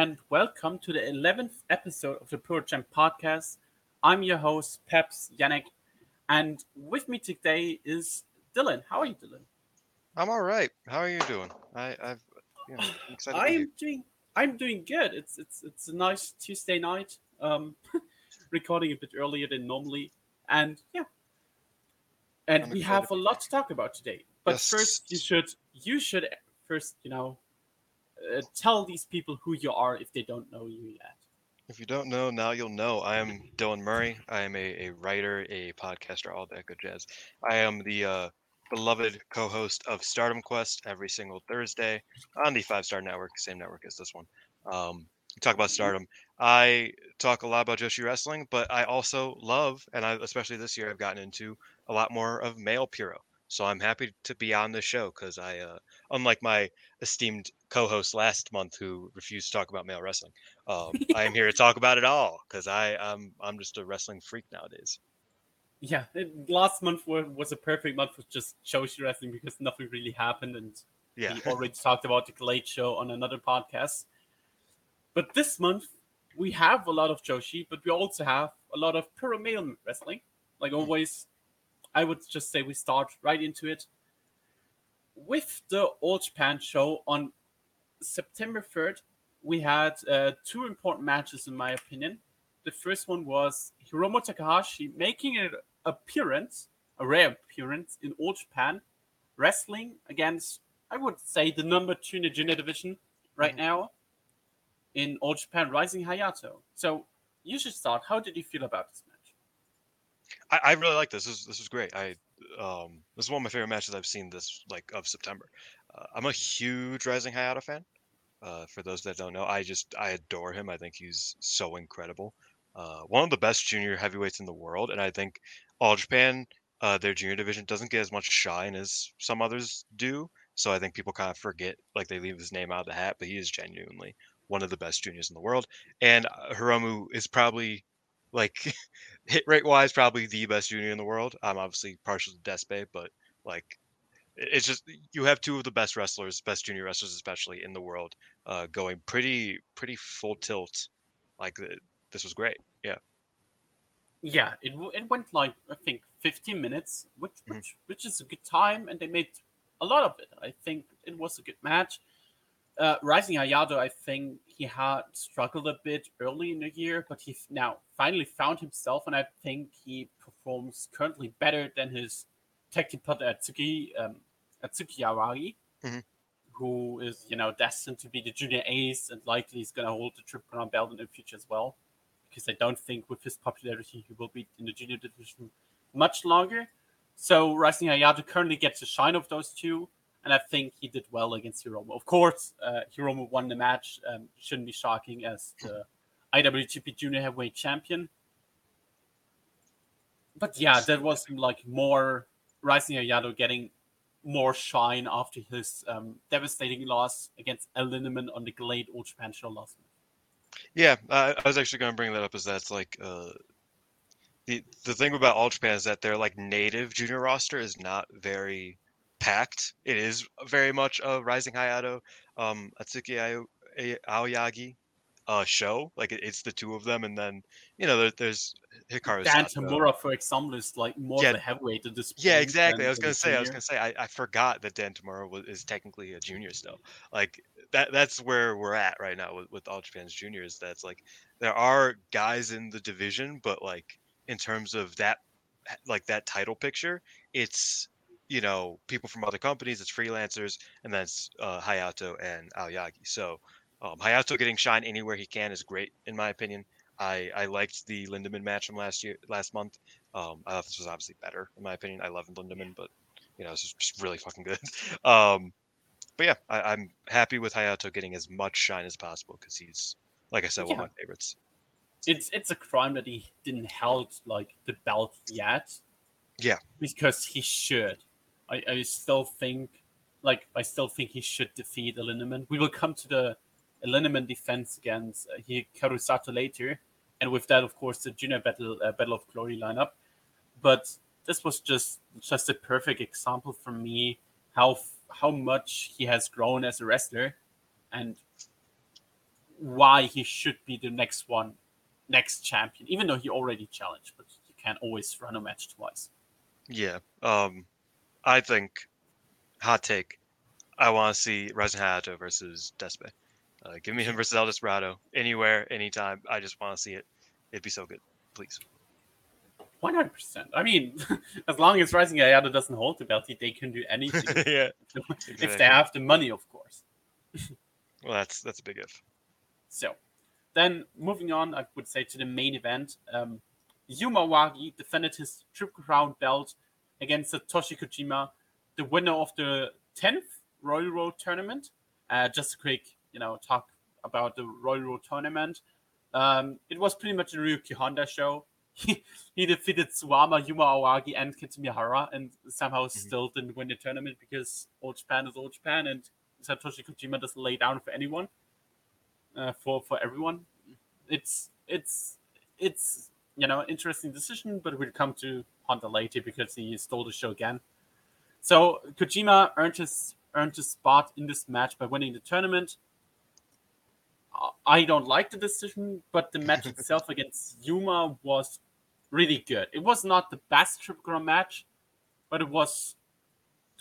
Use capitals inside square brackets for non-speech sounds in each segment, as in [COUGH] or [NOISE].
and welcome to the 11th episode of the Puro Gems podcast. I'm your host, Peps Yannick, and with me today is Dylan. How are you, Dylan? I'm all right. How are you doing? I, I've, you know, I'm [SIGHS] excited. I'm doing. I'm doing good. It's it's it's a nice Tuesday night. Um, [LAUGHS] recording a bit earlier than normally, and yeah, and I'm we excited have a lot to talk about today. But Yes. first, you should you should first you know uh, tell these people who you are if they don't know you yet. If you don't know, now you'll know. I am Dylan Murray. I am a, a writer, a podcaster, all that good jazz. I am the uh, beloved co-host of Stardom Quest every single Thursday on the Five Star Network, same network as this one. Um, talk about Stardom. I talk a lot about Joshi wrestling, but I also love, and I, especially this year, I've gotten into a lot more of male Puro. So I'm happy to be on this show because I, uh, unlike my esteemed co-host last month who refused to talk about male wrestling, um, [LAUGHS] I am here to talk about it all because I I'm I'm just a wrestling freak nowadays. Yeah, it, last month was, was a perfect month for just Joshi wrestling because nothing really happened, and Yeah, we already talked about the GLEAT show on another podcast. But this month we have a lot of Joshi, but we also have a lot of pure male wrestling. Like always, I would just say we start right into it with the All Japan show on September third. We had uh, two important matches, in my opinion. The first one was Hiromu Takahashi making an appearance, a rare appearance in All Japan, wrestling against, I would say, the number two in the junior division right Mhm. now in All Japan, Rising Hayato. So you should start. How did you feel about this match? I, I really like this. This is, this is great. I um this is one of my favorite matches I've seen this like of September. Uh, I'm a huge Rising Hayato fan. Uh, for those that don't know, I just I adore him. I think he's so incredible. Uh, one of the best junior heavyweights in the world, and I think All Japan, uh, their junior division doesn't get as much shine as some others do. So I think people kind of forget, like they leave his name out of the hat, but he is genuinely one of the best juniors in the world. And uh, Hiromu is probably like [LAUGHS] hit rate wise, probably the best junior in the world. I'm obviously partial to Despe, but like it's just you have two of the best wrestlers, best junior wrestlers especially in the world, uh, going pretty pretty full tilt. Like this was great. Yeah, Yeah, it, it went like I think 15 minutes, which Mhm. which which is a good time, and they made a lot of it. I think it was a good match. Uh, Rising Hayato, I think he had struggled a bit early in the year, but he now finally found himself, and I think he performs currently better than his tag team partner Atsuki um, Atsuki Arari, Mhm. who is you know destined to be the junior ace and likely is going to hold the triple crown belt in the future as well because I don't think with his popularity he will be in the junior division much longer. So Rising Hayato currently gets the shine of those two, and I think he did well against Hiromu. Of course, uh, Hiromu won the match. Um, shouldn't be shocking as the IWGP Junior Heavyweight Champion. But yeah, that was like more Rising Hayato getting more shine after his um, devastating loss against El Lindemann on the GLEAT All Japan show last month. yeah. Uh, I was actually going to bring that up. Is that's like uh, the the thing about All Japan is that their like native junior roster is not very packed. It is very much a Rising Hayato, um, Atsuki Aoyagi uh, show. Like it, it's the two of them, and then you know there, there's Hikaru Dan Tamura, for example, is like more Yeah. of a heavyweight at this Yeah, exactly. I was gonna say. I was gonna say. I, I forgot that Dan Tamura was, is technically a junior still. Like that. That's where we're at right now with, with all Japan's juniors. That's like there are guys in the division, but like in terms of that, like that title picture, it's you know people from other companies, it's freelancers, and then it's uh, Hayato and Aoyagi. So um, Hayato getting shine anywhere he can is great in my opinion. I, I liked the Lindemann match from last year, last month. Um, I thought this was obviously better in my opinion. I love Lindemann, but you know, this is just really fucking good. [LAUGHS] Um, but yeah, I, I'm happy with Hayato getting as much shine as possible because he's, like I said, one of my favorites. It's it's a crime that he didn't held like the belt yet. Yeah. because he should. I, I still think, like, I still think he should defeat Lindemann. We will come to the Lindemann defense against uh, Hikaru Sato later, and with that, of course, the junior battle uh, battle of glory lineup. But this was just just a perfect example for me how how much he has grown as a wrestler, and why he should be the next one, next champion, even though he already challenged, but you can't always run a match twice. Yeah. Um, I think hot take. I want to see Rising Hayato versus Despe. Uh, give me him [LAUGHS] versus El Desperado anywhere, anytime. I just want to see it. It'd be so good. Please. One hundred percent. I mean, [LAUGHS] as long as Rising Hayato doesn't hold the belt, they can do anything. [LAUGHS] yeah. if they have the money, of course. Well, that's that's a big if. So, then moving on, I would say to the main event. Um, Yuma Aoyagi defended his Triple Crown belt against Satoshi Kojima, the winner of the 10th Royal Road tournament. Uh, just a quick, you know, talk about the Royal Road tournament. Um, it was pretty much a Ryuki Honda show. [LAUGHS] He, he defeated Suwama, Yuma Aoyagi, and Kento Miyahara, and somehow mm-hmm. still didn't win the tournament because All Japan is All Japan, and Satoshi Kojima doesn't lay down for anyone, uh, for for everyone. It's it's it's you know interesting decision, but we'll come to Honda later because he stole the show again. So Kojima earned his earned his spot in this match by winning the tournament. I don't like the decision, but the match [LAUGHS] itself against Yuma was really good. It was not the best Triple Crown match, but it was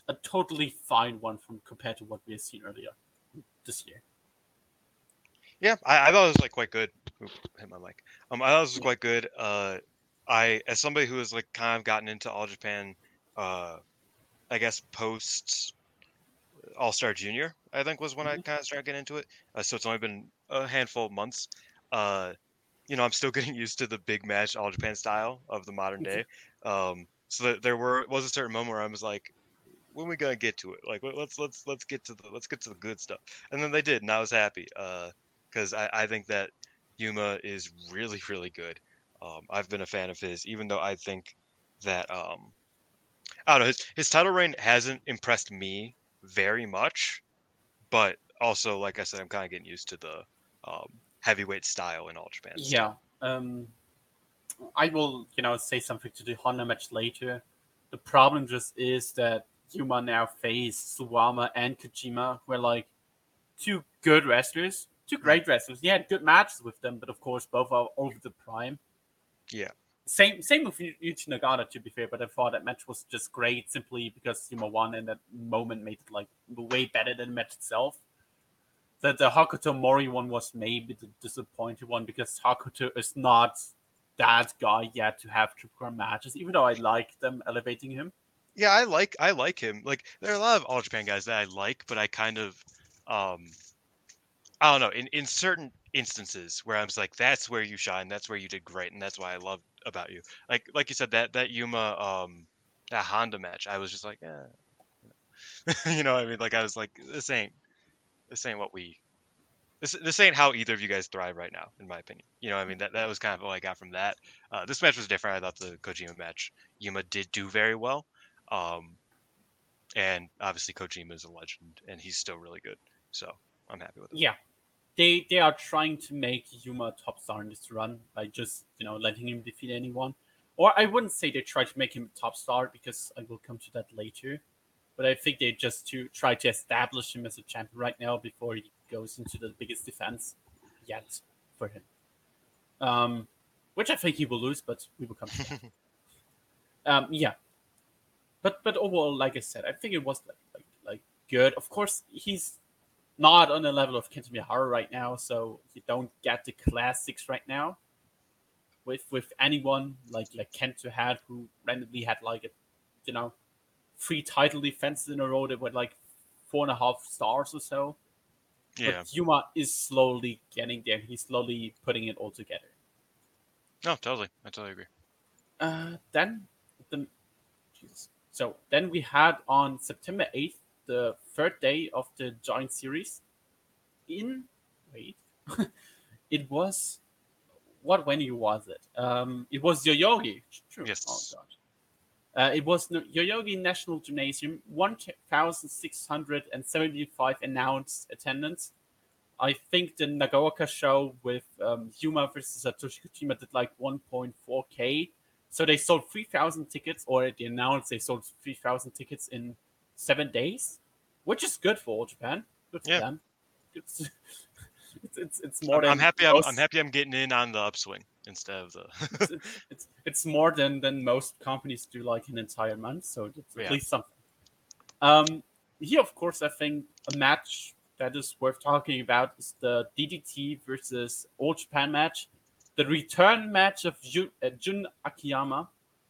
a totally fine one from compared to what we have seen earlier this year. Yeah, I, I thought it was like quite good. Oop, hit my mic. Um, I thought it was quite good. Uh, I as somebody who has like kind of gotten into All Japan, uh, I guess post All Star Junior, I think was when mm-hmm. I kind of started getting into it. Uh, so it's only been a handful of months. Uh, you know, I'm still [LAUGHS] getting used to the big match All Japan style of the modern day. Um, so that there were was a certain moment where I was like, when we gonna get to it? Like, let's let's let's get to the let's get to the good stuff. And then they did, and I was happy because uh, I I think that Yuma is really really good. Um, I've been a fan of his, even though I think that um, I don't know his his title reign hasn't impressed me very much, but also like I said, I'm kind of getting used to the um, heavyweight style in All Japan. Yeah. Um, I will, you know, say something to the Honda match later. The problem just is that Yuma now face Suwama and Kojima, who are like two good wrestlers, two great wrestlers. He had good matches with them, but of course both are over the prime. Yeah. Same same with Yuji Nagata to be fair, but I thought that match was just great simply because Yuma won and that moment made it like way better than the match itself. That the Hakuto Mori one was maybe the disappointing one because Hakuto is not that guy yet to have triple crown matches, even though I like them elevating him. Yeah, I like I like him. Like there are a lot of All Japan guys that I like, but I kind of um I don't know, in, in certain instances where I was like, that's where you shine, that's where you did great, and that's why I love about you. Like like you said, that that Yuma um that Honda match, I was just like, eh. [LAUGHS] you know, I mean, like I was like, this ain't this ain't what we this this ain't how either of you guys thrive right now, in my opinion. You know, I mean that that was kind of what I got from that. Uh, this match was different. I thought the Kojima match Yuma did do very well. Um, and obviously Kojima is a legend, and he's still really good. So I'm happy with it. Yeah, they they are trying to make Yuma a top star in this run by just you know letting him defeat anyone. Or I wouldn't say they try to make him a top star because I will come to that later. But I think they just to try to establish him as a champion right now before he goes into the biggest defense yet for him. Um, which I think he will lose, but we will come to that. [LAUGHS] um, yeah, but but overall, like I said, I think it was like like, like good. Of course, he's not on the level of Kento Miyahara right now, so you don't get the classics right now. With with anyone like like Kento had, who randomly had like a, you know, three title defenses in a row that were like four and a half stars or so. Yeah. But Yuma is slowly getting there. He's slowly putting it all together. No, totally. I totally agree. Uh, then the Jesus. So then we had on September 8th, the third day of the joint series. In wait, [LAUGHS] it was what venue was it? Um, it was Yoyogi. True. Yes. Oh, God. Uh, it was Yoyogi National Gymnasium, 1,675 announced attendance. I think the Nagaoka show with um, Yuma versus Satoshi Kojima did like 1.4k so they sold 3,000 tickets, or they announced they sold 3,000 tickets in seven days, which is good for Japan. Good for yeah. them. [LAUGHS] It's it's, it's more I'm, than I'm happy. I'm, I'm happy. I'm getting in on the upswing instead of the. [LAUGHS] it's, it's it's more than than most companies do like an entire month, so it's at Yeah. least something. Um, here, of course, I think a match that is worth talking about is the DDT versus All Japan match, the return match of Jun, uh, Jun Akiyama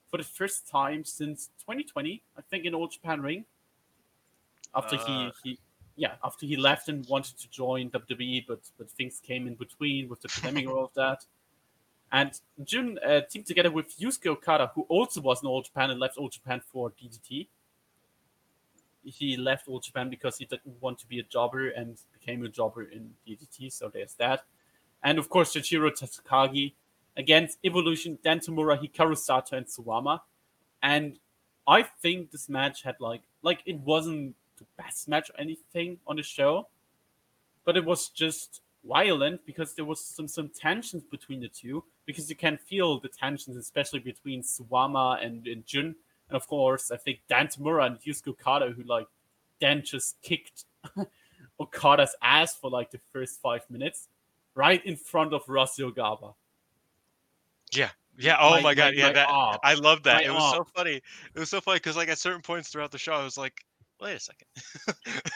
for the first time since 2020, I think, in All Japan Ring. After Uh. he he yeah, after he left and wanted to join WWE, but but things came in between with the [LAUGHS] pandemic and all of that. And Jun uh, teamed together with Yusuke Okada, who also was in All Japan and left All Japan for DDT. He left All Japan because he didn't want to be a jobber and became a jobber in DDT, so there's that. And of course, Shachiro Tatsuki against Evolution, Dantamura, Hikaru Sato, and Suwama. And I think this match had like like it wasn't the best match or anything on the show, but it was just violent because there was some some tensions between the two because you can feel the tensions, especially between Suwama and, and Jun. And of course, I think Dan Tamura and Yusuke Okada, who like Dan just kicked [LAUGHS] Okada's ass for like the first five minutes, right in front of Rossy Ogawa. yeah. Yeah. Oh my, My- god. my- yeah. my that. I love that. It was so funny. It was so funny because like at certain points throughout the show, I was like, wait a second.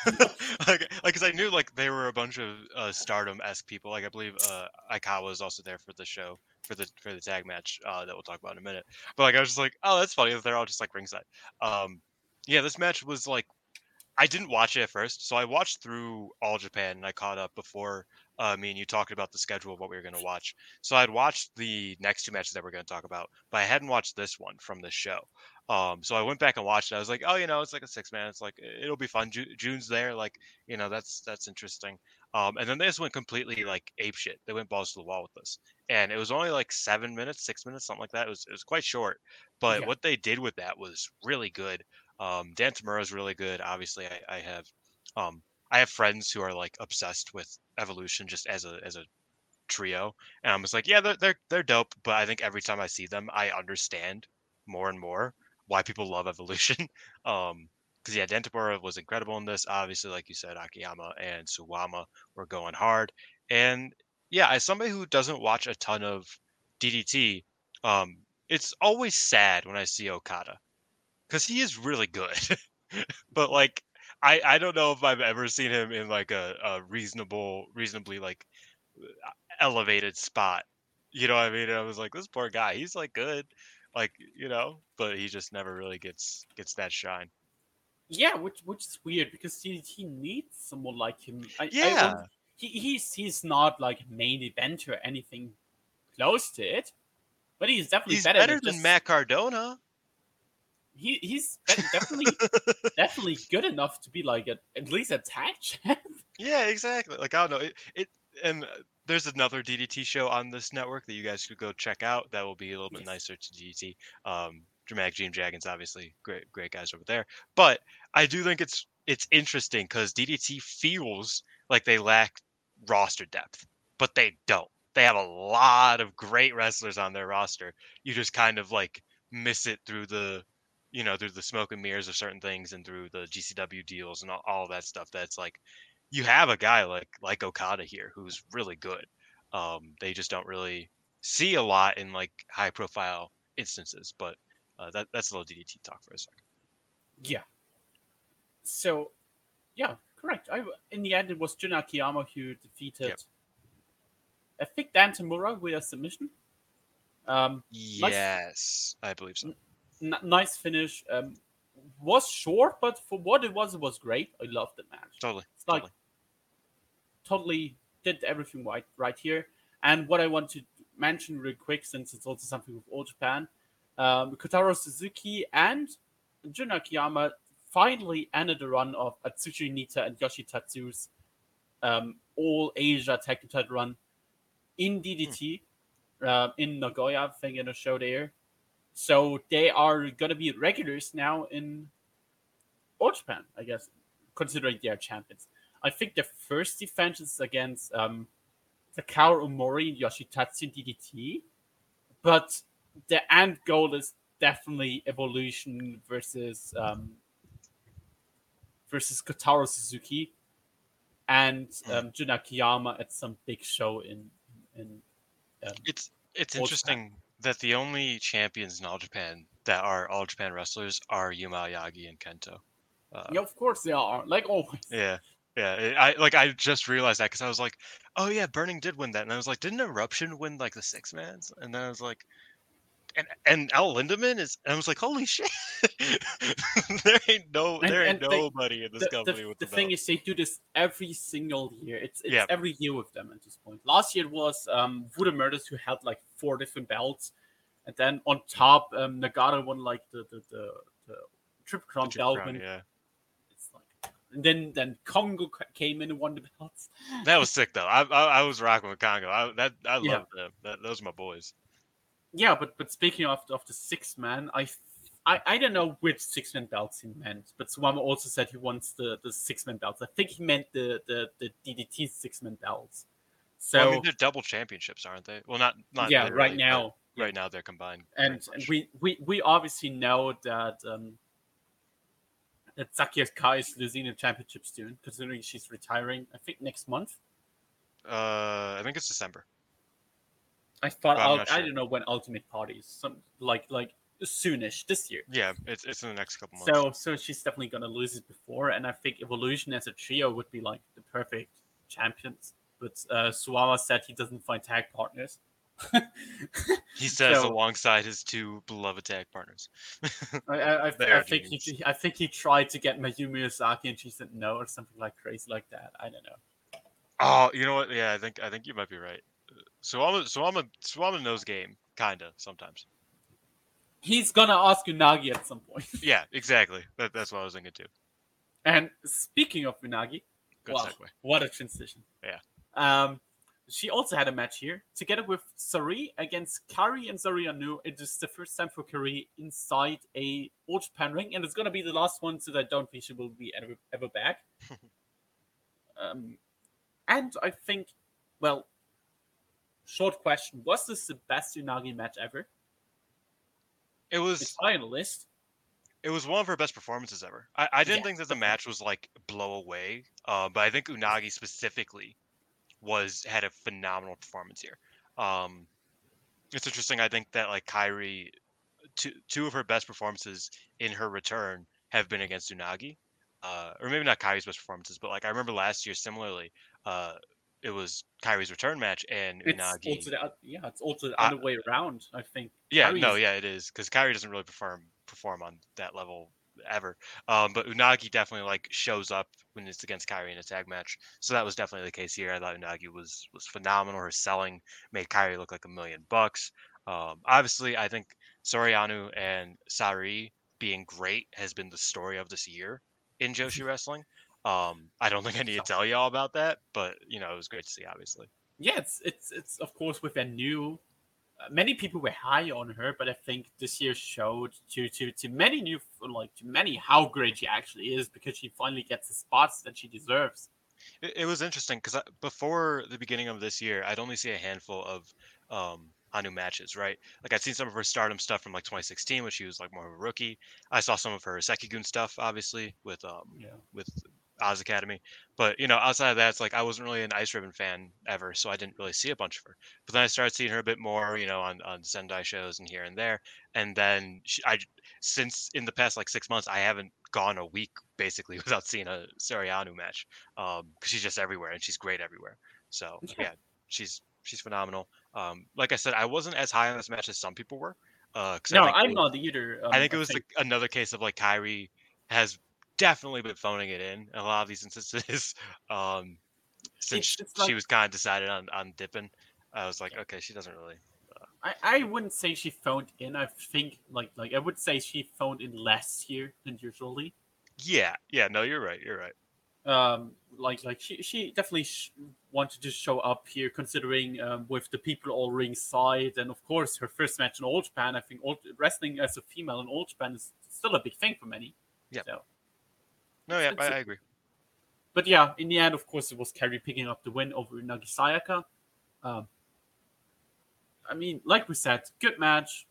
[LAUGHS] [LAUGHS] like, because I knew like they were a bunch of uh, Stardom esque people. Like I believe uh, Aikawa was also there for the show for the for the tag match uh, that we'll talk about in a minute. But like I was just like, oh, that's funny that they're all just like ringside. Um, yeah, this match was like. I didn't watch it at first, so I watched through All Japan and I caught up before uh, me and you talked about the schedule of what we were going to watch. So I'd watched the next two matches that we're going to talk about, but I hadn't watched this one from this show. Um, so I went back and watched it. I was like, oh, you know, it's like a six man. It's like it'll be fun. Ju- June's there, like you know, that's that's interesting. Um, and then they just went completely like ape shit. They went balls to the wall with this, and it was only like seven minutes, six minutes, something like that. It was it was quite short, but Yeah. what they did with that was really good. Um, Dan Tamura is really good. Obviously, I, I have um, I have friends who are like obsessed with Evolution just as a as a trio, and I'm just like, yeah, they're they're they're dope. But I think every time I see them, I understand more and more why people love Evolution. [LAUGHS] um, because yeah, Dan Tamura was incredible in this. Obviously, like you said, Akiyama and Suwama were going hard, and yeah, as somebody who doesn't watch a ton of DDT, um, it's always sad when I see Okada because he is really good. [LAUGHS] but like, I I don't know if I've ever seen him in like a, a reasonable, reasonably like elevated spot. You know what I mean? I was like, this poor guy, he's like good, like you know, but he just never really gets gets that shine. Yeah, which which is weird because he, he needs someone like him. I, I Yeah. won't- he, he's he's not like main event or anything close to it, but he's definitely He's better, better than just- Matt Cardona. He he's [LAUGHS] definitely definitely good enough to be like a, at least a tag [LAUGHS] champ. Yeah, exactly. Like I don't know it. it and there's another DDT show on this network that you guys could go check out. That will be a little bit Yes. nicer to DDT. Um, Dramatic Dream Dragons, obviously, great, great guys over there. But I do think it's it's interesting because DDT feels like they lack roster depth, but they don't. They have a lot of great wrestlers on their roster. You just kind of like miss it through the you know through the smoke and mirrors of certain things and through the GCW deals and all, all that stuff. That's like you have a guy like like Okada here who's really good. Um, they just don't really see a lot in like high profile instances. But uh, that that's a little DDT talk for a second. Yeah. So, yeah, correct. I in the end it was Jun Akiyama who defeated. Yep. I think Dan Tamura with a submission. Um, Yes, I believe so. n- nice finish. Um, was short, but for what it was, it was great. I loved the match. Totally. It's like totally. Totally did everything right right here. And what I want to mention real quick, since it's also something with All Japan, um, Kotaro Suzuki and Jun Akiyama finally ended the run of Atsushi Nita and Yoshi Tatsu's um, All Asia Tag Team Title run in DDT uh, in Nagoya, I think, in a show there. So they are gonna be regulars now in All Japan, I guess, considering they are champions. I think the first defense is against um, Takao Omori and Yoshitatsu in DDT, but the end goal is definitely Evolution versus um, versus Kotaro Suzuki. and um, Jun Akiyama at some big show in in. Um, It's it's All Japan. interesting that the only champions in All Japan that are All Japan wrestlers are Yuma Aoyagi and Kento. Uh, yeah, of course they are. Like always. Yeah, yeah. it- I like I just realized that because I was like, oh yeah, Burning did win that, and I was like, didn't Eruption win like the six mans? And then I was like, and and El Lindemann is, and I was like, holy [LAUGHS] shit, there ain't no And- there ain't and they- nobody in this the, company the, with the the, thing belt. is they do this every single year it's, it's Yeah. every year with them at this point last year it was um Voodoo Murders who had like four different belts and then on top um nagata won like the the the, the triple crown belt yeah, and then then congo came in and won the belts that was sick though. I I, I was rocking with Congo. I that I Yeah. love them. That, those are my boys. yeah but but speaking of of the six man i I, I don't know which six man belts he meant, but Suwama also said he wants the, the six man belts. I think he meant the the, the DDT six man belts. So Well, I mean, they're double championships, aren't they? Well, not not yeah, right now, Right now, they're combined. and, and we, we we obviously know that um that Saki Akai is losing the championship soon, considering she's retiring. I think next month. uh, I think it's December. I thought I'm I'll, not I don't know when Ultimate Party is. Some like like soonish this year. Yeah, it's it's in the next couple months. So so she's definitely gonna lose it before, and I think Evolution as a trio would be like the perfect champions. But uh, Suwama said he doesn't find tag partners. [LAUGHS] He says So- alongside his two beloved tag partners. [LAUGHS] I, I, I, I think he, I think he tried to get Mayumi Ozaki, and she said no, or something like crazy like that. I don't know. Oh, you know what? Yeah, I think I think you might be right. Suwama Suwama Suwama knows game, kinda sometimes. He's gonna ask Unagi at some point. [LAUGHS] Yeah, exactly. That, that's what I was thinking too. And speaking of Unagi, Good Wow. segue. what a transition! Yeah. Um, she also had a match here together with Sareee against Kairi and Saori Anou. It is the first time for Kairi inside a All Japan ring, and it's gonna be the last one, so I don't think she will be ever, ever back. [LAUGHS] um, and I think, well, short question: Was this the best Unagi match ever? It was It's high on the list. it was one of her best performances ever. I, I didn't Yeah, think that the match was like blow away, uh, but I think Unagi specifically was had a phenomenal performance here. Um, it's interesting. I think that like Kairi, two two of her best performances in her return have been against Unagi, uh, or maybe not Kairi's best performances, but like I remember last year similarly, uh, it was Kairi's return match and It's Unagi. also the, yeah, it's also the I- other way around. I think. Yeah, Kairi's- no, yeah, it is because Kyrie doesn't really perform perform on that level ever. Um, but Unagi definitely like shows up when it's against Kairi in a tag match. So that was definitely the case here. I thought Unagi was was phenomenal. Her selling made Kairi look like a million bucks. Um, obviously, I think Saori Anou and Sareee being great has been the story of this year in Joshi [LAUGHS] wrestling. Um, I don't think I need to tell you all about that, but you know it was great to see. Obviously, yeah, it's it's it's of course with a new. Many people were high on her, but I think this year showed to to to many new like to many how great she actually is because she finally gets the spots that she deserves. It, it was interesting because before the beginning of this year, I'd only see a handful of um, Anou matches, right? Like I'd seen some of her Stardom stuff from like 2016 when she was like more of a rookie. I saw some of her Sekigun stuff, obviously, with um Yeah, with Oz Academy. But you know, outside of that, it's like I wasn't really an Ice Ribbon fan ever, so I didn't really see a bunch of her. But then I started seeing her a bit more, you know, on on Sendai shows and here and there. And then she, I, since in the past like six months, I haven't gone a week basically [LAUGHS] without seeing a Saori Anou match, um, she's just everywhere and she's great everywhere. So Yeah. yeah, she's she's phenomenal. Um, like I said, I wasn't as high on this match as some people were. Uh, no, I'm not either. Um, I think it was like another case of like Kairi has definitely been phoning it in in a lot of these instances. [LAUGHS] Um, since it's she like- was kind of decided on on dipping, I was like, okay, she doesn't really. I, I wouldn't say she phoned in. I think like like I would say she phoned in less here than usually. Yeah, yeah, no, you're right, you're right. um like like she she definitely sh- wanted to show up here considering um, with the people all ringside and of course her first match in all japan i think all, wrestling as a female in all japan is still a big thing for many Yeah. so No, yeah, I, I agree. but yeah in the end of course it was Kairi picking up the win over Nagi Sayaka um i mean like we said good match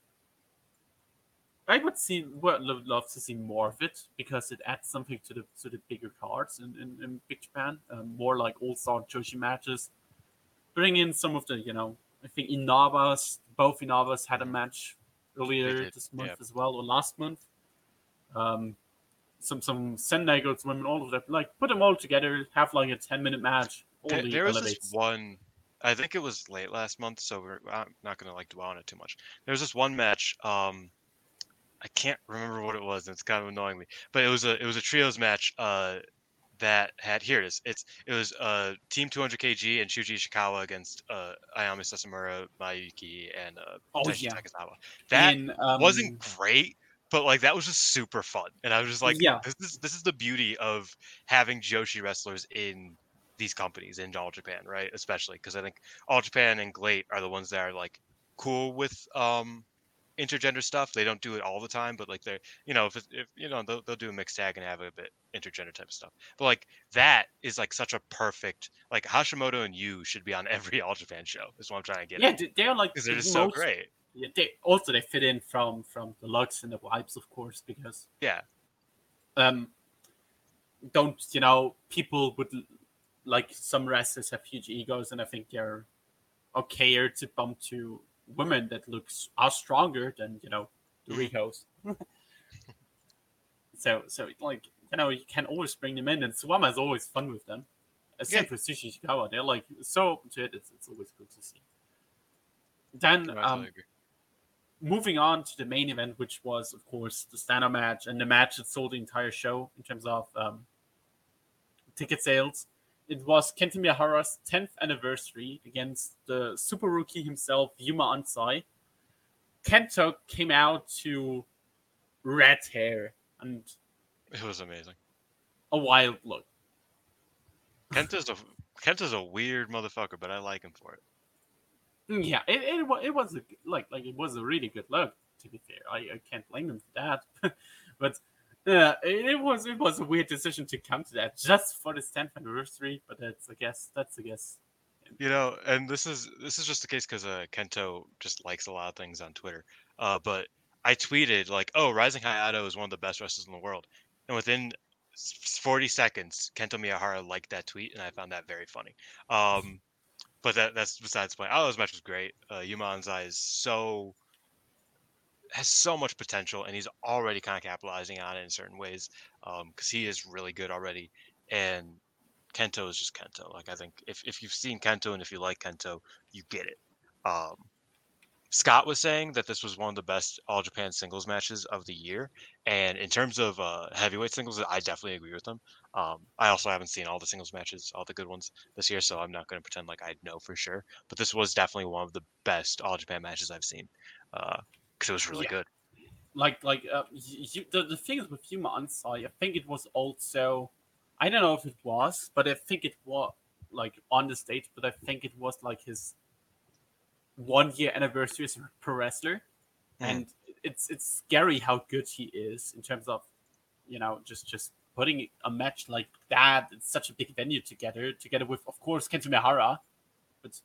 I would see would love to see more of it because it adds something to the to the bigger cards in, in, in Big Japan. Um, more like all star Joshi matches. Bring in some of the you know I think Inabas both Inabas had a match earlier this month yeah. as well or last month. Um, some some Sendai girls, women, all of that. Like put them all together, have like a ten minute match. There, there was elevates. this one. I think it was late last month, so we're I'm not gonna like dwell on it too much. There was this one match. Um, I can't remember what it was, and it's kind of annoying me. But it was a it was a trios match. Uh, that had here it is. It's it was uh Team 200 kg and Shuji Ishikawa against uh Ayami Sasamura, Mayuki, and uh Oh, Taishi yeah. Takizawa. That In, um, wasn't great, but like that was just super fun. And I was just like, Yeah. this is this is the beauty of having Joshi wrestlers in these companies in All Japan, right? Especially because I think All Japan and GLEAT are the ones that are like cool with um intergender stuff. They don't do it all the time, but like they're you know if, it's- if you know they'll, they'll do a mixed tag and have a bit intergender type of stuff. But like that is like such a perfect like Hashimoto and Yuu should be on [LAUGHS] every All Japan show. Is what I'm trying to get. Yeah, they- they're like because they're the just so great. Yeah, they also they fit in from from the looks and the vibes, of course, because Yeah, um don't you know people would like some wrestlers have huge egos, and I think they're okayer to bump to women that looks are stronger than you know the Ricos. [LAUGHS] so so like you know you can always bring them in, and Suwama is always fun with them. Same Yeah. for Shuji Ishikawa, they're like so open to it. It's, it's always good to see. Then I um. Moving on to the main event, which was, of course, the stand up match and the match that sold the entire show in terms of um, ticket sales. It was Kento Miyahara's 10th anniversary against the super rookie himself, Yuma Anzai. Kento came out to red hair and It was amazing. a wild look. Kento's a Kento's a weird motherfucker, but I like him for it. Mm, Yeah, it, it, it was a, like like it was a really good look. To be fair, I, I can't blame him for that. [LAUGHS] but it, it was it was a weird decision to come to that just for the 10th anniversary. But that's I guess that's I guess You know, and this is this is just the case because uh, Kento just likes a lot of things on Twitter. Uh, but I tweeted like, "Oh, Rising Hayato is one of the best wrestlers in the world," and within 40 seconds, Kento Miyahara liked that tweet, and I found that very funny. Um, but that that's besides the point. This match was great. Uh, Yuma Anzai is so has so much potential, and he's already kind of capitalizing on it in certain ways because he is really good already. And Kento is just Kento. Like I think if, if you've seen Kento and if you like Kento, you get it. Um, Scott was saying that this was one of the best All Japan singles matches of the year, and in terms of uh, heavyweight singles, I definitely agree with him. Um, I also haven't seen all the singles matches, all the good ones this year, so I'm not going to pretend like I know for sure. But this was definitely one of the best All Japan matches I've seen because it was really Yeah. good. like like uh, you, the the thing is with Yuma Anzai, I think it was also I don't know if it was, but I think it was like on the stage, but I think it was like his one year anniversary as a pro wrestler, Mhm. and it's it's scary how good he is in terms of you know just just putting a match like that in such a big venue together together with of course Kento Miyahara, but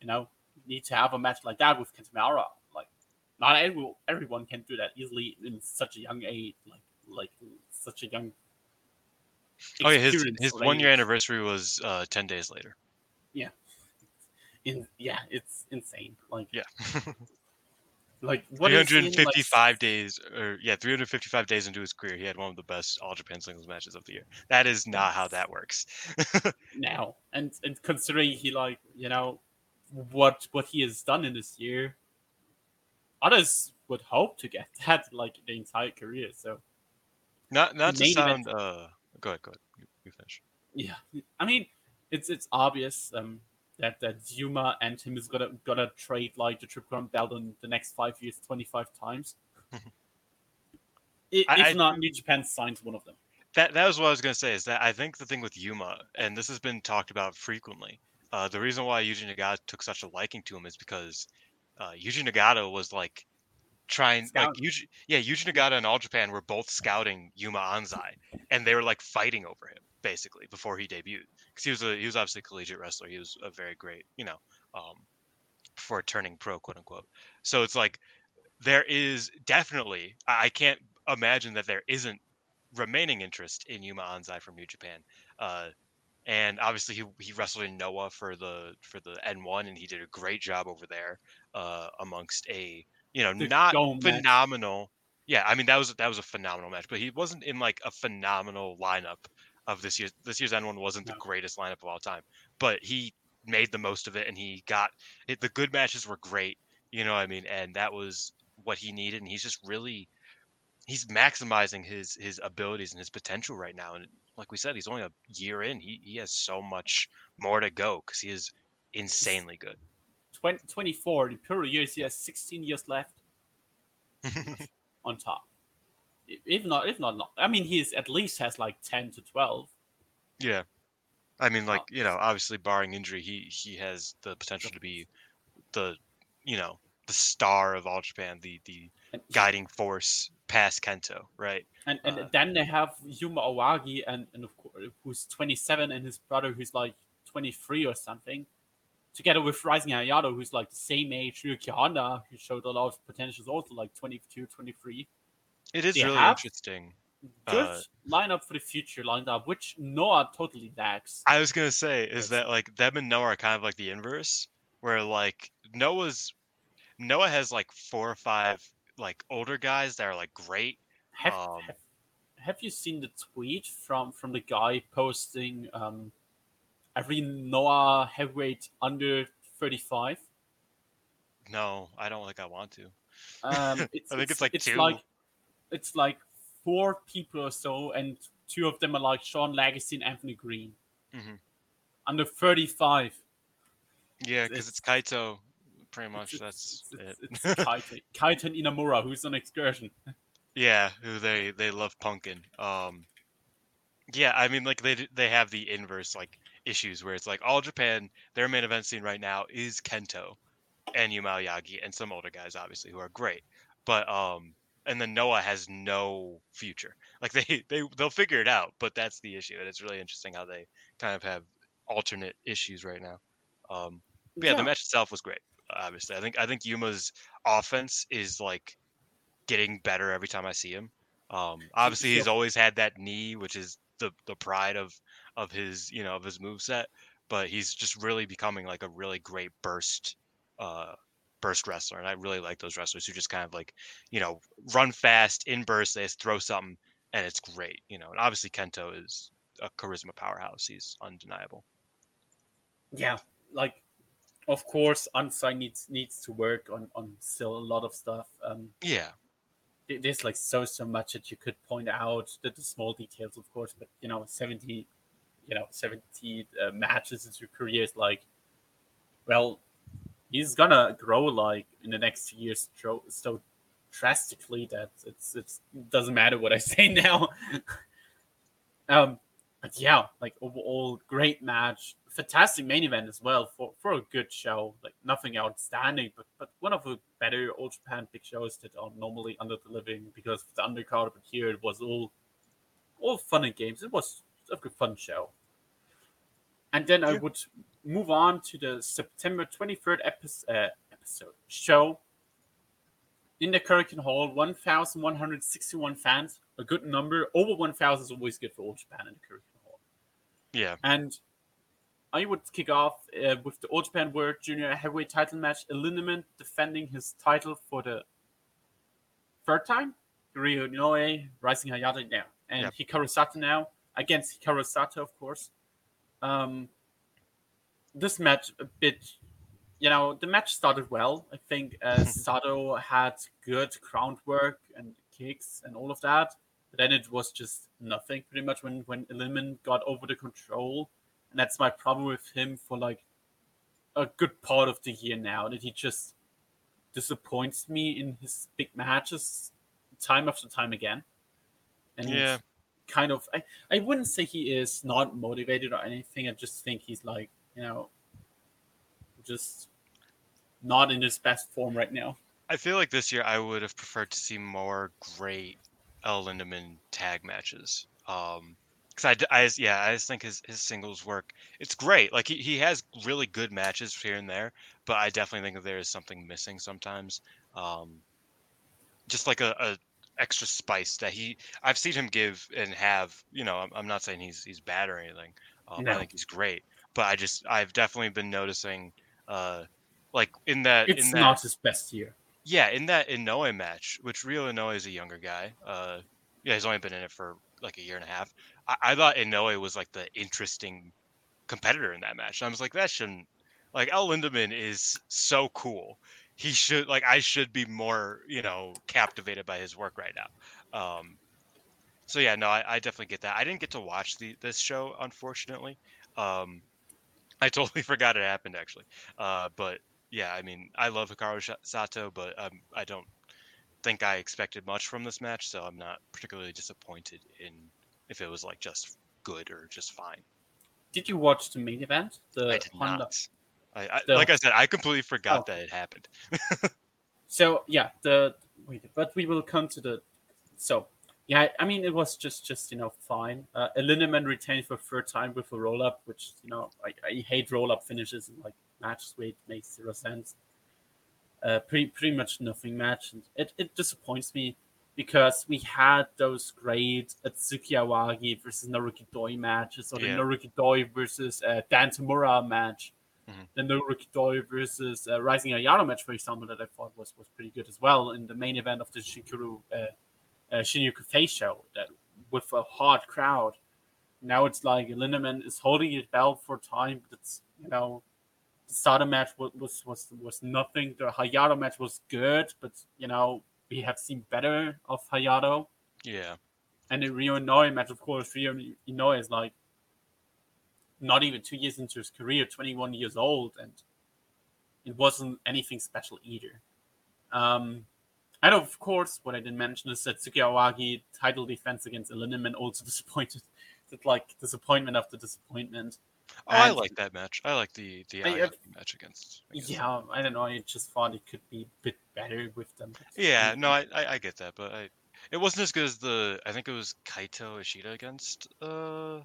you know you need to have a match like that with Kento Miyahara like not every, everyone can do that easily in such a young age like like such a young Oh yeah, his his one year anniversary was uh, ten days later. Yeah. [LAUGHS] In yeah it's insane like Yeah. [LAUGHS] like what is he in, like, 355 days or yeah 355 days into his career he had one of the best all japan singles matches of the year. That is not how that works. [LAUGHS] Now and and considering he like you know what what he has done in this year others would hope to get [LAUGHS] that like the entire career so not not to Main event. uh go ahead go ahead. You, you finish. Yeah i mean it's it's obvious um that that Zuma and him is gonna gonna trade like the triple crown belt in the next five years 25 times. [LAUGHS] I- if I- not new japan signs one of them. That that was what i was going to say is that i think the thing with yuma and this has been talked about frequently uh the reason why yuji nagata took such a liking to him is because uh yuji nagata was like trying like Yuji, yeah yuji nagata and all japan were both scouting yuma anzai and they were like fighting over him basically before he debuted because he was a he was obviously a collegiate wrestler he was a very great you know um before turning pro quote unquote so it's like there is definitely I can't imagine that there isn't remaining interest in Yuma Anzai from New Japan. Uh, and obviously he, he wrestled in Noah for the for the N1 and he did a great job over there uh, amongst a you know The not dome match. phenomenal yeah I mean that was that was a phenomenal match but he wasn't in like a phenomenal lineup of this year's this year's N1 wasn't No. the greatest lineup of all time but he made the most of it and he got it, the good matches were great you know what I mean? And that was what he needed and he's just really he's maximizing his his abilities and his potential right now. And like we said he's only a year in. He, he has so much more to go because he is insanely good. 20, 24, the Puro years, he has 16 years left [LAUGHS] on top. If not, if not, not. I mean, he's at least has like 10 to 12. yeah i mean like Uh, you know obviously barring injury he he has the potential to be the you know the star of all japan the the And, [LAUGHS] guiding force past kento right and, and uh, then they have Yuma Aoyagi, and, and of course, who's 27, and his brother, who's like 23 or something. Together with Rising Hayato, who's like the same age, Ryuki Honda, who showed a lot of potential, is also like 22, 23. It is They really have- interesting Good Uh, lineup for the future lined up, which Noah totally lacks. I was gonna say is that like them and Noah are kind of like the inverse, where like Noah's Noah has like four or five like older guys that are like great. Have, Um, have, have you seen the tweet from from the guy posting um, every Noah heavyweight under 35? No, I don't think I want to. Um, [LAUGHS] it's, I think it's like it's two. like it's like four people or so, and two of them are like Sean Legacy and Anthony Green. Mhm. Under 35. Yeah, because it's Kaito. Pretty much It's- that's it's, it. it's, it's Kaito, [LAUGHS] Kaito and Inamura, who's on excursion. yeah, who they they love punkin. Um, yeah, I mean like they they have the inverse like issues where it's like all Japan their main event scene right now is Kento and Yuma Aoyagi and some older guys obviously who are great, but um and then Noah has no future. [LAUGHS] Like they they they'll figure it out, but that's the issue, and it's really interesting how they kind of have alternate issues right now. Um, but yeah, the match itself was great. Obviously, I think I think Yuma's offense is like getting better every time I see him. Um, obviously, he's Yeah. always had that knee, which is the the pride of of his you know of his move set, But he's just really becoming like a really great burst uh, burst wrestler, and I really like those wrestlers who just kind of like you know run fast in bursts. They just throw something, and it's great. You know, and obviously Kento is a charisma powerhouse. He's undeniable. yeah, like of course Anzai needs needs to work on on still a lot of stuff. Um, Yeah, there's like so so much that you could point out the, the small details, of course, but you know, seventy, you know, seventy uh, matches in your career is like, well, he's gonna grow like in the next few years so, so drastically that it's it's doesn't matter what I [LAUGHS] say now. [LAUGHS] um, but yeah, like overall, great match, fantastic main event as well for for a good show. Like nothing outstanding, but but one of the better Old Japan big shows that are normally under delivering because of the undercard. But here it was all all fun and games. It was a good fun show. And then I would move on to the September 23rd episode, uh, episode show in the Korakuen Hall. 1,161 fans, a good number. Over 1,000 is always good for All Japan in the Korakuen Hall. yeah, And I would kick off uh, with the All Japan World Junior Heavyweight Title match. Lindemann defending his title for the third time. Ryo Noe, Rising Hayato now, and Yep. Hikaru Sato now against Hikaru Sato, of course. Um, this match a bit, you know, the match started well. I think uh, [LAUGHS] Sato had good groundwork and kicks and all of that, but then it was just nothing pretty much when when Lindemann got over the control and that's my problem with him for like a good part of the year now that he just disappoints me in his big matches time after time again and Yeah. Kind of I, I wouldn't say he is not motivated or anything i just think he's like you know just not in his best form right now I feel like this year I would have preferred to see more great El Lindemann tag matches. Um, because I, just- yeah, I just think his, his singles work. It's great. Like he, he has really good matches here and there, but I definitely think that there is something missing sometimes. Um, just like a, a extra spice that he I've seen him give and have. You know, I'm, I'm not saying he's he's bad or anything. Um, No. I think he's great, but I just I've definitely been noticing, uh, like in that It's in that not his best year. yeah in that Inoue match, which Rio Inoue is a younger guy. Uh, yeah, he's only been in it for like a year and a half. I, I thought Inoue was like the interesting competitor in that match. I was like, that shouldn't like El Lindemann is so cool. He should like I should be more, you know, captivated by his work right now. Um so yeah, no, I, I definitely get that. I didn't get to watch the this show, unfortunately. Um [LAUGHS] I totally [LAUGHS] forgot it happened actually. Uh but yeah, I mean I love Hikaru Sato, but um I don't think I expected much from this match, so I'm not particularly disappointed in if it was like just good or just fine. Did you watch the main event? The I did Honda- not. I, I, the- like I said, I completely forgot Oh. that it happened. So yeah, the wait, but we will come to the. So yeah, I mean it was just just you know fine. Uh, a Lindemann retained for third time with a roll up, which you know I, I hate roll up finishes in like matches where it makes zero sense. Uh, pretty pretty much nothing match, and it, it disappoints me because we had those great Atsuki Aoyagi versus Naruki Doi matches, or the Yeah. Naruki Doi versus uh, Dan Tamura match, Mhm. the Naruki Doi versus uh, Rising Hayato match, for example, that I thought was, was pretty good as well in the main event of the Shikuru uh, uh, Shinjuku Face show that with a hard crowd. Now it's like Lindemann is holding his belt for time, but it's you know the Sato match was, was was was nothing. The Hayato match was good, but you know we have seen better of Hayato. Yeah. And the Rio Inoue match, of course, Rio Inoue is like not even two years into his career, 21 years old, and it wasn't anything special either. Um, and of course, what I didn't mention is that Tsuki Aoyagi title defense against Lindemann also [LAUGHS] disappointed. It's like disappointment after disappointment. Oh, I like that match. I like the the I- Ayaki match against. against- Yeah, I don't know. I just thought it could be a bit better with them. Yeah. No, I, I I get that, but I it wasn't as good as the I think it was Kaito Ishida against. Uh.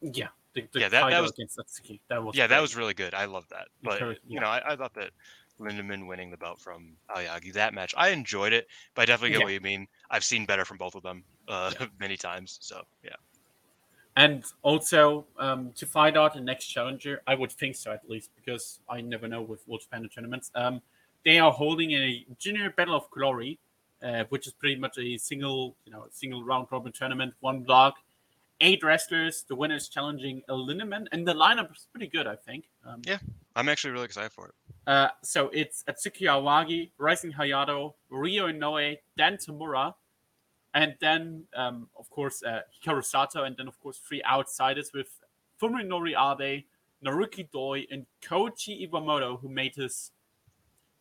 Yeah, the, the Yeah, that- that was- against Satsuki. That was Yeah, that was really good. I love that. But Very- you know, I, I thought that Lindemann winning the belt from Aoyagi that match, I enjoyed it, but I definitely get Yeah. what you mean. I've seen better from both of them uh, Yeah. [LAUGHS] many times. So yeah. And also um, to find out the next challenger, I would think so at least because I never know with World Japan tournaments. Um, they are holding a junior battle of glory, uh, which is pretty much a single, you know, single round robin tournament, one block, eight wrestlers. The winner is challenging a Lindemann, and the lineup is pretty good, I think. Um, Yeah. I'm actually really excited for it. Uh, so it's Atsuki Aoyagi, Rising Hayato, Rio Inoue, Dan Tamura, and then, um, of course, uh, Hikaru Sato, and then, of course, three outsiders with Fuminori Abe, Naruki Doi, and Koichi Iwamoto, who made his,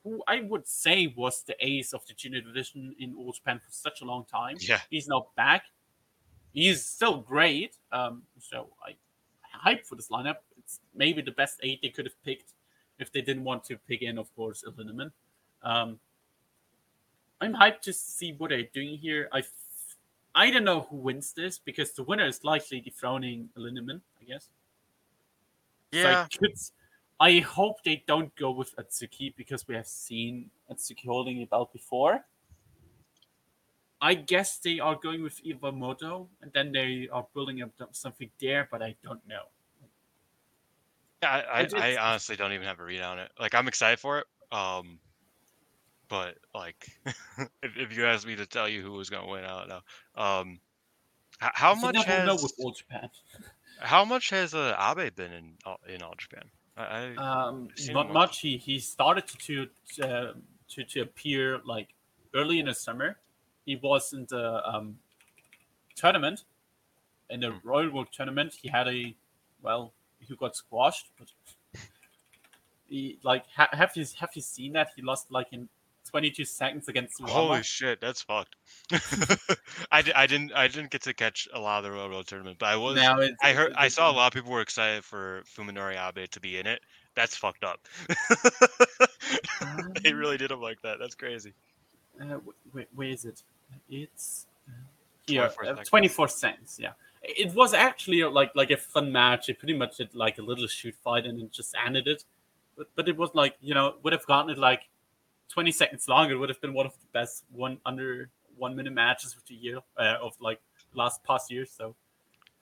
who I would say was the ace of the junior division in All Japan for such a long time. Yeah. He's now back. He's still great. Um, so I hype for this lineup. It's maybe the best eight they could have picked if they didn't want to pick in, of course, a Lindemann. Um, I'm hyped to see what they're doing here. I, f- I don't know who wins this because the winner is likely dethroning a Lindemann, I guess. So I, could, I hope they don't go with Atsuki because we have seen Atsuki holding the belt before. I guess they are going with Iwamoto and then they are building up something there, but I don't know. Yeah, I, I, I honestly don't even have a read on it. Like I'm excited for it. Um, but like, [LAUGHS] if, if you asked me to tell you who was gonna win, I don't know. Um, h- how much has know with All Japan. [LAUGHS] how much has uh, Abe been in all- in all Japan? I, I Um, not much. He he started to to, uh, to to appear like early in the summer. He was in the um, tournament, in the Hmm. Royal Road tournament. He had a well, he got squashed, but he like ha- have you have you seen that he lost like in 22 seconds against Holy shit, that's fucked. [LAUGHS] I, di- I didn't I didn't get to catch a lot of the Royal Road tournament, but I was Now it's, I heard I it's- saw a lot of people were excited for Fuminori Abe to be in it. That's fucked up. [LAUGHS] they really did him like that. That's crazy. Uh, wh- wh- where is it? It's uh, here, 24 uh, 24 cents. Yeah, it was actually uh, like like a fun match. It pretty much did like a little shoot fight and it just ended it. But but it was like you know would have gotten it like 20 seconds long, it would have been one of the best one under one minute matches of the year uh, of like last past years. So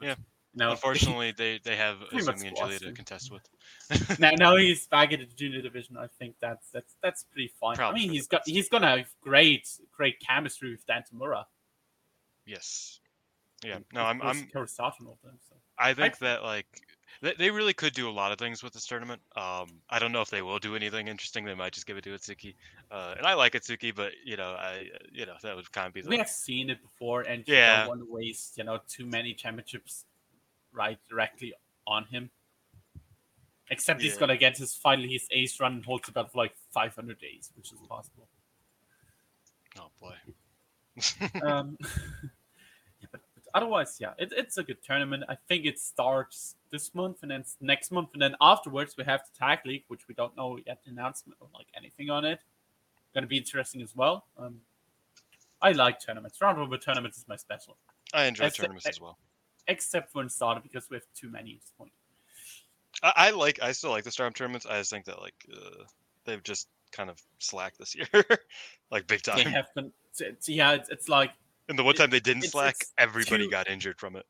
Yeah. Now, Unfortunately, they they have [LAUGHS] Izumi and Julia to contest with. [LAUGHS] now, now [LAUGHS] he's back in the junior division. I think that's that's that's pretty fine. Probably I mean, he's got he's gonna have great great chemistry with Dan Tamura. yes. Yeah. No, I'm I'm Kurosawa and all them. So. I think that like they, they really could do a lot of things with this tournament. Um, I don't know if they will do anything interesting. They might just give it to Itsuki, uh, and I like Itsuki, but you know, I you know that would kind of be the We have seen it before, and Yeah. don't want to waste you know too many championships right directly on him. Except he's gonna get his finally his ace run and holds about for like 500 days, which is possible. oh boy. [LAUGHS] [LAUGHS] um, [LAUGHS] yeah, but, but otherwise, yeah, it, it's a good tournament. I think it starts this month and then next month, and then afterwards we have the tag league, which we don't know yet the announcement or like anything on it. Going to be interesting as well. Um, I like tournaments. Round robin tournaments is my special, I enjoy the- tournaments as well. Except when started because we have too many at this point. I, I like I still like the Storm tournaments. I just think that like uh, they've just kind of slacked this year, [LAUGHS] like big time. They have been, it's, yeah, it's, it's like And the one it- time they didn't it's- slack, everybody too- got injured from it.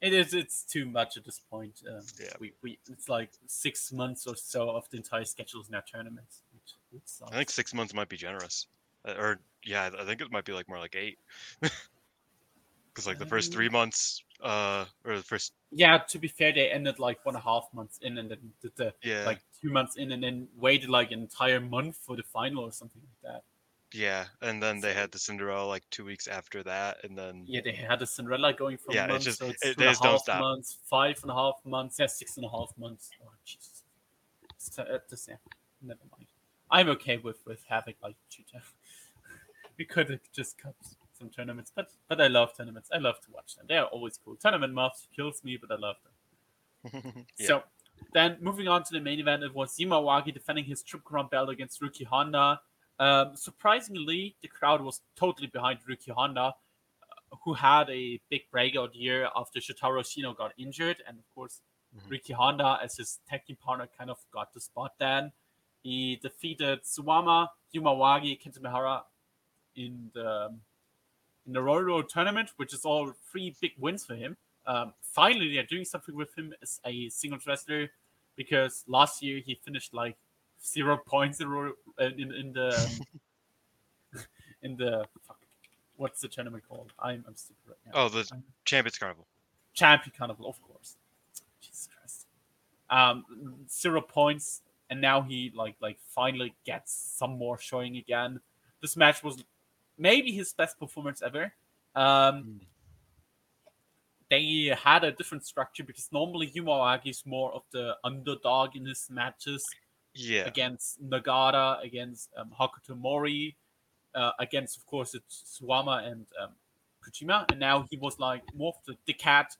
It is. It's too much at this point. Um, Yeah. We, we it's like six months or so of the entire schedules in our tournaments. Which, which. I think six months might be generous, uh, or yeah, I think it might be like more like eight. [LAUGHS] Because like the first three months, uh, or the first yeah. To be fair, they ended like one and a half months in, and then did the yeah, like two months in, and then waited like an entire month for the final or something like that. yeah, and then they had the Cinderella like two weeks after that, and then Yeah, they had a Cinderella going for Yeah, a it's just- so it's it- two they and a just don't half stop. months, five and a half months, yeah, six and a half months. Oh Jesus, It's, uh, just, yeah, never mind. I'm okay with with having like two. we could have just cut tournaments, but but I love tournaments. I love to watch them. They are always cool. Tournament muffs kills me, but I love them. yeah, [LAUGHS] So then moving on to the main event, it was Yuma Aoyagi defending his Triple Crown belt against Ryuki Honda. Um, surprisingly, the crowd was totally behind Ryuki Honda, uh, who had a big breakout year after Shotaro Ashino got injured. And of course, Mhm. Ryuki Honda, as his tag team partner, kind of got the spot then. He defeated Suwama, Yumawagi, Kento Miyahara in the in the Royal Road tournament, which is all three big wins for him. Um, finally, they're doing something with him as a singles wrestler because last year he finished like zero [LAUGHS] points in Royal- uh, in, in the [LAUGHS] in the fuck, what's the tournament called? I'm I'm stupid right now. oh the Champions Carnival. Champion Carnival, of course. Jesus Christ. Um, zero points, and now he like like finally gets some more showing again. This match was maybe his best performance ever. Um, they had a different structure because normally Yuma Aoyagi is more of the underdog in his matches Yeah, against Nagata, against um, Hakuto Mori, uh, against of course it's Suwama and um, Kojima, and now he was like more of the, the cat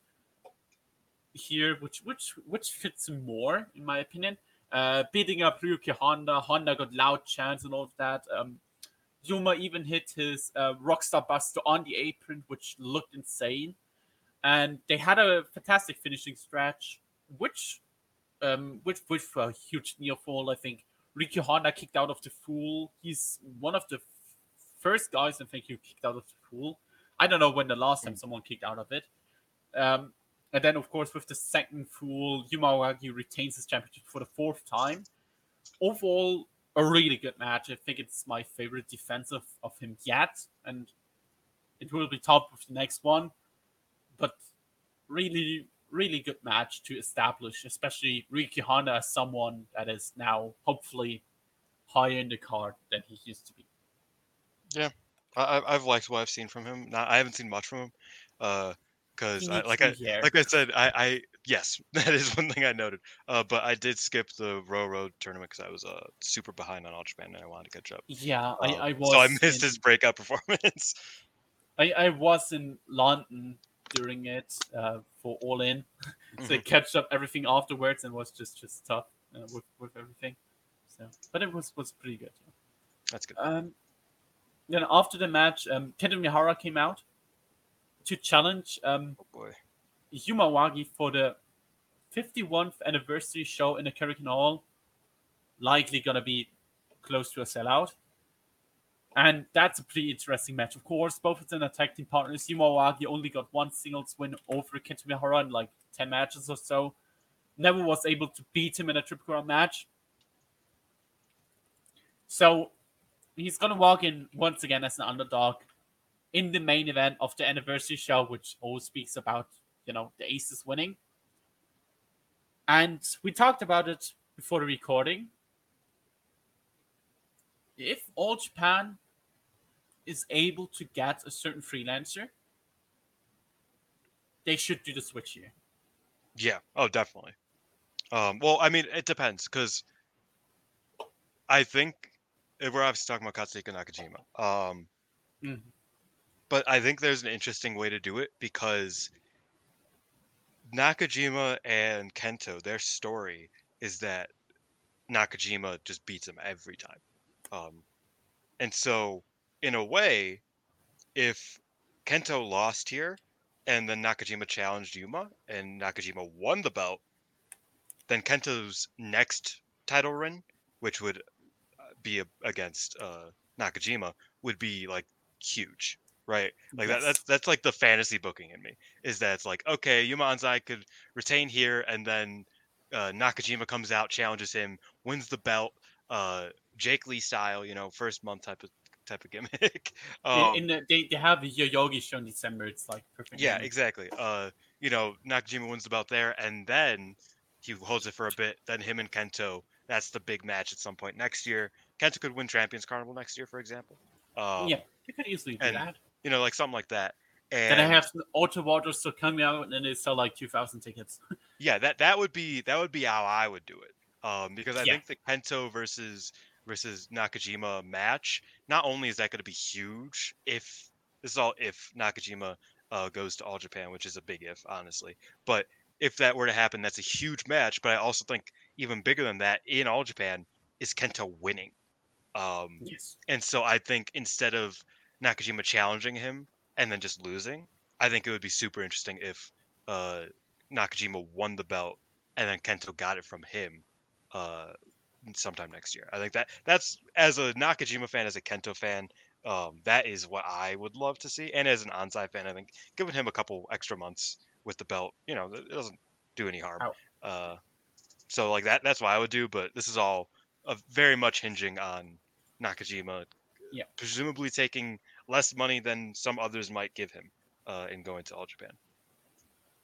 here, which which which fits him more in my opinion. Uh, beating up Ryuki Honda, Honda got loud chants and all of that. Um, Yuma even hit his uh, Rockstar Buster on the apron, which looked insane. And they had a fantastic finishing stretch, which um, which with a huge near fall. I think Ryuki Honda kicked out of the Fool. He's one of the first guys I think who kicked out of the Fool. I don't know when the last time someone kicked out of it. Um, and then of course with the second Fool, Yuma Aoyagi retains his championship for the fourth time. Overall, a really good match. I think it's my favorite defensive of him yet, and it will be top with the next one. But really, really good match to establish, especially Ryuki Honda as someone that is now hopefully higher in the card than he used to be. Yeah, I- I've liked what I've seen from him. Not, I haven't seen much from him, uh, because needs like I like I said, I, I yes, [LAUGHS] that is one thing I noted. Uh, but I did skip the Royal Road tournament because I was uh super behind on All Japan and I wanted to catch up. Yeah, Um, I, I was. so I [LAUGHS] missed in, his breakout [LAUGHS] performance. I, I was in London during it uh, for All In, so I Mhm. catch up everything afterwards and was just just tough uh, with with everything. So, but it was was pretty good. That's good. Um, then after the match, um, Kento Miyahara came out to challenge um, Oh boy. Yuma Aoyagi for the 51th anniversary show in the Korakuen Hall. Likely gonna be close to a sellout. And that's a pretty interesting match. Of course, both of them are tag team partners. Yuma Aoyagi only got one singles win over Kento Miyahara in like 10 matches or so. Never was able to beat him in a Triple Crown match. So he's going to walk in once again as an underdog in the main event of the anniversary show, which always speaks about, you know, the Aces is winning. And we talked about it before the recording. If All Japan is able to get a certain freelancer, they should do the switch here. Yeah. Oh, definitely. Um, well, I mean, it depends because I think we're obviously talking about Katsuhiko Nakajima. Um, Mhm. But I think there's an interesting way to do it because Nakajima and Kento, their story is that Nakajima just beats him every time. Um, and so, in a way, if Kento lost here and then Nakajima challenged Yuma and Nakajima won the belt, then Kento's next title run, which would uh, be against uh, Nakajima, would be like huge, right? Like that, that's that's like the fantasy booking in me is that it's like okay, Yuma Anzai could retain here, and then uh, Nakajima comes out, challenges him, wins the belt, uh, Jake Lee style, you know, first month type of type of gimmick. [LAUGHS] um, in the, they, they have the Yoyogi show in December. It's like perfect. yeah, timing. exactly. Uh, you know, Nakajima wins the belt there, and then he holds it for a bit. Then him and Kento, that's the big match at some point next year. Kento could win Champions Carnival next year, for example. Um, yeah, you could easily do and- that. You know, like something like that. And Then I have some Auto Water still coming out, and then they sell like two thousand tickets. [LAUGHS] yeah, that that would be that would be how I would do it. Um, because I Yeah. think the Kento versus versus Nakajima match, not only is that going to be huge, if this is all if Nakajima uh, goes to All Japan, which is a big if, honestly. But if that were to happen, that's a huge match. But I also think even bigger than that in All Japan is Kento winning. Um, yes. and so I think instead of Nakajima challenging him and then just losing, I think it would be super interesting if uh, Nakajima won the belt and then Kento got it from him uh, sometime next year. I think that that's as a Nakajima fan, as a Kento fan, um, that is what I would love to see. And as an Onsai fan, I think giving him a couple extra months with the belt, you know, it doesn't do any harm. Ow. Uh, so like that, that's what I would do. But this is all uh, very much hinging on Nakajima, Yeah. presumably taking less money than some others might give him uh, in going to All Japan.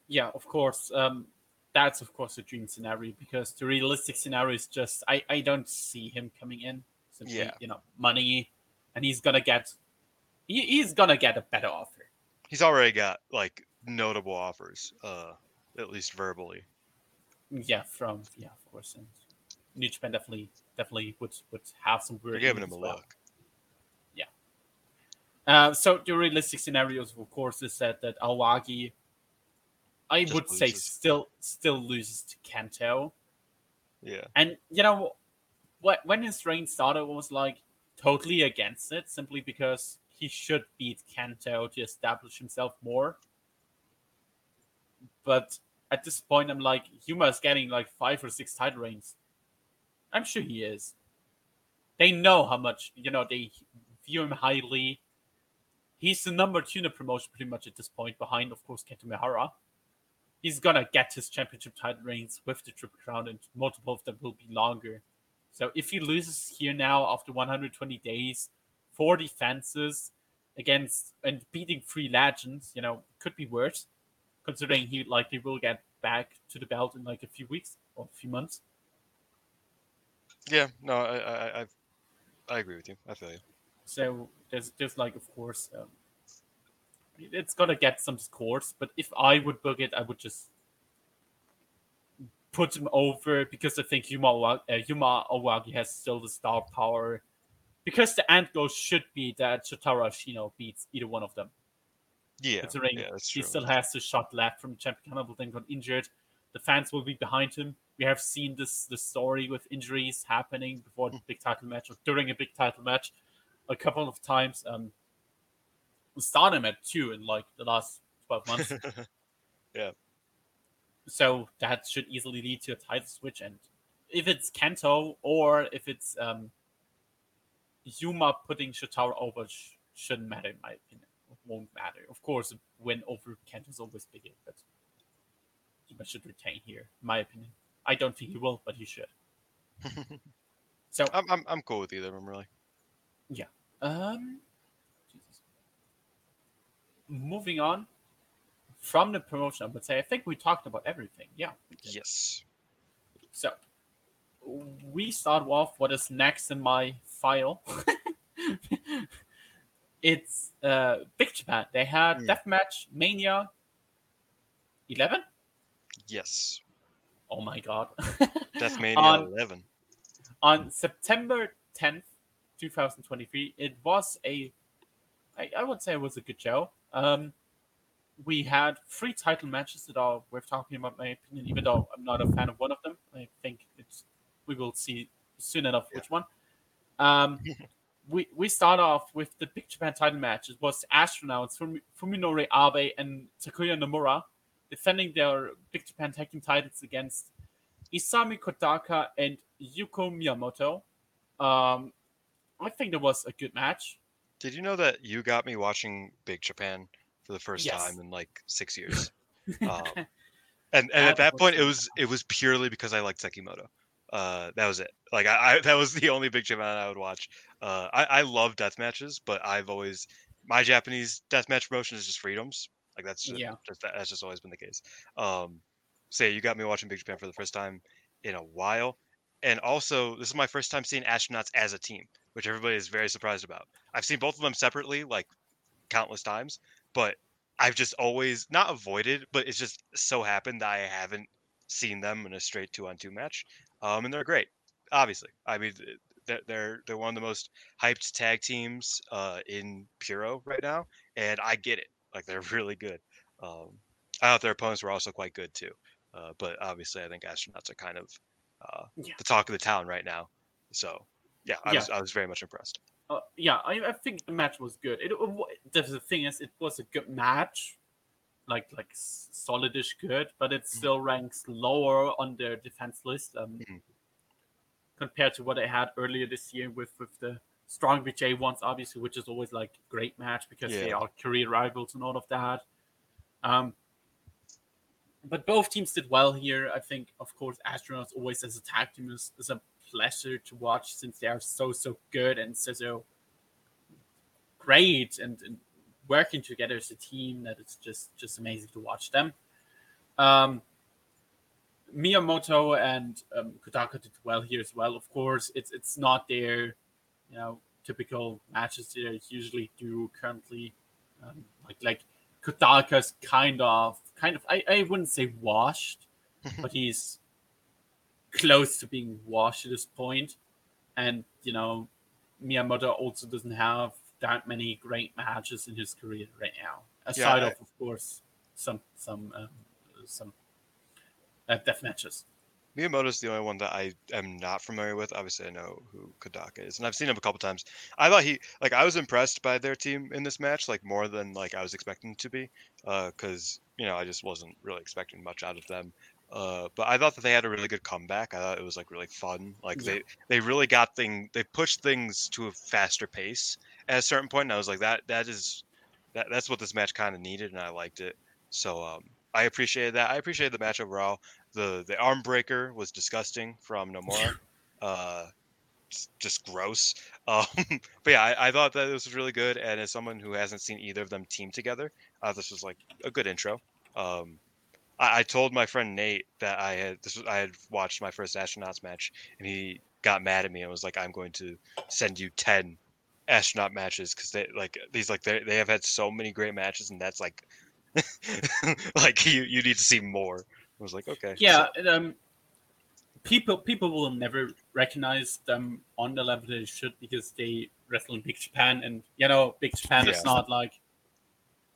Yeah, of course. Um, that's of course a dream scenario because the realistic scenario is just I, I don't see him coming in. Simply, Yeah. you know, money, and he's gonna get he, he's gonna get a better offer. He's already got like notable offers, uh, at least verbally. Yeah, from yeah, of course, and New Japan definitely definitely would would have some They're giving him a well. look. Uh, so the realistic scenarios, of course, is that that Aoyagi, I Just would say, still still loses to Kento. Yeah. And you know, what when his reign started, I was like totally against it, simply because he should beat Kento to establish himself more. But at this point, I'm like, Yuma is getting like five or six title reigns. I'm sure he is. They know how much you know. They view him highly. He's the number two in the promotion pretty much at this point, behind of course Kento Miyahara he's gonna get his championship title reigns with the Triple Crown, and multiple of them will be longer. So if he loses here now after 120 days, four defenses against and beating three legends, you know, could be worse, considering he likely will get back to the belt in like a few weeks or a few months. Yeah. No, I, I, I, I agree with you. I feel you. So there's just like of course um, it's gonna get some scores, but if I would book it, I would just put him over because I think Yuma uh, Yuma Aoyagi has still the star power. Because the end goal should be that Shotaro Ashino beats either one of them. Yeah. Considering yeah, that's he still has the shot left from the Champion then got injured. The fans will be behind him. We have seen this the story with injuries happening before the big title match or during a big title match a couple of times. Um, we started him at two in like the last twelve months, [LAUGHS] yeah. so that should easily lead to a title switch. And if it's Kento or if it's um, Yuma putting Shotaro over sh- shouldn't matter in my opinion. It won't matter. Of course, win over Kent is always bigger, but Yuma should retain here, in my opinion. I don't think he will, but he should. [LAUGHS] So I'm, I'm I'm cool with either of them really. Um, Jesus. moving on from the promotion, I would say I think we talked about everything. Yeah. Yes. So we start off what is next in my file. [LAUGHS] it's uh Big Japan. They had Hmm. Deathmatch Mania 11. Yes. Oh my god. Deathmania [LAUGHS] On- 11. on September 10th, 2023, it was a, I, I would say it was a good show. Um, we had three title matches that are worth talking about, my opinion, even though I'm not a fan of one of them. I think it's we will see soon enough which one. Um, [LAUGHS] we, we start off with the Big Japan title match. It was astronauts Fumi- Fuminori Abe and Takuya Nomura defending their Big Japan tag team titles against Isami Kodaka and Yuko Miyamoto. Um, I think it was a good match. Did you know that you got me watching Big Japan for the first Yes. time in like six years? [LAUGHS] Um, and and at that point, it was it was purely because I liked Sekimoto. Uh, that was it. Like I, I that was [LAUGHS] the only Big Japan I would watch. Uh, I I love death matches, but I've always my Japanese death match promotion is just freedoms. Like that's just, Yeah. just that's just always been the case. Um, say you got me watching Big Japan for the first time in a while, and also this is my first time seeing astronauts as a team, which everybody is very surprised about. I've seen both of them separately like countless times, but I've just always not avoided, but it's just so happened that I haven't seen them in a straight two on two match. Um, and they're great, obviously. I mean, they're they're they're one of the most hyped tag teams uh, in Puro right now, and I get it. Like they're [LAUGHS] really good. Um, I thought their opponents were also quite good too, uh, but obviously I think astronauts are kind of uh, Yeah. the talk of the town right now. So yeah, I Yeah. was I was very much impressed. Uh, yeah, I, I think the match was good. It, it the, thing is, it was a good match, like like solidish good, but it still ranks lower on their defense list um, Mhm. compared to what they had earlier this year with with the Strong BJ ones, obviously, which is always like great match because they are career rivals and all of that. Um, but both teams did well here. I think, of course, Astronauts always as a tag team is, is a pleasure to watch since they are so so good and so so great and, and working together as a team that it's just just amazing to watch them. Um, Miyamoto and um, Kodaka did well here as well. Of course, it's it's not their you know typical matches they usually do currently. Um, like like Kodaka's kind of kind of I, I wouldn't say washed, but he's close to being washed at this point. And you know, Miyamoto also doesn't have that many great matches in his career right now. Aside I- of, of course, some some um, some uh, death matches. Miyamoto's the only one that I am not familiar with. Obviously, I know who Kodaka is, and I've seen him a couple times. I thought he like I was impressed by their team in this match, like more than like I was expecting to be, because you know I just wasn't really expecting much out of them. Uh, but I thought that they had a really good comeback. I thought it was like really fun. Like Yeah. they they really got thing they pushed things to a faster pace at a certain point, and I was like that that is that that's what this match kind of needed, and I liked it. So um, I appreciated that. I appreciated the match overall the the arm breaker was disgusting from Nomura. uh, just, just gross. [LAUGHS] Um, but yeah, I, I thought that this was really good. And as someone who hasn't seen either of them team together, uh, this was like a good intro. Um, I, I told my friend Nate that I had this was, I had watched my first astronauts match, and he got mad at me and was like, "I'm going to send you ten astronaut matches because they like these like they they have had so many great matches, and that's like." [LAUGHS] like you, you need to see more. I was like, okay. Yeah, and, um, people people will never recognize them on the level they should because they wrestle in Big Japan, and you know, Big Japan is not like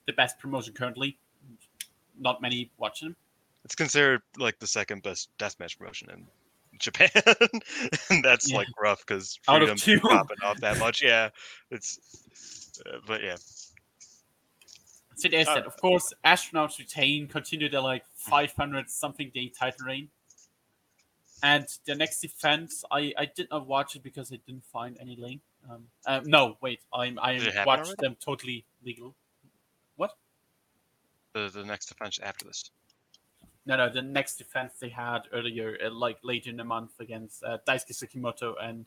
the best promotion currently. Not many watch them. It's considered like the second best deathmatch promotion in Japan, [LAUGHS] and that's Yeah. like rough because freedom's popping off that much. Yeah, it's, uh, but yeah, Uh, that. Of course, astronauts retain, continue their like 500 something day title reign. And the next defense, I, I did not watch it because I didn't find any link. Um, uh, no, wait, I'm I happen watched them totally legal. What? The the next defense after this. No, no, the next defense they had earlier, uh, like later in the month against uh, Daisuke Sekimoto and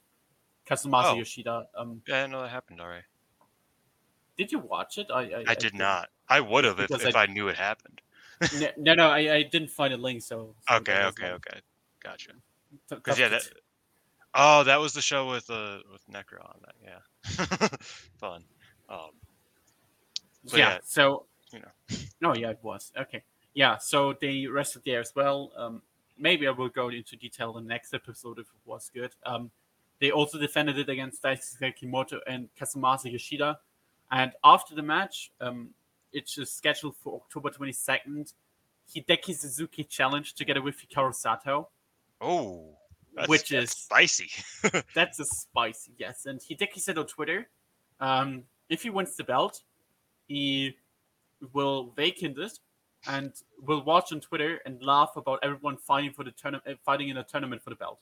Kazumasa Oh. Yoshida. Um, Yeah, I know that happened already. did you watch it? I I, I did not. I would have if, if I- I knew it happened. No, no, no, I, I didn't find a link. So, [LAUGHS] Okay, okay, okay. Gotcha. Because yeah, that. Oh, that was the show with uh with Necro on that. Yeah, [LAUGHS] fun. Um, yeah, yeah, So you know. No, yeah, it was okay. Yeah, so they rested there as well. Um, maybe I will go into detail in the next episode if it was good. Um, they also defended it against Daisuke Kimoto and Kazumasa Yoshida. And after the match, um, it's just scheduled for October 22nd. Hideki Suzuki challenge together with Hikaru Sato. Oh, that's, Which is- spicy. [LAUGHS] That's a spicy, yes. And Hideki said on Twitter, um, if he wins the belt, he will vacant it and will watch on Twitter and laugh about everyone fighting for the tournament, fighting in a tournament for the belt.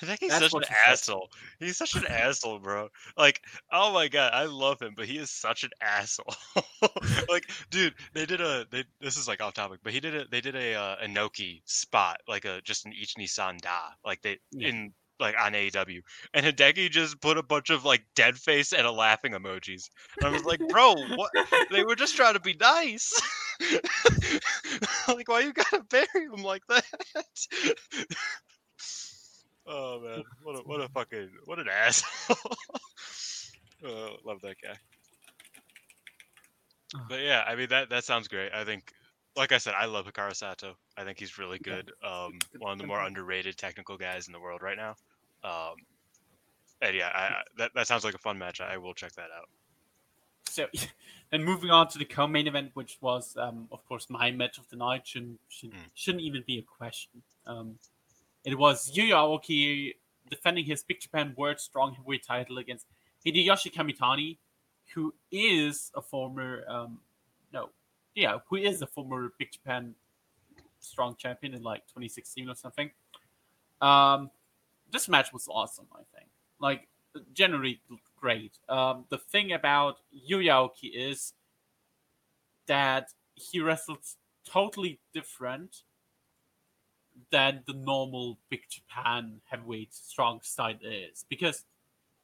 He's That's such an he said. asshole. He's such an asshole, bro. Like, oh my god, I love him, but he is such an asshole. [LAUGHS] like, dude, they did a. They, this is like off topic, but he did a. They did a uh, Inoki spot, like a just an each Nissan da, like they Yeah. in like on AEW, and Hideki just put a bunch of like dead face and a laughing emojis. And I was like, bro, what? They were just trying to be nice. [LAUGHS] like, why you gotta bury him like that? [LAUGHS] oh man, [LAUGHS] what a what a fucking what an asshole. [LAUGHS] uh, love that guy. But yeah, I mean that that sounds great. I think, like I said, I love Hikaru Sato. I think he's really good. Um, one of the more underrated technical guys in the world right now. Um, and yeah, I, I, that that sounds like a fun match. I will check that out. So, [LAUGHS] then moving on to the co-main event, which was, um, of course, my match of the night. Shouldn't shouldn't, Mm. shouldn't even be a question. Um, it was Yuya Aoki defending his Big Japan World Strong Heavyweight title against Hideyoshi Kamitani, who is a former, um, no, yeah, who is a former Big Japan Strong champion in like 2016 or something. Um, this match was awesome. I think, like, generally great. Um, the thing about Yuya Aoki is that he wrestled totally different than the normal Big Japan heavyweight strong style is because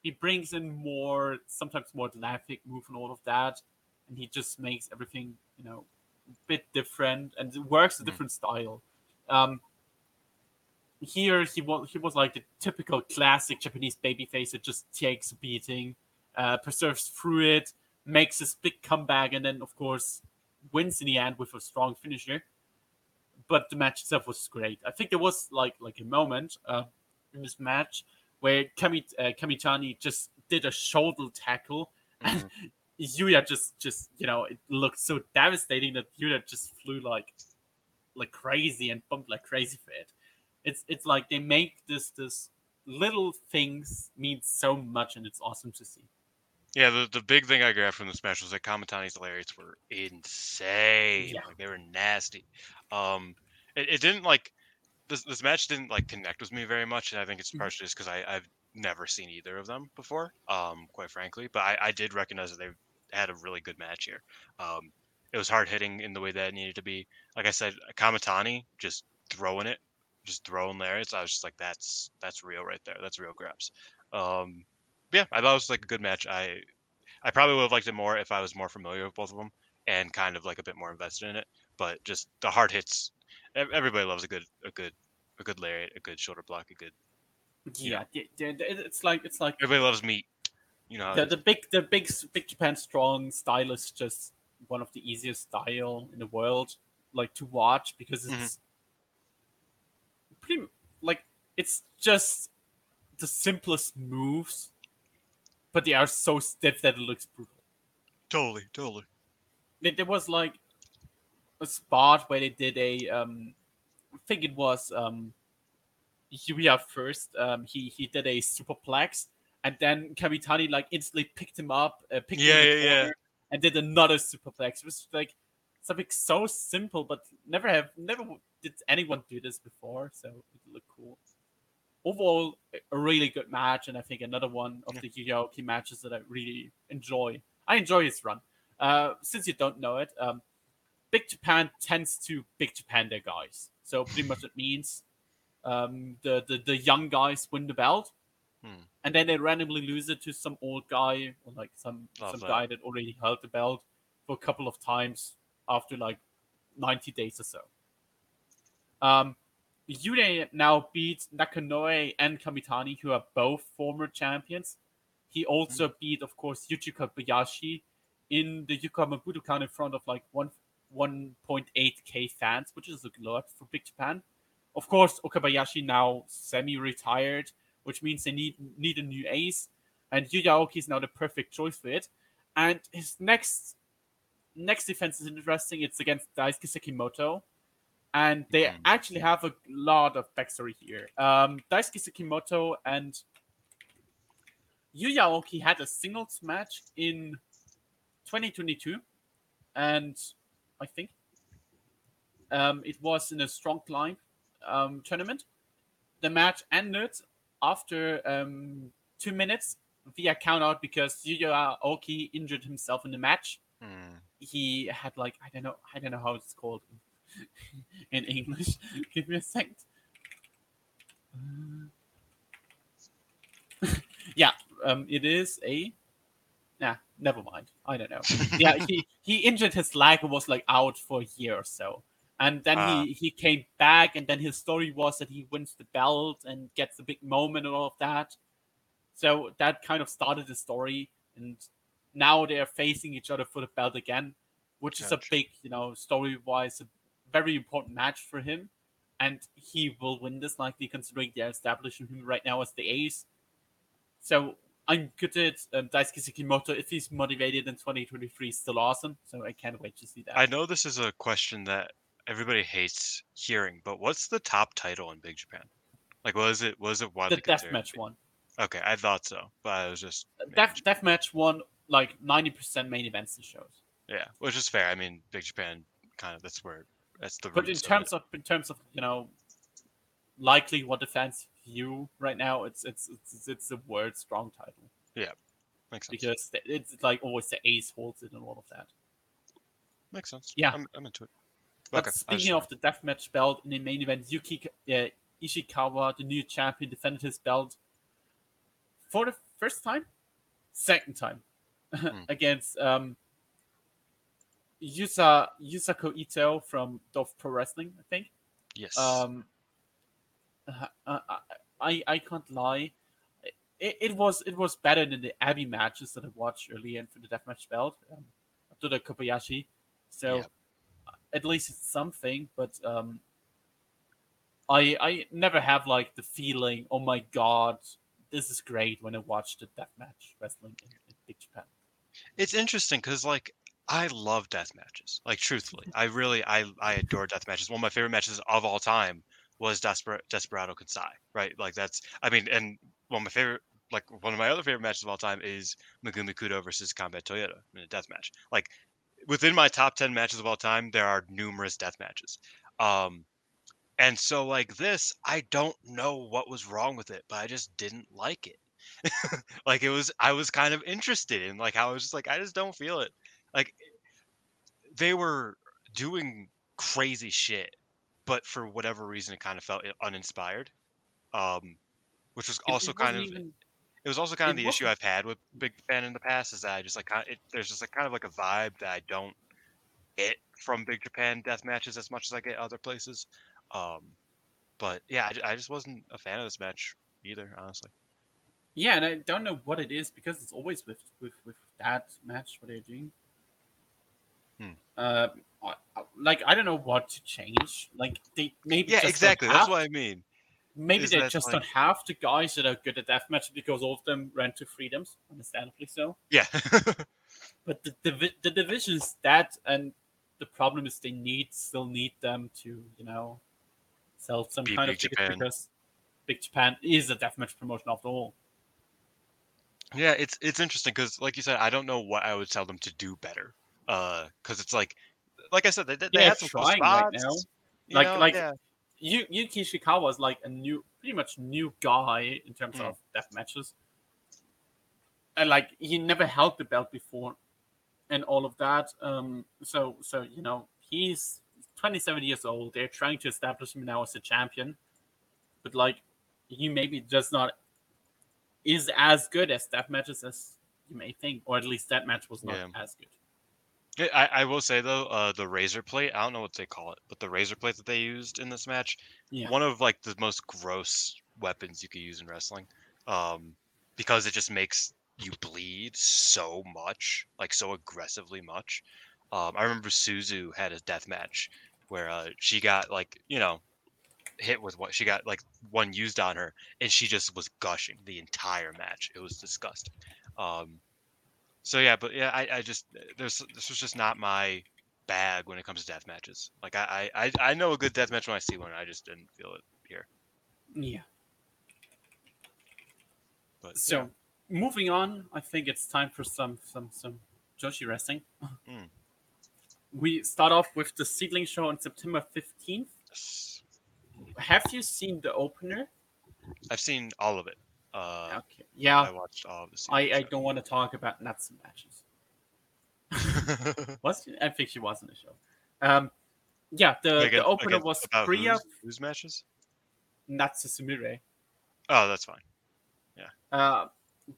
he brings in more, sometimes more dynamic move and all of that, and he just makes everything you know a bit different and it works a Mhm. different style. Um, here he was he was like the typical classic Japanese babyface that just takes a beating, uh, perseveres through it, makes his big comeback, and then of course wins in the end with a strong finisher. But the match itself was great. I think there was like like a moment uh, in this match where Kami, uh, Kamitani just did a shoulder tackle, and [LAUGHS] Yuya just just you know it looked so devastating that Yuya just flew like like crazy and bumped like crazy for it. It's it's like they make this this little things mean so much, and it's awesome to see. Yeah, the, the big thing I grabbed from this match was that Kamitani's lariats were insane. Yeah. Like they were nasty. Um, it, it didn't like this this match didn't like connect with me very much, and I think it's Mhm. partially just because I I've never seen either of them before. Um, quite frankly, but I, I did recognize that they had a really good match here. Um, it was hard hitting in the way that it needed to be. Like I said, Kamatani just throwing it, just throwing lariats. I was just like, that's that's real right there. That's real grabs. Um, yeah, I thought it was like a good match. I I probably would have liked it more if I was more familiar with both of them and kind of like a bit more invested in it. But just the hard hits. Everybody loves a good a good a good lariat, a good shoulder block, a good. Yeah, yeah, it's like it's like Everybody loves meat. You know. the, the big the big big Japan strong style is just one of the easiest style in the world, like to watch because Mhm. it's pretty like it's just the simplest moves, but they are so stiff that it looks brutal. Totally, totally. There, there was like a spot where they did a um, I think it was um, Yuya first. Um, he he did a superplex, and then Kamitani like instantly picked him up, uh, picked Yeah, the yeah, yeah. and did another superplex. It was like something so simple, but never have never did anyone do this before, so it looked cool. Overall, a really good match, and I think another one of Yeah. the Yuya Aoki matches that I really enjoy. I enjoy his run. Uh, since you don't know it, um, Big Japan tends to Big Japan their guys. So pretty much it means um, the, the the young guys win the belt, Hmm. and then they randomly lose it to some old guy or like some Love some that. guy that already held the belt for a couple of times after like 90 days or so. Um, Yude now beat Nakanoue and Kamitani, who are both former champions. He also mm. beat, of course, Yuji Okabayashi in the Yokohama Budokan in front of like one 1.8k fans, which is a lot for Big Japan. Of course, Okabayashi now semi-retired, which means they need need a new ace, and Yuya Aoki is now the perfect choice for it. And his next next defense is interesting. It's against Daisuke Sekimoto, and they actually have a lot of backstory here. Um, Daisuke Sekimoto and Yuya Aoki had a singles match in 2022, and I think um, it was in a strong climb um, tournament. The match ended after um, two minutes via countout because Yuya Aoki injured himself in the match. Hmm. He had like I don't know I don't know how it's called in English. [LAUGHS] Give me a second. Uh, [LAUGHS] yeah, um, it is a. Nah, never mind. I don't know. [LAUGHS] yeah, he he injured his leg and was like out for a year or so, and then Ah. he he came back, and then his story was that he wins the belt and gets a big moment and all of that. So that kind of started the story, and now they are facing each other for the belt again, which is a big, you know, story wise, a very important match for him. And he will win this likely considering they're establishing him right now as the ace. So I'm good at um, Daisuke Sekimoto. If he's motivated in 2023, still awesome. So I can't wait to see that. I know this is a question that everybody hates hearing, but what's the top title in Big Japan? Like, was it was it the widely considered? deathmatch one. Okay, I thought so, but I was just Death deathmatch one. like 90% main events and shows. yeah, which is fair. I mean, Big Japan kind of that's where the. But in roots of terms of in terms of you know, likely what the fans view right now, it's it's it's, it's a word strong title Yeah, makes sense. because it's like always the ace holds it and all of that. makes sense. Yeah. I'm, I'm into it. But Okay, speaking of the deathmatch belt in the main event, Yuki uh, Ishikawa, the new champion, defended his belt for the first time, second time [LAUGHS] Hmm. against um, Yusa Yusaku Ito from Dove Pro Wrestling, I think. yes, Um, uh, uh, I I can't lie. It, it was it was better than the Abby matches that I watched earlier and for the deathmatch belt um, the Kobayashi. So Yeah. at least it's something. But um, I I never have like the feeling. Oh my god, this is great when I watched the deathmatch wrestling in, in Big Japan. it's interesting because like I love death matches. Like truthfully, I really I I adore death matches. One of my favorite matches of all time was Desper- Desperado Kansai. Right, like that's I mean, and one of my favorite like one of my other favorite matches of all time is Megumi Kudo versus Combat Toyota in a death match. Like within my top 10 matches of all time there are numerous death matches um and so like this i don't know what was wrong with it but i just didn't like it [LAUGHS] like it was i was kind of interested in like how i was just like i just don't feel it like they were doing crazy shit but for whatever reason it kind of felt uninspired um which was also kind of even- it was also kind of the issue I've had with Big Fan in the past is that I just like it, there's just like kind of like a vibe that I don't get from Big Japan death matches as much as I get other places. Um, but yeah, I, I just wasn't a fan of this match either, honestly. Yeah, and I don't know what it is because it's always with with, with that match what they're doing. Hmm. Uh, like I don't know what to change. Like they maybe Yeah, exactly. That's have- what I mean. maybe is they just like- don't have the guys that are good at deathmatch because all of them ran to freedoms, understandably so. Yeah, [LAUGHS] But the the division is that, and the problem is they need still need them to you know sell some Be kind Big of tickets Japan. because Big Japan is a deathmatch promotion after all. yeah. It's it's interesting because, like you said, I don't know what I would tell them to do better. Uh, because it's like, like I said, they, they Yeah, had some trying right now. you Like- know, like- yeah. Yu- Yuki Ishikawa is like a new, pretty much new guy in terms Mm. of death matches. And like he never held the belt before, and all of that. Um, so so you know he's 27 years old. They're trying to establish him now as a champion, but like he maybe just not is as good as death matches as you may think, or at least that match was not Yeah. as good. Yeah, I, I will say though, uh, the razor plate, I don't know what they call it, but the razor plate that they used in this match, Yeah. one of like the most gross weapons you could use in wrestling. Um, because it just makes you bleed so much, like so aggressively much. Um, I remember Suzu had a death match where uh, she got like, you know, hit with what she got like one used on her and she just was gushing the entire match. It was disgusting. Um, so yeah, but yeah, I, I just there's this was just not my bag when it comes to death matches. Like I, I I- know a good death match when I see one. I just didn't feel it here. Yeah. But So moving on, I think it's time for some some some Joshi wrestling. Mm. We start off with the SEAdLINNNG show on September fifteenth. yeah. Have you seen the opener? I've seen all of it. Uh, Okay. Yeah. I watched all of the. I, I don't want to talk about Natsu matches. so. [LAUGHS] Was? I think she was in the show. Um, yeah, the, the opener was Priya whose, matches? Natsu Sumire. Oh, that's fine. Yeah. Uh,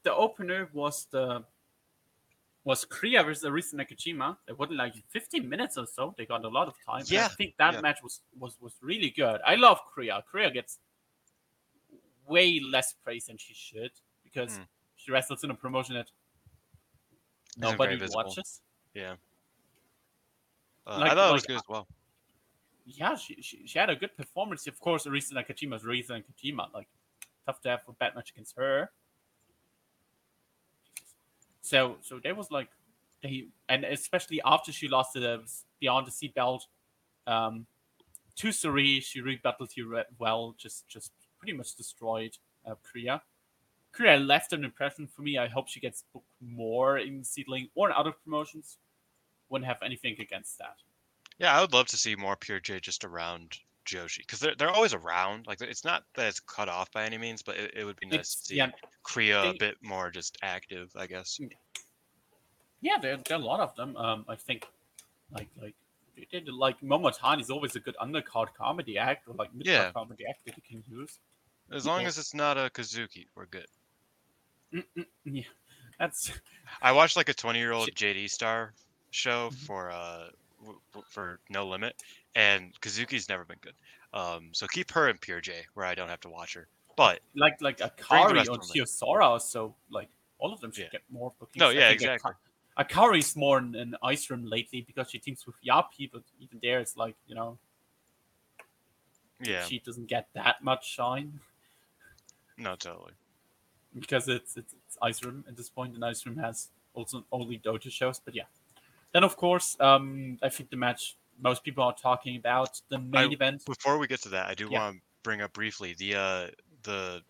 the opener was the was Kriya versus Arisa Nakajima. It wasn't like 15 minutes or so. They got a lot of time. and I think that yeah. match was, was was really good. I love Kriya. Kriya gets way less praise than she should because Mm. she wrestles in a promotion that Isn't nobody watches. Yeah. Uh, Like- I thought it was like, good as well. yeah, she, she she had a good performance. Of course, Arisa Nakajima's Arisa Nakajima. Like, tough to have a bad match against her. So so there was like they and especially after she lost the Beyond the Sea belt um, to Sareee, she rebattled you well. Just just pretty much destroyed uh, Kriya. Kriya left an impression for me. I hope she gets booked more in SEAdLINNNG or in other promotions. Wouldn't have anything against that. Yeah, I would love to see more Pure J just around Joshi because they're they're always around. Like it's not that it's cut off by any means, but it, it would be nice It's to see yeah, Kriya a bit more just active. I guess. Yeah, there, there are a lot of them. Um, I think, like like they did like Momotani is always a good undercard comedy act or like mid Yeah. comedy act that you can use. As long Yeah. as it's not a Kazuki, we're good. Mm-mm, yeah, that's [LAUGHS] I watched like a 20 year old JD Star show Mhm. for uh w- for No Limit, and Kazuki's never been good. Um, so keep her in Pure J where I don't have to watch her. But like like Akari or them So like all of them should Yeah. get more bookings. No, yeah, exactly. Akari's more in, in Ice Ribbon lately because she teams with Yapi, but even there it's like you know yeah, she doesn't get that much shine no, totally. because it's, it's it's Ice Ribbon at this point, and Ice Ribbon has also only Dota shows. But yeah, then of course, um, I think the match most people are talking about the main I- event. Before we get to that, I do Yeah. want to bring up briefly the uh the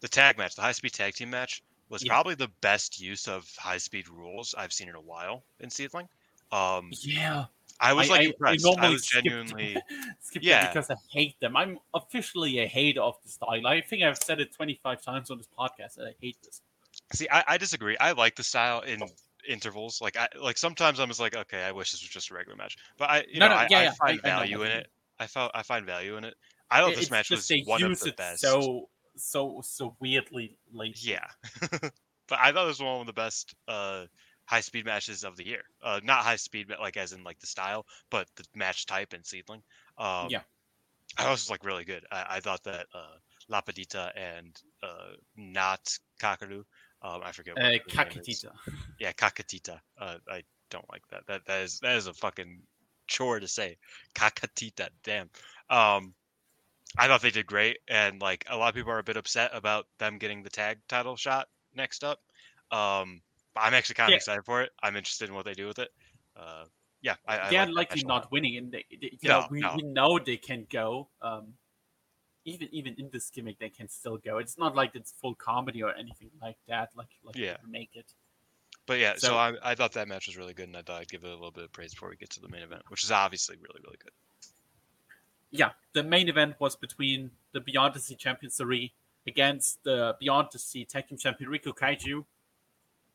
the tag match, the high speed tag team match was Yeah. probably the best use of high speed rules I've seen in a while in SEAdLINNNG. Um, Yeah, I was like I- I impressed. I, normally was skip- genuinely [LAUGHS] skip Yeah. because I hate them. I'm officially a hater of the style. I think I've said it 25 times on this podcast that I hate this. See, I, I disagree. I like the style in intervals. Like I like sometimes I'm just like, okay, I wish this was just a regular match. But I you No, know, no, I, yeah, I yeah, find I- I know value in it. I felt I find value in it. I thought It- this match was one of the best. so so so weirdly late. Yeah. [LAUGHS] but I thought it was one of the best uh high speed matches of the year. Uh not high speed but like as in like the style, but the match type and SEAdLINNNG. Um Yeah. I was like really good. I, I thought that uh Lapadita and uh not Kakaru, um I forget what Uh, her name is. Kakitita. [LAUGHS] Yeah, Kakatita. Uh, I don't like that. That that is that is a fucking chore to say. Kakatita. Damn. Um, I thought they did great, and like a lot of people are a bit upset about them getting the tag title shot next up. Um, I'm actually kind of Yeah. excited for it. I'm interested in what they do with it. Uh, yeah, I, I They're like likely a lot. not winning, and they, they, you No, know we, no. we know they can go. Um, even even in this gimmick, they can still go. It's not like it's full comedy or anything like that. Like like Yeah. make it. But yeah, so, So- I, I thought that match was really good, and I thought I'd give it a little bit of praise before we get to the main event, which is obviously really really good. Yeah, the main event was between the Beyond the Sea champion Sareee against the Beyond the Sea tag team champion Rico Kaiju.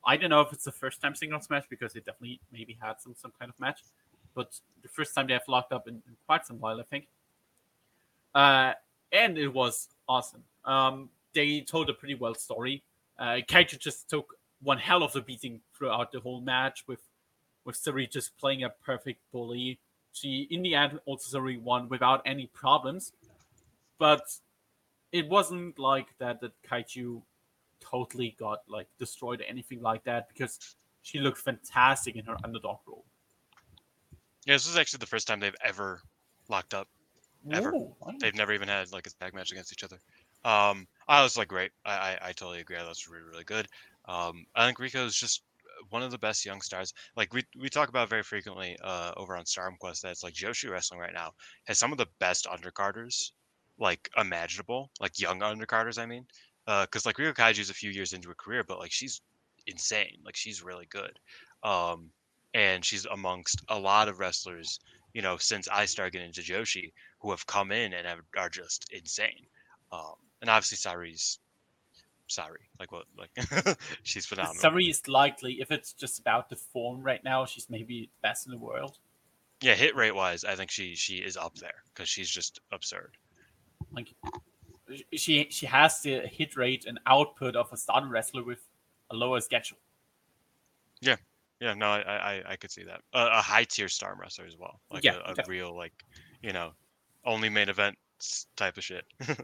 I don't know if it's the first time singles match because they definitely maybe had some some kind of match, but the first time they have locked up in, in quite some while, I think. Uh, and it was awesome. Um, they told a pretty well story. Uh, Kaiju just took one hell of a beating throughout the whole match with with Sareee just playing a perfect bully. She in the end also Sareee won without any problems, but it wasn't like that that Kaiju totally got like destroyed or anything like that because she looked fantastic in her underdog role. Yeah, this is actually the first time they've ever locked up. Ever. Ooh, They've never even had like a tag match against each other. Um, I was like, great. I, I, I totally agree. That's really, really good. Um, I think Rico is just one of the best young stars. Like we, we talk about very frequently uh, over on Stardom Quest that it's like Joshi Wrestling right now has some of the best undercarders like imaginable, like young undercarders. I mean, because like Ryo Kaiju's a few years into her career, but like she's insane. Like she's really good, um, and she's amongst a lot of wrestlers. You know, since I started getting into Joshi, who have come in and have, are just insane. Um, and obviously, Sareee's sorry, like what, like [LAUGHS] she's phenomenal. Sareee is likely, if it's just about the form right now, she's maybe best in the world. Yeah, hit rate wise, I think she she is up there because she's just absurd. Like she she has the hit rate and output of a starter wrestler with a lower schedule. Yeah, yeah, no, I I, I could see that. Uh, a high tier star wrestler as well, like Yeah, a, a real like you know only main event type of shit. [LAUGHS]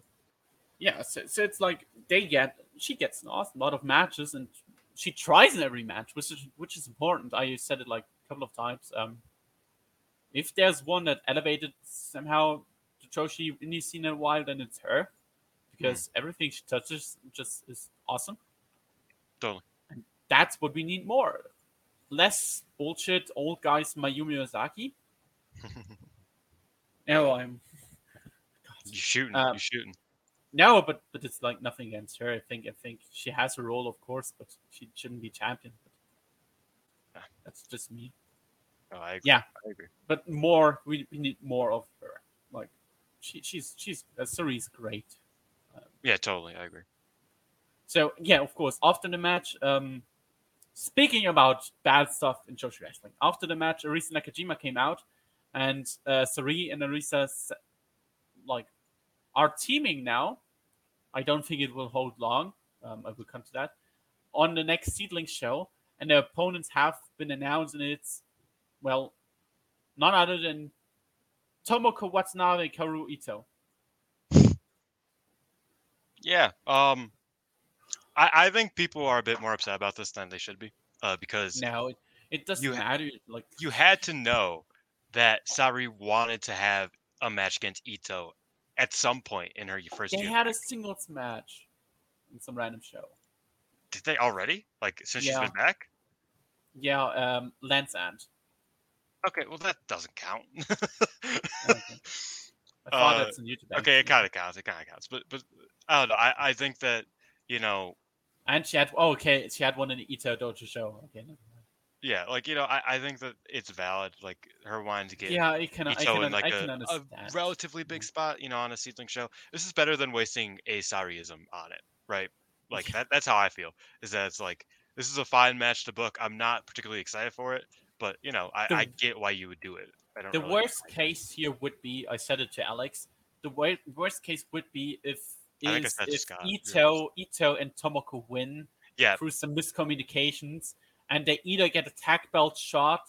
Yeah, so, so it's like they get she gets an awesome lot of matches and she tries in every match, which is which is important. I said it like a couple of times. Um, if there's one that elevated somehow the Joshi indie scene in a while, then it's her because everything she touches just is awesome. Totally. And that's what we need more. Less bullshit old guys Mayumi Ozaki. [LAUGHS] no, I'm You're shooting, Um, you shooting. No, but but it's like nothing against her. I think I think she has a role, of course, but she shouldn't be champion. Yeah. That's just me. Oh, I agree. yeah. I agree. But more, we, we need more of her. Like she she's she's uh, Sareee's great. Yeah, totally. I agree. So yeah, of course. After the match, um, speaking about bad stuff in Joshi wrestling, after the match, Arisa Nakajima came out, and uh, Sareee and Arisa like are teaming now. I don't think it will hold long. Um, I will come to that on the next SEAdLINNNG show, and the opponents have been announced, and it's well, none other than Tomoko Watanabe and Kaoru Ito. Yeah. Um, I I think people are a bit more upset about this than they should be. Uh, because Now it, it doesn't You matter. Like you had to know that Sareee wanted to have a match against Ito at some point in her first they year. had a singles match in some random show. Did they already? Like since she's been back? Yeah, um, Lance Ant. Okay, well that doesn't count. [LAUGHS] Okay. I thought Uh, that's on YouTube. okay, it kind of counts. It kind of counts. But but I don't know. I, I think that you know And she had oh okay, she had one in the Ito Dojo show. Okay. Yeah like you know I, I think that it's valid like her wanting to get Yeah, I can I Ito can, in like I a, can a understand. relatively big spot, you know, on a SEAdLINNNG show. This is better than wasting a Sariism on it, right? Like [LAUGHS] that, that's how I feel. Is that it's like this is a fine match to book. I'm not particularly excited for it, but you know, I, The- I get why you would do it. I don't The really- worst case here would be I said it to Alex. The wor- worst case would be if I I is if Scott, to Ito Ito and Tomoko win Yeah, through some miscommunications, and they either get a tag belt shot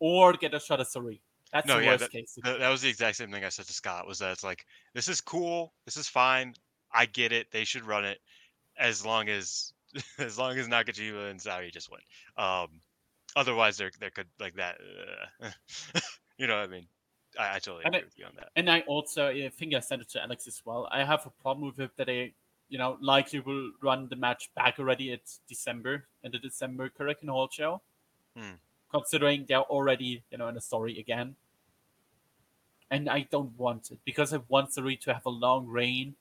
or get a shot at Sareee. That's No, the yeah, worst case. Th- that was the exact same thing I said to Scott. Was that it's like this is cool, this is fine. I get it. They should run it as long as [LAUGHS] as long as Nakajima and Sareee just win. Um, otherwise, there there could like that. Uh, [LAUGHS] you know what I mean? I, I totally And agree it- with you on that. And I also I think I sent it to Alex as well. I have a problem with it that they, you know, likely will run the match back already at December in the December Korakuen Hall show. Hmm. Considering they're already, you know, in a story again. And I don't want it because I want Sareee to have a long reign.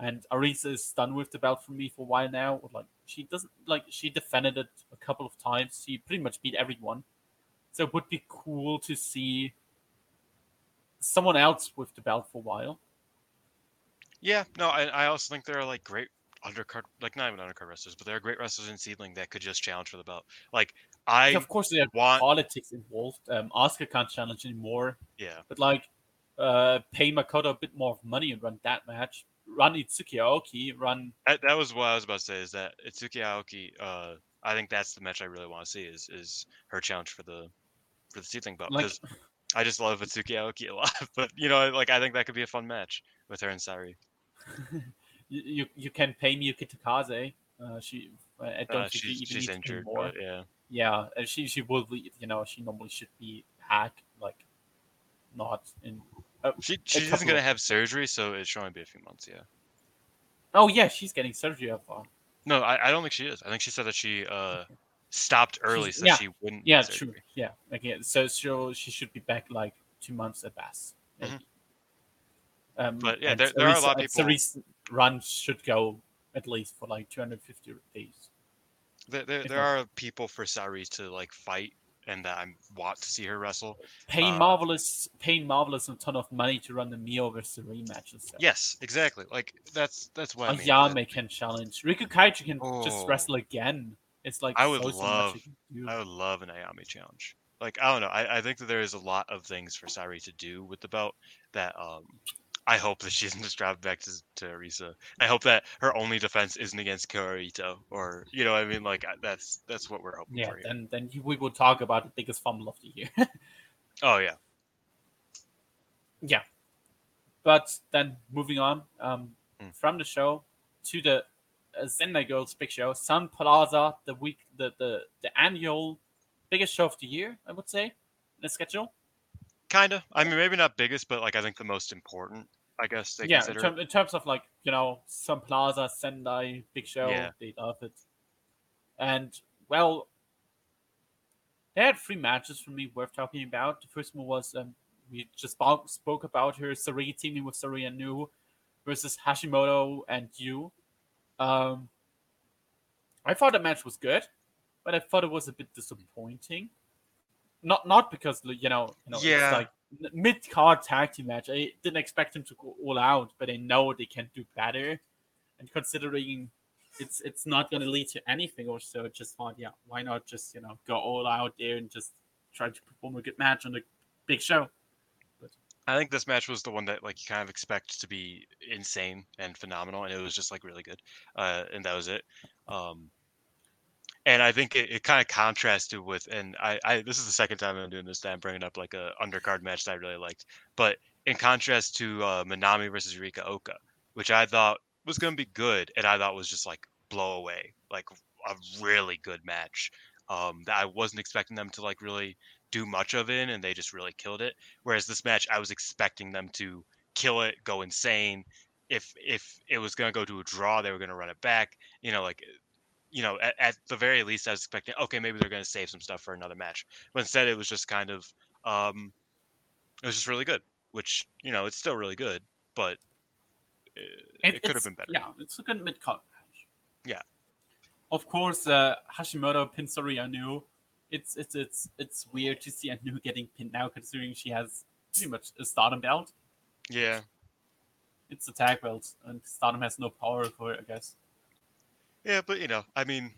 And Arisa is done with the belt for me for a while now. Like she doesn't like she defended it a couple of times. She pretty much beat everyone. So it would be cool to see someone else with the belt for a while. Yeah, no, I, I also think there are like great undercard, like not even undercard wrestlers, but there are great wrestlers in SEAdLINNNG that could just challenge for the belt. Like I, of course, there's want- politics involved. Um, Asuka can't challenge anymore, yeah, but like, uh, pay Makoto a bit more of money and run that match. Run Itsuki Aoki. Run. that, that was what I was about to say. Is that Itsuki Aoki? Uh, I think that's the match I really want to see. Is is her challenge for the for the SEAdLINNNG belt? Like, Because I just love Itsuki Aoki a lot. [LAUGHS] But you know, like I think that could be a fun match with her and Sareee. [LAUGHS] you, you you can pay Miyuki Takase. Uh, she. I don't Uh, think she's even she's need to pay injured, more. but yeah. Yeah, she she will be. You know, she normally should be back. Like, not in. Uh, She she isn't gonna of- have surgery, so it should only be a few months. Yeah. oh yeah, she's getting surgery. I thought. No, I, I don't think she is. I think she said that she uh stopped early so yeah, she wouldn't. Yeah, true. Yeah, okay. So she she should be back like two months at best. maybe. Um, But, yeah, there- there are a lot of people- Sareee's run should go at least for like 250 days. There, there, there are people for Sareee to like fight, and that I want to see her wrestle. Paying Uh, marvelous, paying marvelous a ton of money to run the Mio versus rematch and stuff. Yes, exactly. Like that's that's what I mean. Ayame can challenge. Riku Kaiju can just Oh. wrestle again. It's like I would so, love-. I would love an Ayami challenge. Like I don't know. I, I think that there is a lot of things for Sareee to do with the belt that um I hope that she [LAUGHS] just drop back to, Arisa. I hope that her only defense isn't against Kyoto or you know what I mean like that's that's what we're hoping yeah, for. Here. then then we will talk about the biggest fumble of the year. [LAUGHS] Oh yeah. yeah. But then moving on um, Mm. from the show to the uh, Sendai Girls big show, Sun Plaza, the week, the, the the annual biggest show of the year, I would say, in the schedule. Kinda. I mean maybe not biggest, but like I think the most important, I guess they yeah, in, consider. term, in terms of like you know Sun Plaza, Sendai, big show, Yeah. they love it. And well, they had three matches for me worth talking about. The first one was um, we just spoke, spoke about her Sareee teaming with Saori Anou versus Hashimoto and Yuu. Um, I thought the match was good, but I thought it was a bit disappointing. Not not because you know you know Yeah. it's like mid card tag team match. I didn't expect them to go all out, but I know they can do better. And considering it's it's not going to lead to anything or so, just thought, yeah, why not just you know go all out there and just try to perform a good match on the big show. I think this match was the one that like you kind of expect to be insane and phenomenal, and it was just like really good, uh, and that was it. Um, and I think it, it kind of contrasted with, and I, I this is the second time I'm doing this that I'm bringing up like a undercard match that I really liked, but in contrast to uh, Manami versus Rika Oka, which I thought was going to be good, and I thought was just like blow away, like a really good match. Um, that I wasn't expecting them to like really do much of it, and they just really killed it. Whereas this match, I was expecting them to kill it, go insane. If if it was going to go to a draw, they were going to run it back. You know, like you know, at, at the very least, I was expecting okay, maybe they're going to save some stuff for another match. But instead, it was just kind of um, it was just really good. Which you know, it's still really good, but uh, it, it could have been better. Yeah, it's a good mid card match. Yeah. Of course, uh, Hashimoto pins Saori Anou. It's it's it's it's weird to see Anou getting pinned now, considering she has pretty much a Stardom belt. Yeah, It's a tag belt, and Stardom has no power for it, I guess. Yeah, but you know, I mean,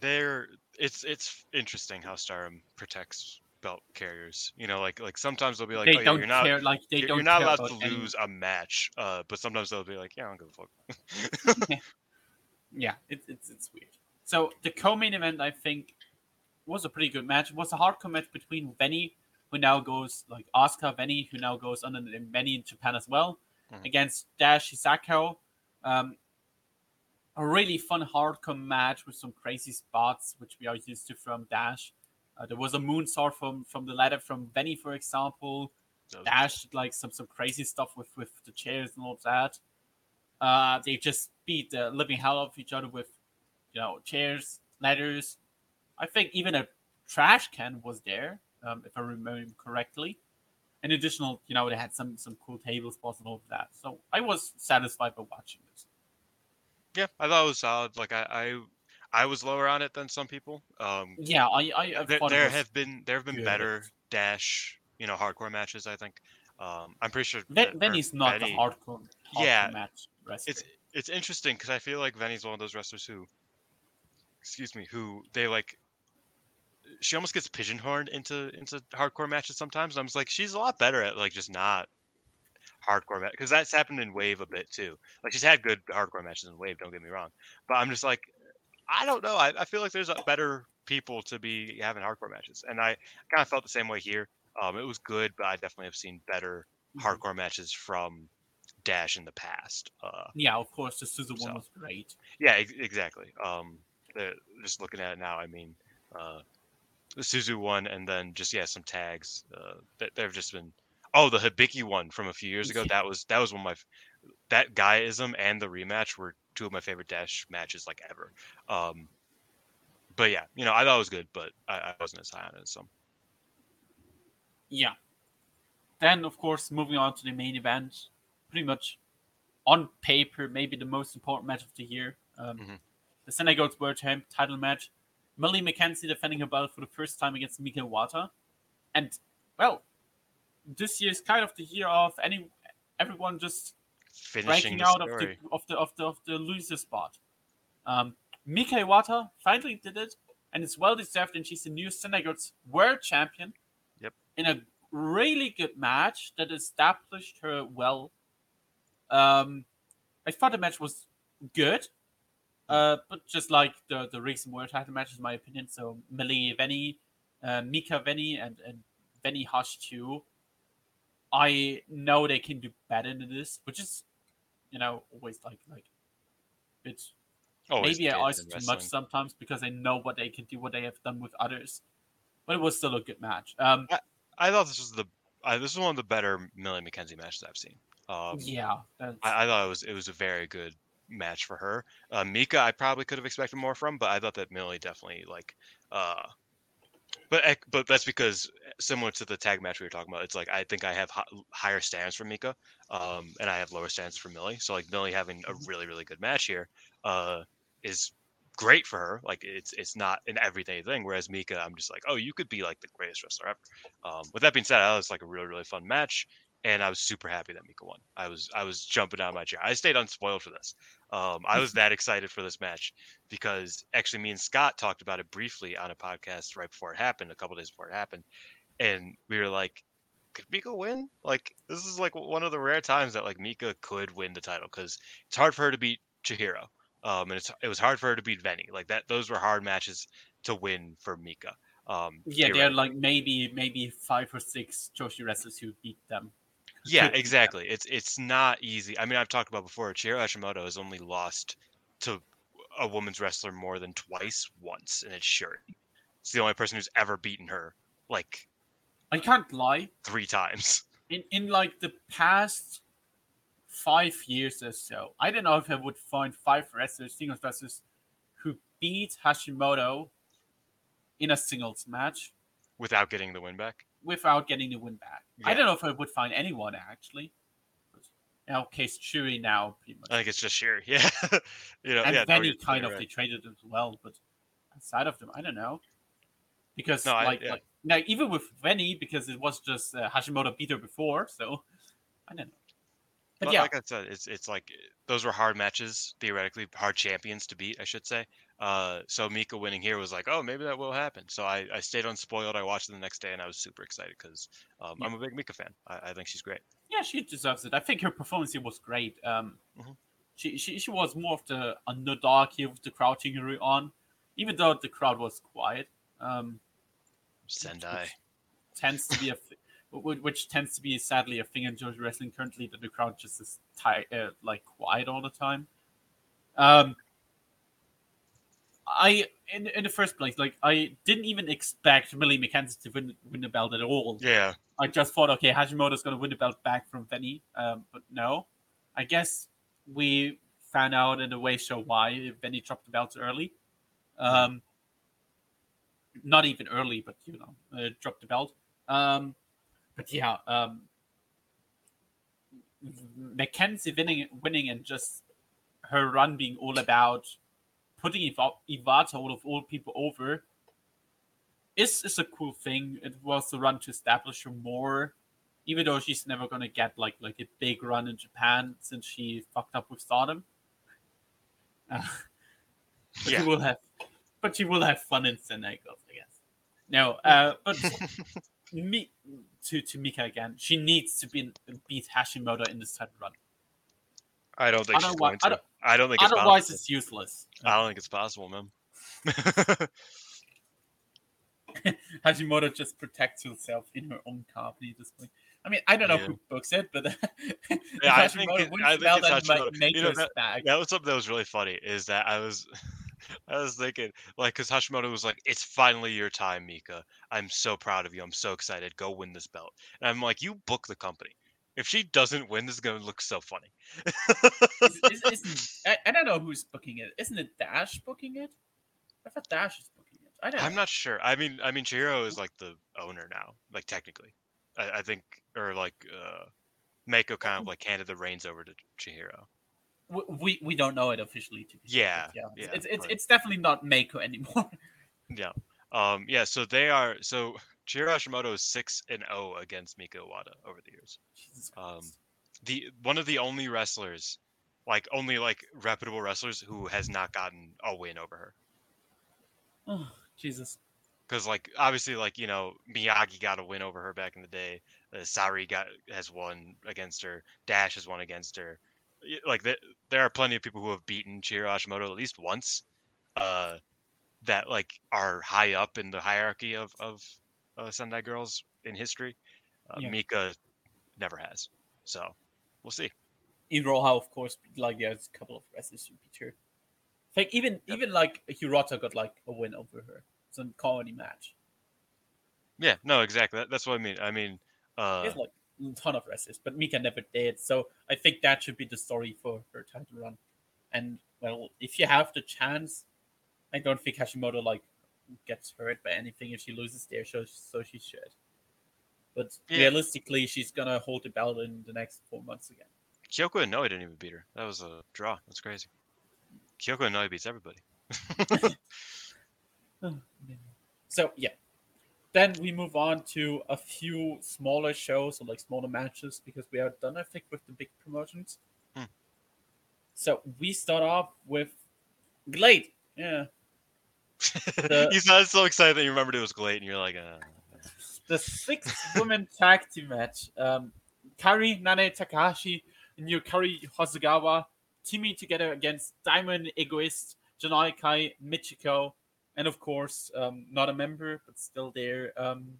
they're it's it's interesting how Stardom protects belt carriers. You know, like like sometimes they'll be like, they oh, don't you're not care. Like they you're, don't. you're not allowed to about any- lose a match. Uh, but sometimes they'll be like, yeah, I don't give a fuck. [LAUGHS] yeah, it, it's it's weird. So the co-main event, I think, was a pretty good match. It was a hardcore match between Venny, who now goes like Oscar Venny, who now goes under Venny in Japan as well, Mhm. against Dash Chisako. Um, a really fun hardcore match with some crazy spots, which we are used to from Dash. Uh, there was a moonsault from from the ladder from Venny, for example. Dash did, like some some crazy stuff with with the chairs and all of that. Uh, they just beat the living hell out of each other with, you know, chairs, ladders. I think even a trash can was there, um, if I remember correctly. In additional, you know, they had some some cool table spots and all of that. So I was satisfied by watching this. Yeah, I thought it was solid. Like I, I, I was lower on it than some people. Um, Yeah, I I, there, there have been there have been good. better dash, you know, hardcore matches. I think. Um, I'm pretty sure. Ven- Venny's not the hardcore, hardcore Yeah, match wrestler. it's it's interesting because I feel like Venny's one of those wrestlers who, excuse me, who they like. She almost gets pigeonholed into into hardcore matches sometimes. And I'm just like, she's a lot better at like just not hardcore match because that's happened in Wave a bit too. Like she's had good hardcore matches in Wave. Don't get me wrong, but I'm just like, I don't know. I, I feel like there's a better people to be having hardcore matches, and I kind of felt the same way here. Um, it was good, but I definitely have seen better Mhm. hardcore matches from Dash in the past. Uh, Yeah, of course, the Suzu one So. was great. yeah, ex- exactly. Um, the- just looking at it now, I mean, uh, the Suzu one, and then just yeah, some tags. Uh, that they've just been. Oh, the Hibiki one from a few years ago. That was that was one of my. That guyism and the rematch were two of my favorite Dash matches like ever. Um, but yeah, you know, I thought it was good, but I, I wasn't as high on it as some. Yeah. Then, of course, moving on to the main event, pretty much on paper, maybe the most important match of the year. Um, Mhm. The Sendai Girls World Champ title match. Millie McKenzie defending her belt for the first time against Mika Iwata. And, well, this year is kind of the year of any everyone just Finishing breaking out of the of the of the of the loser spot. Um, Mika Iwata finally did it, and it's well deserved. And she's the new Sendai Girls world champion. Yep. In a really good match that established her well. Um, I thought the match was good, uh, but just like the the recent world title matches, in my opinion. So Millie Venny, uh, Mika Venny, and and Venny Hush too. I know they can do better than this, which is, you know, always like like it's Always maybe I ask too much sometimes because I know what they can do, what they have done with others. But it was still a good match. Um, I thought this was the. I, this is one of the better Millie McKenzie matches I've seen. Um, yeah, I, I thought it was it was a very good match for her. Uh, Mika, I probably could have expected more from, but I thought that Millie definitely like. Uh, but but that's because similar to the tag match we were talking about, it's like I think I have hi- higher stands for Mika, um, and I have lower stands for Millie. So like Millie having a really really good match here, uh, is great for her. Like it's it's not an everyday thing. Whereas Mika, I'm just like, oh, you could be like the greatest wrestler ever. Um, with that being said, that was like a really really fun match and I was super happy that Mika won. I was I was jumping out of my chair. I stayed unspoiled for this. Um, I was [LAUGHS] that excited for this match because actually me and Scott talked about it briefly on a podcast right before it happened, a couple days before it happened, and we were like, could Mika win? Like this is like one of the rare times that like Mika could win the title because it's hard for her to beat Chihiro, um, and it's it was hard for her to beat Venny. Like that, those were hard matches to win for Mika. Um, yeah, they're theoretically. like maybe maybe five or six Joshi wrestlers who beat them. Yeah, exactly. It's it's not easy. I mean, I've talked about before. Chihiro Hashimoto has only lost to a woman's wrestler more than twice once, and it's Shuri. It's the only person who's ever beaten her like I can't lie. three times. [LAUGHS] In in like the past five years or so, I don't know if I would find five wrestlers, singles wrestlers, who beat Hashimoto in a singles match without getting the win back. Without getting the win back. I don't know if I would find anyone actually. In our case, Shuri now pretty much. I think it's just Shuri. [LAUGHS] Yeah, you know. and yeah, Venny kind of right. they traded as well, but outside of them, I don't know. Because No, I- like, yeah. like now even with Venny, because it was just uh, Hashimoto beat her before, so I don't know. But But yeah, like I said, it's it's like those were hard matches, theoretically hard champions to beat, I should say. Uh, so Mika winning here was like, oh, maybe that will happen. So I, I stayed unspoiled. I watched it the next day, and I was super excited because um, Yeah. I'm a big Mika fan. I, I think she's great. yeah, she deserves it. I think her performance here was great. Um, Mhm. she, she she was more of the underdog here with the crowd cheering on, even though the crowd was quiet. Um, Sendai. tends to be a which tends to be sadly a thing in Joshi wrestling currently that the crowd just is tight, uh, like quiet all the time. Um, I in in the first place, like I didn't even expect Millie McKenzie to win win the belt at all. Yeah, I just thought, okay, Hashimoto's going to win the belt back from Venny, um, but no. I guess we found out in the way show why Venny dropped the belt early. Um, not even early, but you know, uh, dropped the belt. Um, but yeah, um, Mackenzie winning, winning, and just her run being all about putting Iwata, all of all people, over is is a cool thing. It was the run to establish her more, even though she's never gonna get like like a big run in Japan since she fucked up with Stardom. Uh, but Yeah. she will have, but she will have fun in San Diego, I guess. No, uh, but [LAUGHS] me to to Mika again. She needs to be beat Hashimoto in this title run. I don't think she's Otherwise- going to. I don't think it's Otherwise, possible. it's useless. I don't think it's possible, man. [LAUGHS] Hashimoto just protects herself in her own company at this point. I mean, I don't know Yeah. who books it, but [LAUGHS] Yeah, I think it- I think it's Hashimoto. You know, back. that was something that was really funny. Is that I was, [LAUGHS] I was thinking like, because Hashimoto was like, "It's finally your time, Mika. I'm so proud of you. I'm so excited. Go win this belt." And I'm like, "You book the company. If she doesn't win, this is gonna look so funny." Is- [LAUGHS] is- isn't- I, I don't know who's booking it. Isn't it Dash booking it? I thought Dash is booking it. I don't. I'm know. not sure. I mean, I mean, Chihiro is like the owner now, like technically. I, I think, or like, uh, Mako kind of like handed the reins over to Chihiro. We, we we don't know it officially. To be Yeah, yeah. yeah, it's it's, but- it's definitely not Mako anymore. [LAUGHS] Yeah. Um. Yeah. So they are. So Chihiro Hashimoto is six and zero against Mika Iwata over the years. Um, The one of the only wrestlers, like only like reputable wrestlers who has not gotten a win over her. Oh, Jesus. Because like obviously like you know Miyagi got a win over her back in the day. Uh, Sareee got has won against her. Dash has won against her. Like there, there are plenty of people who have beaten Chihiro Hashimoto at least once. Uh, that like are high up in the hierarchy of of uh, Sendai girls in history. Uh, Yeah. Mika never has. So we'll see. in Roha, of course, like there's a couple of wrestlers who beat her. Like even even like Hirota got like a win over her. Some comedy match. Yeah, no, exactly. That, that's what I mean. I mean, uh, There's like a ton of wrestlers, but Mika never did. So I think that should be the story for her title run. And well, if you have the chance, I don't think Hashimoto like gets hurt by anything if she loses there. So so she should. But Yeah. realistically, she's gonna hold the belt in the next four months again. Kyoko Inoue didn't even beat her. That was a draw. That's crazy. Kyoko Inoue beats everybody. [LAUGHS] [LAUGHS] So yeah. Then we move on to a few smaller shows or like smaller matches because we are done, I think, with the big promotions. Hmm. So we start off with GLEAT. Yeah. The- [LAUGHS] you sounded so excited that you remembered it was GLEAT, and you're like, uh, The sixth women [LAUGHS] tag team match. Um Kari Nanae Takahashi and Yukari Hosokawa teaming together against Diamond Egoist, Janai Kai, Michiko, and of course, um, not a member but still there, um,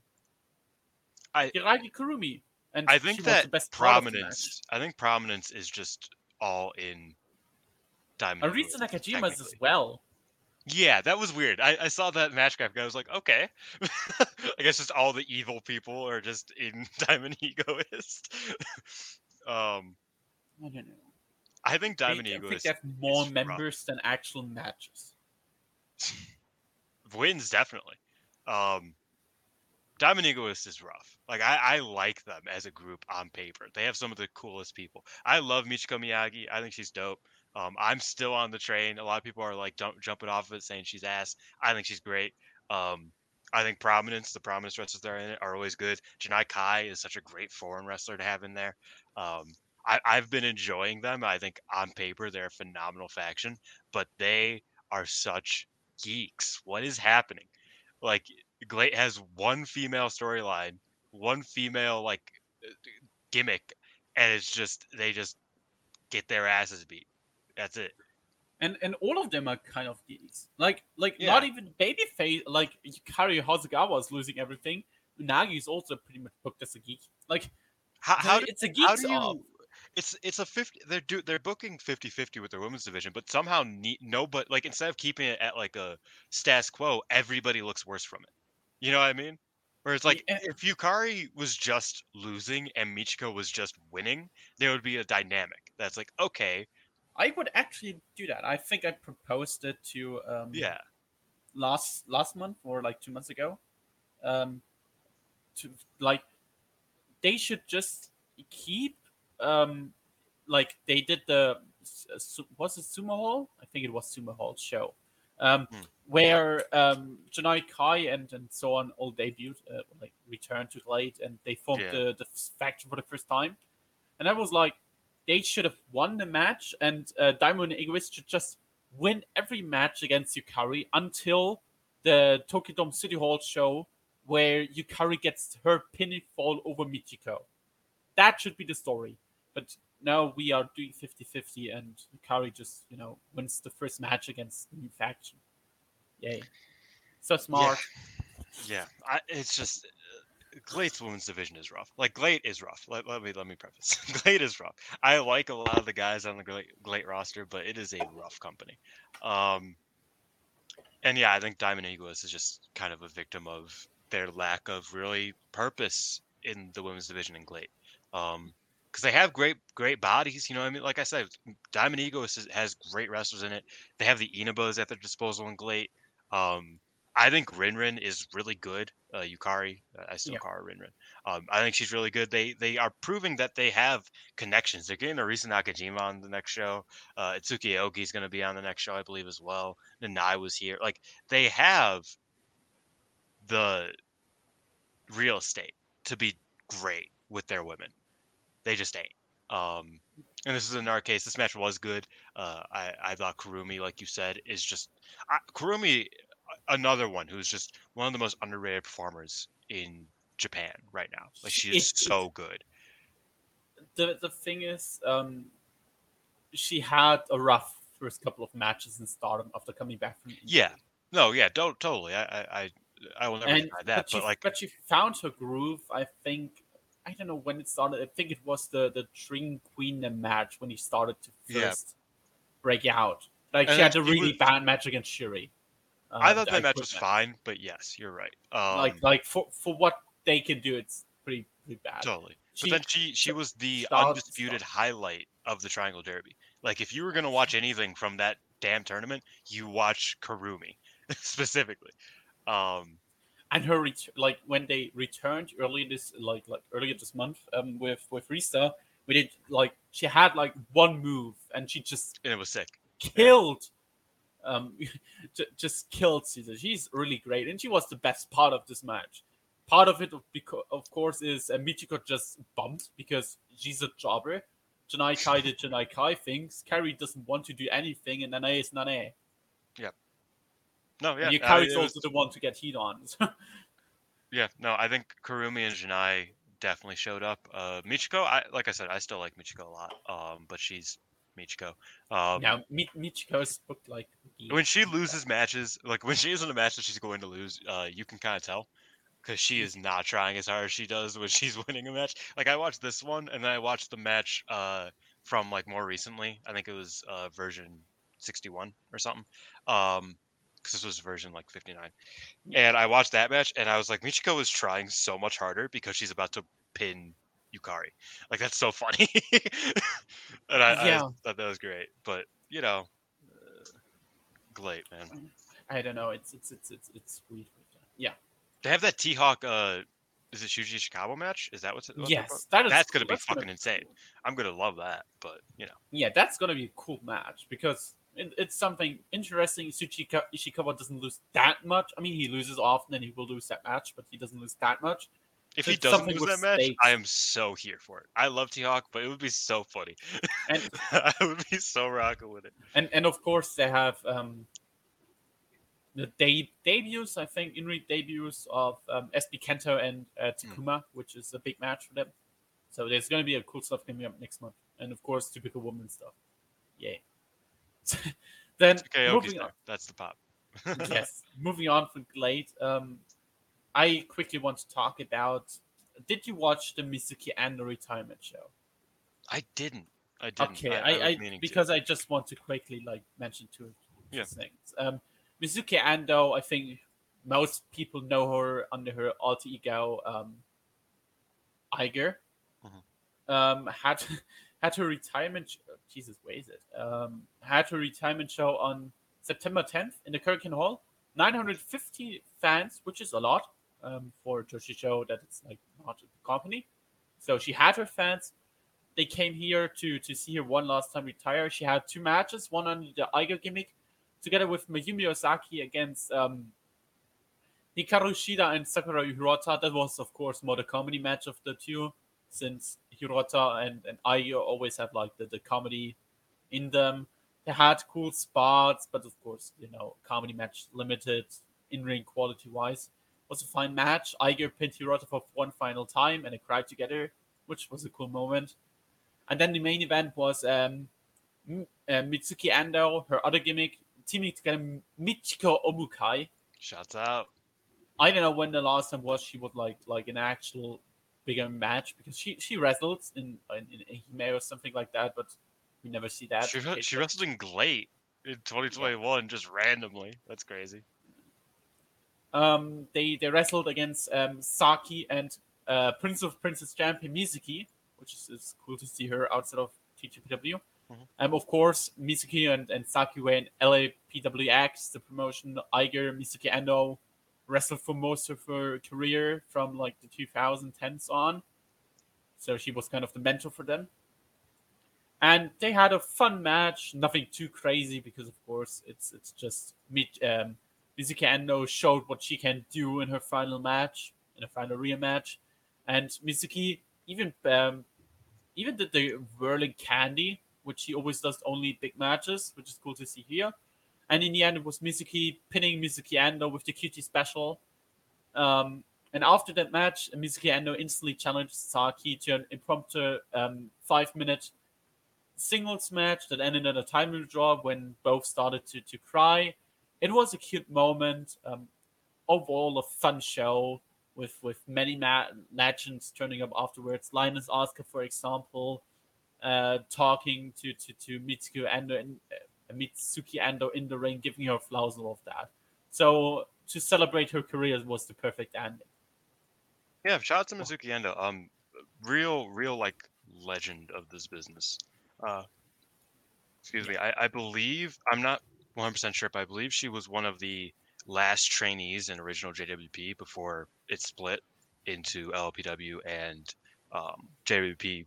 I- Hiragi Kurumi. And I think that best part of the prominence. I think prominence is just all in Diamond. Arisa Egoist, Nakajima's as well. Yeah, that was weird. I, I saw that match graphic. I was like, okay. [LAUGHS] I guess just all the evil people are just in [LAUGHS] Diamond Egoist. um, I don't know. I think Diamond I, I think they have more rough. members than actual matches. wins definitely. Um, Diamond Egoist is rough. Like I, I like them as a group on paper. They have some of the coolest people. I love Michiko Miyagi. I think she's dope. Um, I'm still on the train. A lot of people are like jump, jumping off of it, saying she's ass. I think she's great. Um, I think Prominence, the Prominence wrestlers that are in it, are always good. Janai Kai is such a great foreign wrestler to have in there. Um, I, I've been enjoying them. I think on paper they're a phenomenal faction, but they are such geeks. What is happening? Like GLEAT has one female storyline, one female like uh, gimmick, and it's just they just get their asses beat. That's it. And and all of them are kind of geeks. Like like Yeah. not even babyface like Yukari Hosokawa is losing everything. Unagi is also pretty much booked as a geek. Like How, how do, it's a how geeks do off. you? It's it's a fifty. They're do they're booking 50-50 with their women's division, but somehow ne- no, but like instead of keeping it at like a status quo, everybody looks worse from it. You know what I mean? Where it's like Yeah. if Yukari was just losing and Michiko was just winning, there would be a dynamic that's like okay, I would actually do that. I think I proposed it to um yeah, last last month or like two months ago. Um to like they should just keep um like they did the was it sumo hall i think it was sumo hall show um Hmm. where um, Janai Kai and, and so on all debuted, uh, like returned to GLEAT, and they formed Yeah. the, the faction for the first time. And I was like, they should have won the match, and uh, Diamond Egoist should just win every match against Yukari until the Tokyo Dome City Hall show where Yukari gets her pinfall over Michiko. That should be the story. But now we are doing 50-50 and Yukari just, you know, wins the first match against the new faction. Yay. So smart. Yeah, I, it's just GLEAT's women's division is rough. Like GLEAT is rough. Let, let me let me preface. [LAUGHS] GLEAT is rough. I like a lot of the guys on the GLEAT, GLEAT roster, but it is a rough company. Um, and yeah, I think Diamond Egoist is just kind of a victim of their lack of really purpose in the women's division in GLEAT. Um, because they have great great bodies, you know. I mean, like I said, Diamond Egoist has, great wrestlers in it. They have the Inabos at their disposal in Glade. Um, I think Rinrin is really good. Uh, Yukari, uh, I still Yeah. call her Rinrin. Um, I think she's really good. They they are proving that they have connections. They're getting Arisa Nakajima on the next show. Uh, Itsuki Aoki is going to be on the next show, I believe, as well. Nanai was here. Like they have the real estate to be great with their women. They just ain't. Um, and this is in our case. This match was good. Uh, I I thought Kurumi, like you said, is just I, Kurumi, another one who's just one of the most underrated performers in Japan right now. Like she is so good. The the thing is, um, she had a rough first couple of matches in Stardom after coming back from. Yeah, no, yeah, don't totally. I I I, will never and deny that. but, she, But like, but she found her groove. I think I don't know when it started. I think it was the the Dream Queen match when he started to Yeah. first break out. Like And she had a really was- bad match against Shuri. Uh, I thought the that match was fine. But yes, you're right. Um, Like like for for what they can do, it's pretty pretty bad. Totally. She- but then she she was the Stop, undisputed stop. highlight of the Triangle Derby. Like if you were gonna watch anything from that damn tournament, you watch Kurumi [LAUGHS] specifically. Um, and her ret- like when they returned earlier this like like earlier this month um with with Rista, we did like she had like one move and she just and it was sick. killed um [LAUGHS] just killed Caesar. She's really great and she was the best part of this match. Part of it, of, course, is uh, Michiko just bumped because she's a jobber. Janai Kai did Janai Kai things. Carrie doesn't want to do anything, and Nanae is Nanae. Yeah. No, yeah, and Yukari's mean, it was- also the one to get heat on. [LAUGHS] yeah. No, I think Kurumi and Janai definitely showed up. Uh, Michiko, I like I said, I still like Michiko a lot. Um, but she's Michiko. Um, now, Mi- Michiko's booked like when she loses matches, like when she is in a match that she's going to lose, uh, you can kind of tell because she is not trying as hard as she does when [LAUGHS] she's winning a match. Like I watched this one, and then I watched the match uh, from like more recently. I think it was uh, version sixty-one or something. Um, because this was version like fifty-nine, and I watched that match, and I was like, Michiko is trying so much harder because she's about to pin Yukari. Like that's so funny, [LAUGHS] and I, Yeah. I thought that was great. But you know, uh, great man. I don't know. It's it's it's it's it's weird. Yeah. They have that T Hawk. Uh, is it Shuji Ishikawa match? Is that what's it? what's Yes, that is. that's gonna be that's fucking insane. I'm gonna love that. But you know, yeah, that's gonna be a cool match because it, it's something interesting. Ishikawa doesn't lose that much. I mean, he loses often, and he will lose that match, but he doesn't lose that much. If he doesn't lose that match, stakes. I am so here for it. I love T Hawk, but it would be so funny. And [LAUGHS] I would be so rocking with it. and and of course they have um the de- debuts. I think in ring debuts of um, SB Kento and uh, Takuma, which is a big match for them. So there's going to be a cool stuff coming up next month, and of course typical woman stuff. Yay! [LAUGHS] then moving on. there. That's the pop. [LAUGHS] yes. Moving on from GLEAT, um, I quickly want to talk about. Did you watch the Mizuki Ando retirement show? I didn't. I didn't. Okay, I, I, I, meaning to. because I just want to quickly like mention two, Yeah. things. Um, Mizuki Ando, I think most people know her under her alter ego, um, Iger. Mhm. Um, had [LAUGHS] had her retirement. sh- Jesus, where is it? Um, had her retirement show on September 10th in the Korakuen Hall. 950 fans, which is a lot um, for Joshi show that it's like not a company. So she had her fans. They came here to to see her one last time retire. She had two matches, one under the Iger gimmick, together with Mayumi Ozaki against um, Hikaru Shida and Sakura Hirota. That was, of course, more the comedy match of the two, since Hirota and, and Aigo always have like the, the comedy in them. They had cool spots, but of course, you know, comedy match limited in ring quality wise. Was a fine match. Aigo pinned Hirota for one final time and they cried together, which was a cool moment. And then the main event was um, uh, Mizuki Ando, her other gimmick, teaming together Michiko Omukai. Shouts out. I don't know when the last time was she would like like an actual bigger match because she she wrestled in in, in Hime or something like that, but we never see that. She, she wrestled in GLEAT in 2021 yeah. just randomly. That's crazy. Um, they they wrestled against um, Saki and uh, Prince of Princess champion Mizuki, which is, is cool to see her outside of TJPW. Mm-hmm. Um, of course, Mizuki and, and Saki were in LLPW-X, the promotion. Iger, Mizuki Ando wrestled for most of her career from like the 2010s on. So she was kind of the mentor for them. And they had a fun match, nothing too crazy because of course it's it's just meet um, Mizuki Ando showed what she can do in her final match, in a final rematch. And Mizuki even um, even did the whirling candy, which she always does only big matches, which is cool to see here. And in the end, it was Mizuki pinning Mizuki Ando with the QT special. Um, and after that match, Mizuki Ando instantly challenged Saki to an impromptu um, five minute singles match that ended in a time draw when both started to, to cry. It was a cute moment. Um, overall, a fun show with with many ma- legends turning up afterwards. Lioness Asuka, for example, uh, talking to to to Mizuki Ando and uh, Mizuki Ando in the ring, giving her flowers and all of that. So to celebrate her career was the perfect ending. Yeah, shout out to Mizuki Ando. Um, real, real like legend of this business. Uh, excuse me. I, I believe I'm not 100 percent sure, but I believe she was one of the last trainees in original JWP before it split into LPW and um, JWP,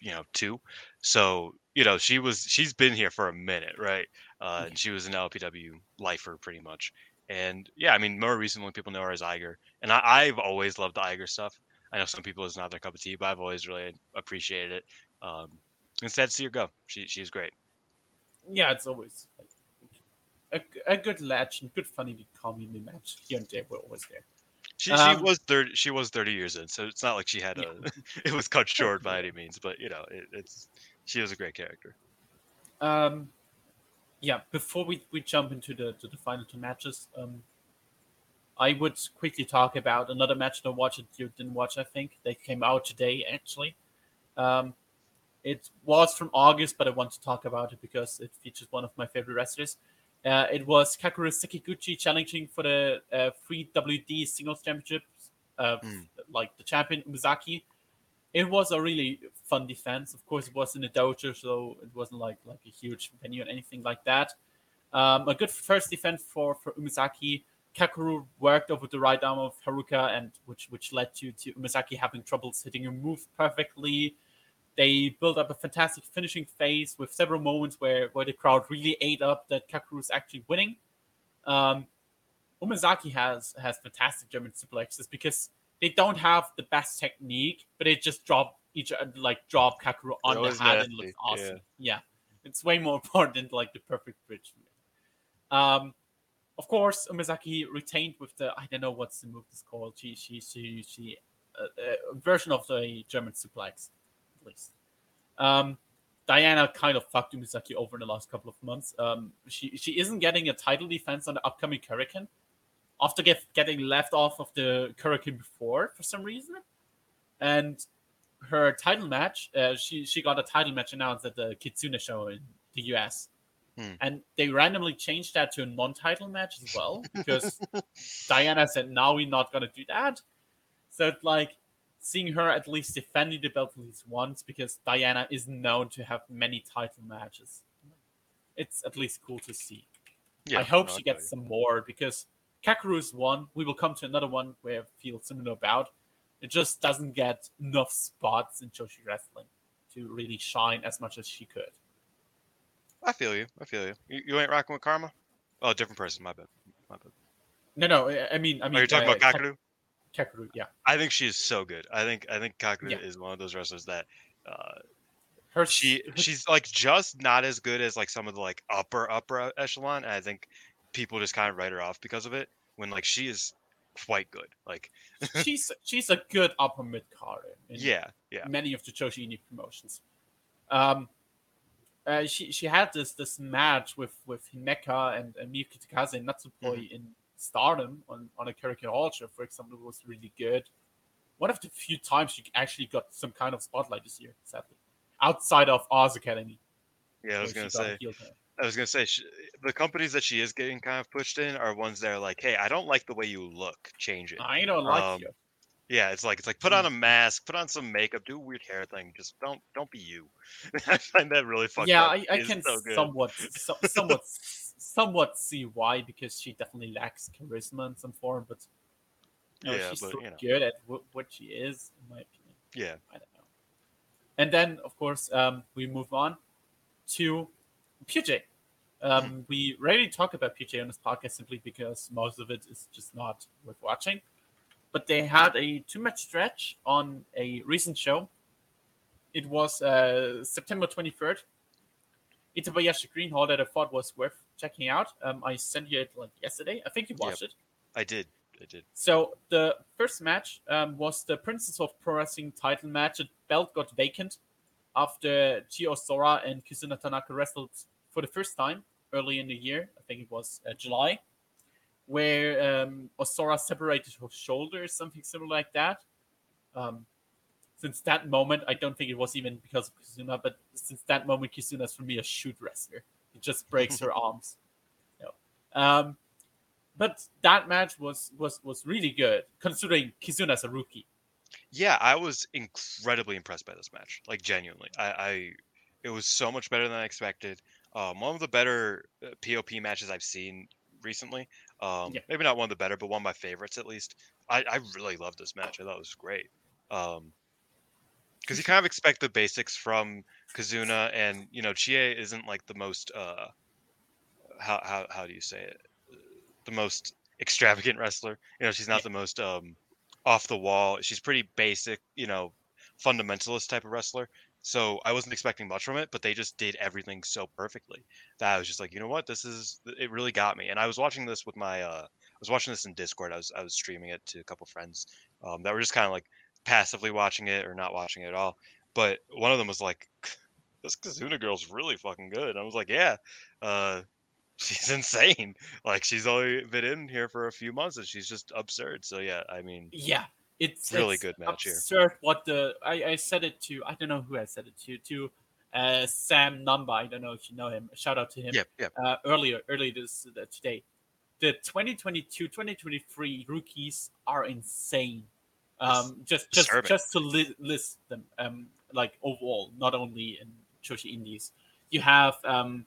you know, two. So you know, she was she's been here for a minute, right? Uh, and she was an LPW lifer pretty much. And yeah, I mean, more recently people know her as Aigo, and I, have always loved the Aigo stuff. I know some people it's not their cup of tea, but I've always really appreciated it. Um, and sad to see her go. She she's great. Yeah, it's always a, a good legend, good funny comedy match here and there. We're always there. She, um, she was thirty. She was thirty years in, so it's not like she had a. Yeah. [LAUGHS] it was cut short by [LAUGHS] any means, but you know, it, it's she was a great character. Um, yeah. Before we, we jump into the to the final two matches, um, I would quickly talk about another match that I watched. You didn't watch, I think. They came out today, actually. Um, it was from August, but I want to talk about it because it features one of my favorite wrestlers. Uh, it was Kakeru Sekiguchi challenging for the uh, free WD singles championships, uh, mm. like the champion Umezaki. It was a really fun defense. Of course, it was in a dojo, so it wasn't like like a huge venue or anything like that. Um, a good first defense for for Umezaki. Kakeru worked over the right arm of Haruka, and which which led to to Umezaki having troubles hitting a move perfectly. They built up a fantastic finishing phase with several moments where, where the crowd really ate up that Kakeru is actually winning. Um, Umezaki has has fantastic German suplexes because they don't have the best technique, but they just drop each like drop Kakeru on the head nasty. and looks awesome. Yeah. yeah. it's way more [LAUGHS] important than like the perfect bridge. Um, of course, Umezaki retained with the I don't know what's the move is called. She she she she uh, uh, version of the German suplex least. Um, Diana kind of fucked Umezaki over in the last couple of months. Um, she she isn't getting a title defense on the upcoming Korakuen after get, getting left off of the Korakuen before for some reason, and her title match, uh, she she got a title match announced at the Kitsune show in the US. Hmm. And they randomly changed that to a non-title match as well because [LAUGHS] Diana said, "Now we're not gonna do that." So it's like seeing her at least defending the belt at least once because Diana is known to have many title matches. It's at least cool to see. Yeah, I hope no, she gets some more because Kakeru's one. We will come to another one where I feel similar about. It just doesn't get enough spots in Joshi wrestling to really shine as much as she could. I feel you. I feel you. You, you ain't rocking with Karma? Oh, different person. My bad. My bad. No, no. I- mean, I mean. Are you talking uh, about Kak- Kakadu? Yeah. I think she is so good. I think I think Kakadu Yeah. is one of those wrestlers that uh, Her she she's like just not as good as like some of the like upper upper echelon. And I think people just kind of write her off because of it. When like she is quite good. Like [LAUGHS] she's she's a good upper mid card. in yeah, yeah. Many of the Joshi promotions. Um, uh, she she had this this match with with Himeka and, and Miyuki Takase and Natsupoi Mm-hmm. in Stardom on on a show, for example, was really good. One of the few times she actually got some kind of spotlight this year, sadly, outside of Oz Academy. Yeah, I was gonna she say. I was gonna say sh the companies that she is getting kind of pushed in are ones that are like, hey, I don't like the way you look. Change it. I don't like Um, you. Yeah, it's like it's like put Mm. on a mask, put on some makeup, do a weird hair thing. Just don't don't be you. [LAUGHS] I find that really fucked Yeah, up. I, I can so somewhat so, somewhat [LAUGHS] somewhat see why because she definitely lacks charisma in some form, but you know, Yeah, she's but, so you know. good at what, what she is, in my opinion. Yeah. I don't know. And then, of course, um, we move on to PJ. Um, Hmm. We rarely talk about PJ on this podcast simply because most of it is just not worth watching. But they had a two match stretch on a recent show. It was uh, September 23rd. Itabashi Green Hall that I thought was worth checking out. Um, I sent you it like yesterday. I think you watched it. I did. I did. So the first match um, was the Princess of Pro Wrestling title match. The belt got vacant after Chie Ozora and Kizuna Tanaka wrestled for the first time early in the year. I think it was uh, July, where um, Ozora separated her shoulder, something similar like that. Um, since that moment, I don't think it was even because of Kizuna, but since that moment, Kizuna is for me a shoot wrestler. He just breaks her arms. You know. Um, but that match was was was really good considering Kizuna's a rookie. Yeah, I was incredibly impressed by this match. Like genuinely, I, I it was so much better than I expected. Um, one of the better uh, POP matches I've seen recently. Um, Yeah. maybe not one of the better, but one of my favorites at least. I, I really loved this match. I thought it was great. Um, because you kind of expect the basics from Kizuna, and you know, Chie isn't like the most uh, how how how do you say it? The most extravagant wrestler. You know, she's not Yeah. the most um off the wall. She's pretty basic, you know, fundamentalist type of wrestler. So I wasn't expecting much from it, but they just did everything so perfectly that I was just like, you know what, this is it really got me. And I was watching this with my uh I was watching this in Discord. I was I was streaming it to a couple friends um, that were just kind of like passively watching it or not watching it at all. But one of them was like, [LAUGHS] "This Kizuna girl's really fucking good." I was like, "Yeah, uh, [LAUGHS] she's insane. Like she's only been in here for a few months and she's just absurd." So yeah, I mean, Yeah, it's Really it's good match here. absurd what the I, I said it to I don't know who I said it to to uh, Sam Numba. I don't know if you know him. Shout out to him. yeah, yeah, uh, earlier earlier this uh, today. The 2022-2023 rookies are insane. Um, just just disturbing. just to li- list them, um, like overall, not only in Joshi Indies, you have um,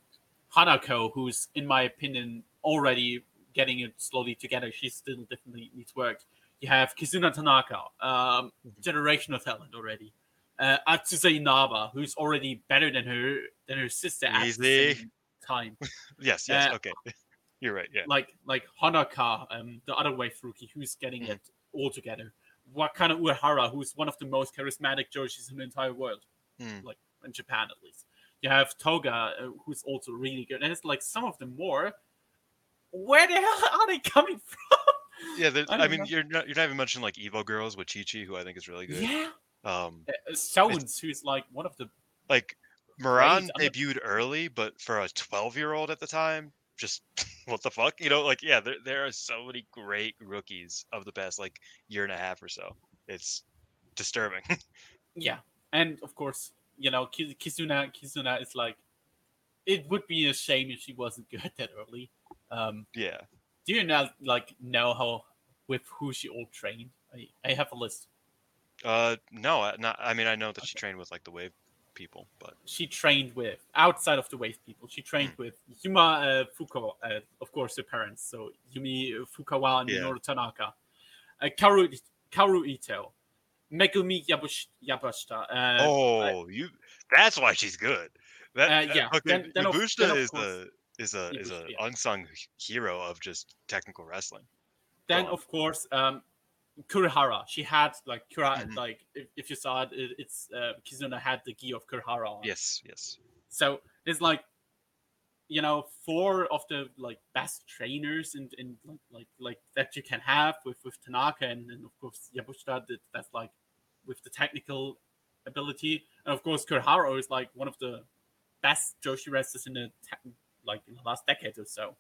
Hanako, who's in my opinion already getting it slowly together. She still definitely needs work. You have Kizuna Tanaka, um, Mhm. generational talent already. Uh, Azusa Inaba, who's already better than her than her sister at the same time [LAUGHS] yes, yes. Uh, okay, [LAUGHS] you're right. Yeah, like like Honoka, um, the other wave rookie, who's getting Mhm. it all together. Wakana Uehara, who's one of the most charismatic Joshis in the entire world, Mm. like in Japan at least. You have Toga, uh, who's also really good, and it's like some of them more. Where the hell are they coming [LAUGHS] from? yeah. I I, mean, know. you're not you're not even mentioning like Evo Girls with Chi Chi, who I think is really good. Yeah, Um, uh, uh, Sounds, who's like one of the like Moran debuted early, but for a 12 year old at the time, just [LAUGHS] what the fuck, you know? Like, yeah, there there are so many great rookies of the past like year and a half or so. It's disturbing. [LAUGHS] Yeah, and of course, you know, Ki- Kizuna. Kizuna is like, it would be a shame if she wasn't [LAUGHS] good that early. Um, yeah. do you not like know how with who she all trained? I, I have a list. Uh, no, not. I mean, I know that she trained with like the wave people, but She trained with outside of the wave people. She trained with Yuma uh, Fuko, uh, of course, her parents. So Yumi Fukawa and Yeah. Minoru Tanaka, uh, Kaoru Kaoru Ito, Megumi Yabush, Yabushita. Uh, oh, you. That's why she's good. That Uh, yeah, Okay, then- then Yabushita then is course- the is a is a yeah. unsung hero of just technical wrestling. Then of course, um, Kurihara. She had like Kura, Mhm. like if, if you saw it, it it's uh, Kizuna had the gi of Kurihara. on. Yes, yes. So there's like, you know, four of the like best trainers in in like like, like that you can have with with Tanaka and, and of course Yabushita. That, that's like with the technical ability, and of course Kurihara is like one of the best Joshi wrestlers in the te- like in the last decade or so,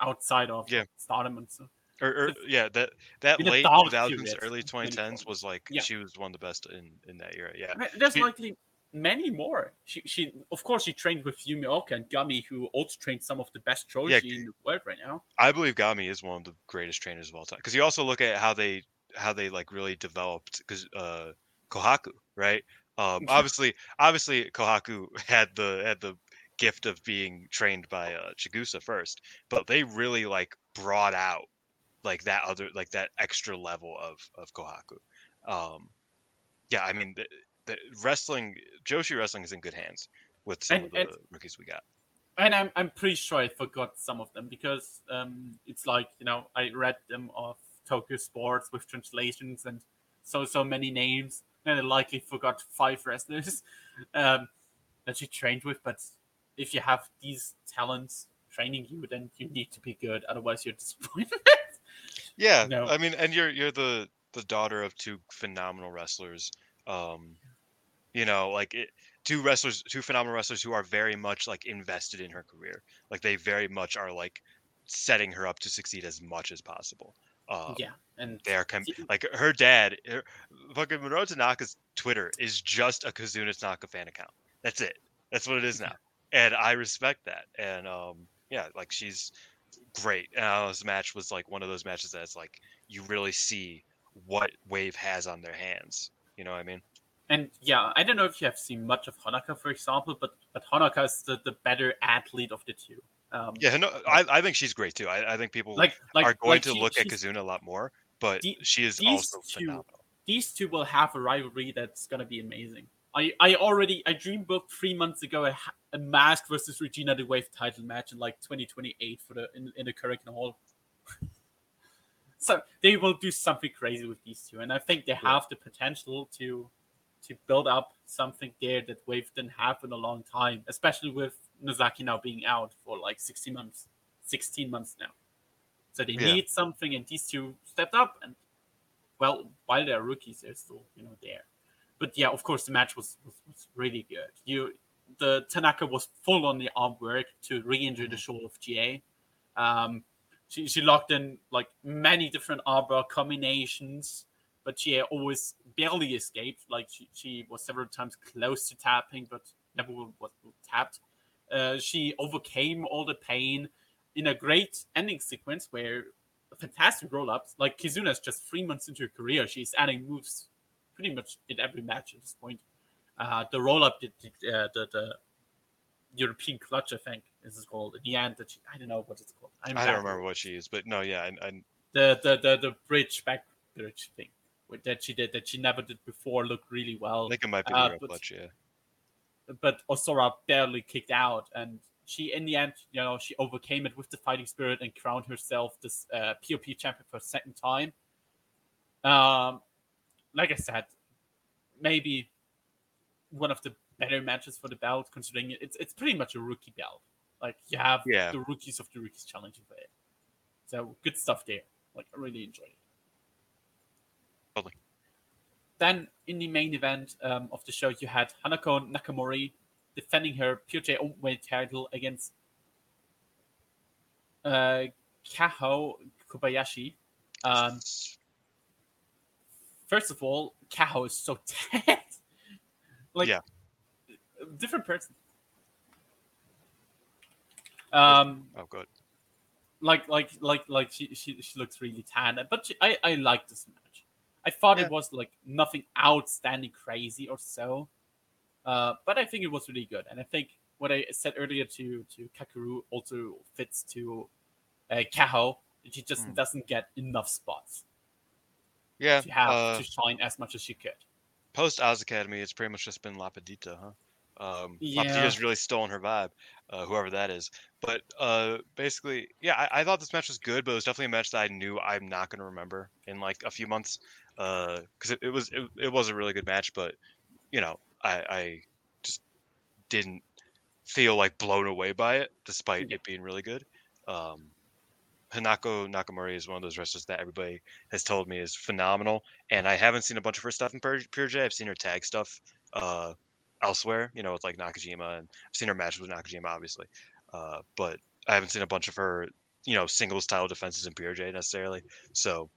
outside of Yeah. Stardom and so. Or, or yeah, that that In late 2000s, early 2010s was like Yeah. she was one of the best in in that era. Yeah. There's She- likely many more. She, she, of course, she trained with Yumi Ohka and Gami, who also trained some of the best Joshi Yeah. in the world right now. I believe Gami is one of the greatest trainers of all time. Because you also look at how they how they like really developed because uh Kohaku, right? Um obviously obviously Kohaku [LAUGHS] had the had the gift of being trained by uh Chigusa first, but they really like brought out like that other like that extra level of of Kohaku. Um yeah, I mean the, the wrestling Joshi wrestling is in good hands with some And- of the and- rookies we got. And I'm, I'm pretty sure I forgot some of them because um, it's like, you know, I read them off Tokyo Sports with translations and so, so many names. And I likely forgot five wrestlers [LAUGHS] um, that she trained with. But if you have these talents training you, then you need to be good. Otherwise, you're [LAUGHS] disappointed. Yeah, No. I mean, and you're you're the the daughter of two phenomenal wrestlers. Um, you know, like it, two wrestlers, two phenomenal wrestlers who are very much like invested in her career. Like they very much are like setting her up to succeed as much as possible. Um, yeah. And they are com- like her dad. Her, fucking Minoru Tanaka's Twitter is just a Kizuna Tanaka fan account. That's it. That's what it is [LAUGHS] now, and I respect that. And um, yeah, like she's great. And uh, this match was like one of those matches that's like you really see what Wave has on their hands. You know what I mean? And yeah, I don't know if you have seen much of Honoka, for example, but but Honoka is the, the better athlete of the two. Um, Yeah, no, I, I think she's great too. I, I think people like like are going like to she- look at Kizuna a lot more, but The- she is also two- phenomenal. These two will have a rivalry that's gonna be amazing. I, I already I dream booked three months ago a, a Mask versus Regina di Wave title match in like 2028 for the in, in the Hurricane Hall. [LAUGHS] so they will do something crazy with these two, and I think they have the potential to to build up something there that Wave didn't have in a long time, especially with Nozaki now being out for like 60 months, 16 months now. So they Yeah. need something, and these two stepped up. And well, while they're rookies, they're still you know there. But yeah, of course, the match was was, was really good. You, the Tanaka was full on the arm work to re-injure the shoulder of GA. Um, she she locked in like many different armbar combinations, but GA always barely escaped. Like she, she was several times close to tapping, but never was, tapped. Uh, she overcame all the pain in a great ending sequence where fantastic roll ups. Like Kizuna is just three months into her career. She's adding moves pretty much in every match at this point. Uh, the roll up, did, uh, the, the European clutch, I think, is it called. In the end, that she, I don't know what it's called. I'm I don't remember what she is, but no, yeah, and, the the the, the bridge back bridge thing that she did that she never did before looked really well. I think it might be Uh, the real but- clutch, yeah. but Ozora barely kicked out, and she, in the end, you know, she overcame it with the fighting spirit and crowned herself this uh, POP champion for a second time. Um, like I said, maybe one of the better matches for the belt, considering it's it's pretty much a rookie belt. Like you have Yeah. the rookies of the rookies challenging for it. So good stuff there. Like I really enjoyed it. Totally. Then in the main event um, of the show, you had Hanako Nakamori defending her Pure PJ openweight title against uh, Kaho Kobayashi. Um, first of all, Kaho is so [LAUGHS] dead. like, Yeah. different person. Um, Oh, good. like like like like she she, she looks really tan but she, i i like this match i thought Yeah. it was like nothing outstanding crazy or so uh but i think it was really good and i think what i said earlier to to kakeru also fits to uh kaho she just Mm. doesn't get enough spots Yeah. she have uh, to shine as much as she could Post Oz Academy, it's pretty much just been Lapadita, huh? Um, Yeah. Mafatia's really stolen her vibe, uh, whoever that is. But uh, basically, yeah, I, I thought this match was good, but it was definitely a match that I knew I'm not going to remember in like a few months, because it, it was it, it was a really good match, but you know, I, I just didn't feel like blown away by it, despite Yeah. it being really good. Um, Hanako Nakamori is one of those wrestlers that everybody has told me is phenomenal, and I haven't seen a bunch of her stuff in Pure J. I've seen her tag stuff uh, elsewhere, you know, with like Nakajima, and I've seen her matches with Nakajima, obviously, uh, but I haven't seen a bunch of her, you know, singles title defenses in Pure J necessarily. So,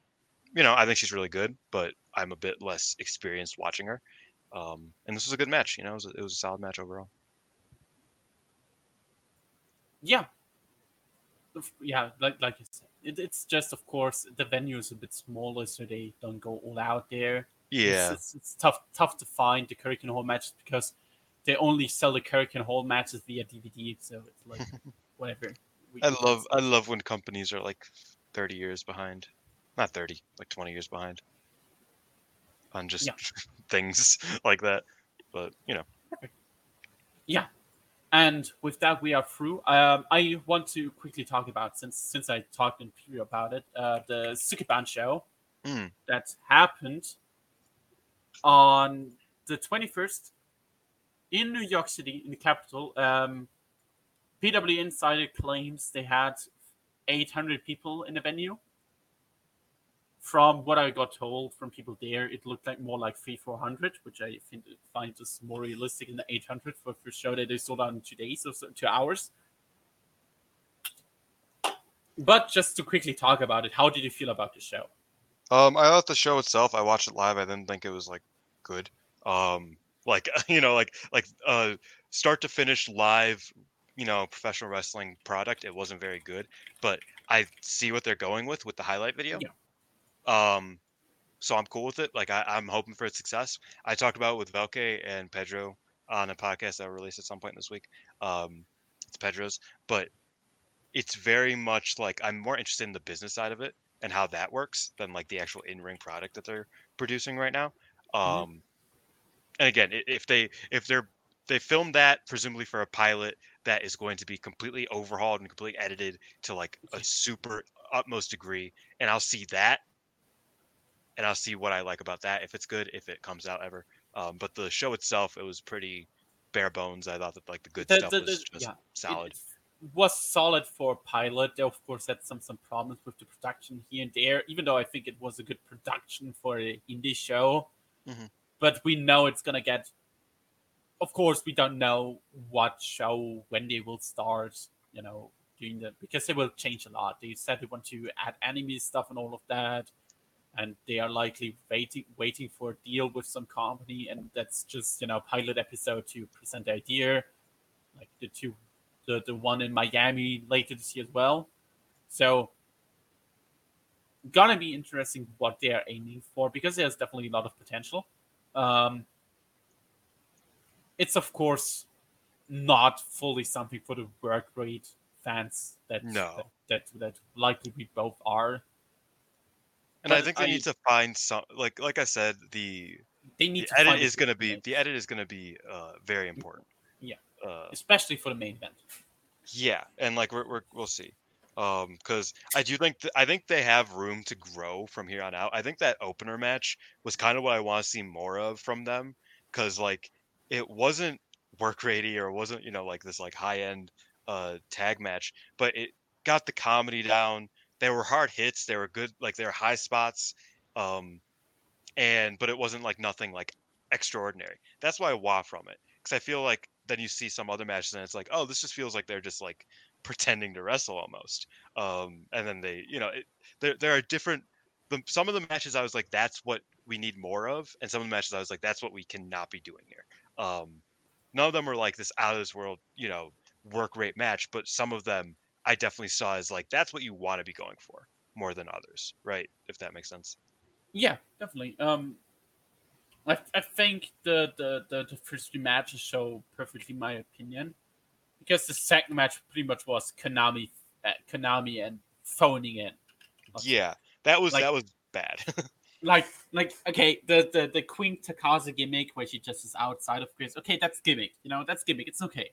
you know, I think she's really good, but I'm a bit less experienced watching her. Um, and this was a good match. You know, it was a, it was a solid match overall. yeah yeah like like you said it, it's just of course the venue is a bit smaller so they don't go all out there. Yeah, it's, it's, it's tough tough to find the Korakuen Hall matches because they only sell the Korakuen Hall matches via DVD so it's like [LAUGHS] whatever. We- I love I love when companies are like 30 years behind, not 30, like 20 years behind on just Yeah. [LAUGHS] things like that. But you know, And with that, we are through. Um, I want to quickly talk about since since I talked in preview about it, uh, the Sukeban show Mm. that happened on the twenty first in New York City, in the capital. Um, PW Insider claims they had eight hundred people in the venue. From what I got told from people there, it looked like more like three, four hundred, which I think find is more realistic in the eight hundred for for show that they sold out in two days or so, two hours. But just to quickly talk about it, how did you feel about the show? um, I thought the show itself. I watched it live. I didn't think it was like good. Um, like [LAUGHS] you know, like like uh, start to finish live. You know, professional wrestling product. It wasn't very good, but I see what they're going with with the highlight video. Um, so I'm cool with it. Like I, I'm hoping for its success. I talked about it with Velke and Pedro on a podcast that will release at some point this week. Um, it's Pedro's, but it's very much like I'm more interested in the business side of it and how that works than like the actual in-ring product that they're producing right now. Um, Mhm. and again, if they if they're they filmed that presumably for a pilot that is going to be completely overhauled and completely edited to like a super utmost degree, and I'll see that, and I'll see what I like about that if it's good, if it comes out ever. Um, but the show itself, it was pretty bare bones. I thought that like the good The- stuff the- was just yeah, solid. It was solid for a pilot. They of course had some some problems with the production here and there, even though I think it was a good production for an indie show. Mhm. But we know it's gonna get. Of course, we don't know what show when they will start. You know, doing that because they will change a lot. They said they want to add anime stuff and all of that, and they are likely waiting waiting for a deal with some company, and that's just you know pilot episode to present the idea, like the two the the one in Miami later this year as well. So gonna be interesting what they are aiming for because there's definitely a lot of potential. Um, it's of course not fully something for the work rate fans that No. that, that that likely we both are. And I think they I- need to find some like like I said, the, They need the to edit is going to be the edit is going to be uh, very important. Yeah. Uh, especially for the main event. yeah, and like we're, we're we'll see. Um, because I do think th- I think they have room to grow from here on out. I think that opener match was kind of what I want to see more of from them. Because like it wasn't work ready or it wasn't you know like this like high end uh tag match, but it got the comedy down. They were hard hits. They were good. Like they were high spots. Um, and but it wasn't like nothing like extraordinary. That's why I want from it because I feel like then you see some other matches and it's like, oh, this just feels like they're just like pretending to wrestle almost. Um, and then they, you know, it, there there are different. The, some of the matches I was like, that's what we need more of, and some of the matches I was like, that's what we cannot be doing here. Um, none of them were like this out of this world, you know, work rate match, but some of them I definitely saw as like that's what you want to be going for more than others, right? If that makes sense. Yeah, definitely. Um, I, I think the, the, the, the first three matches show perfectly my opinion, because the second match pretty much was Konami, uh, Konami and phoning in. Okay. Yeah, that was Like- that was bad. [LAUGHS] like like okay, the the the Queen Takase gimmick where she just is outside of Chris. Okay, that's gimmick. You know, that's gimmick. It's okay.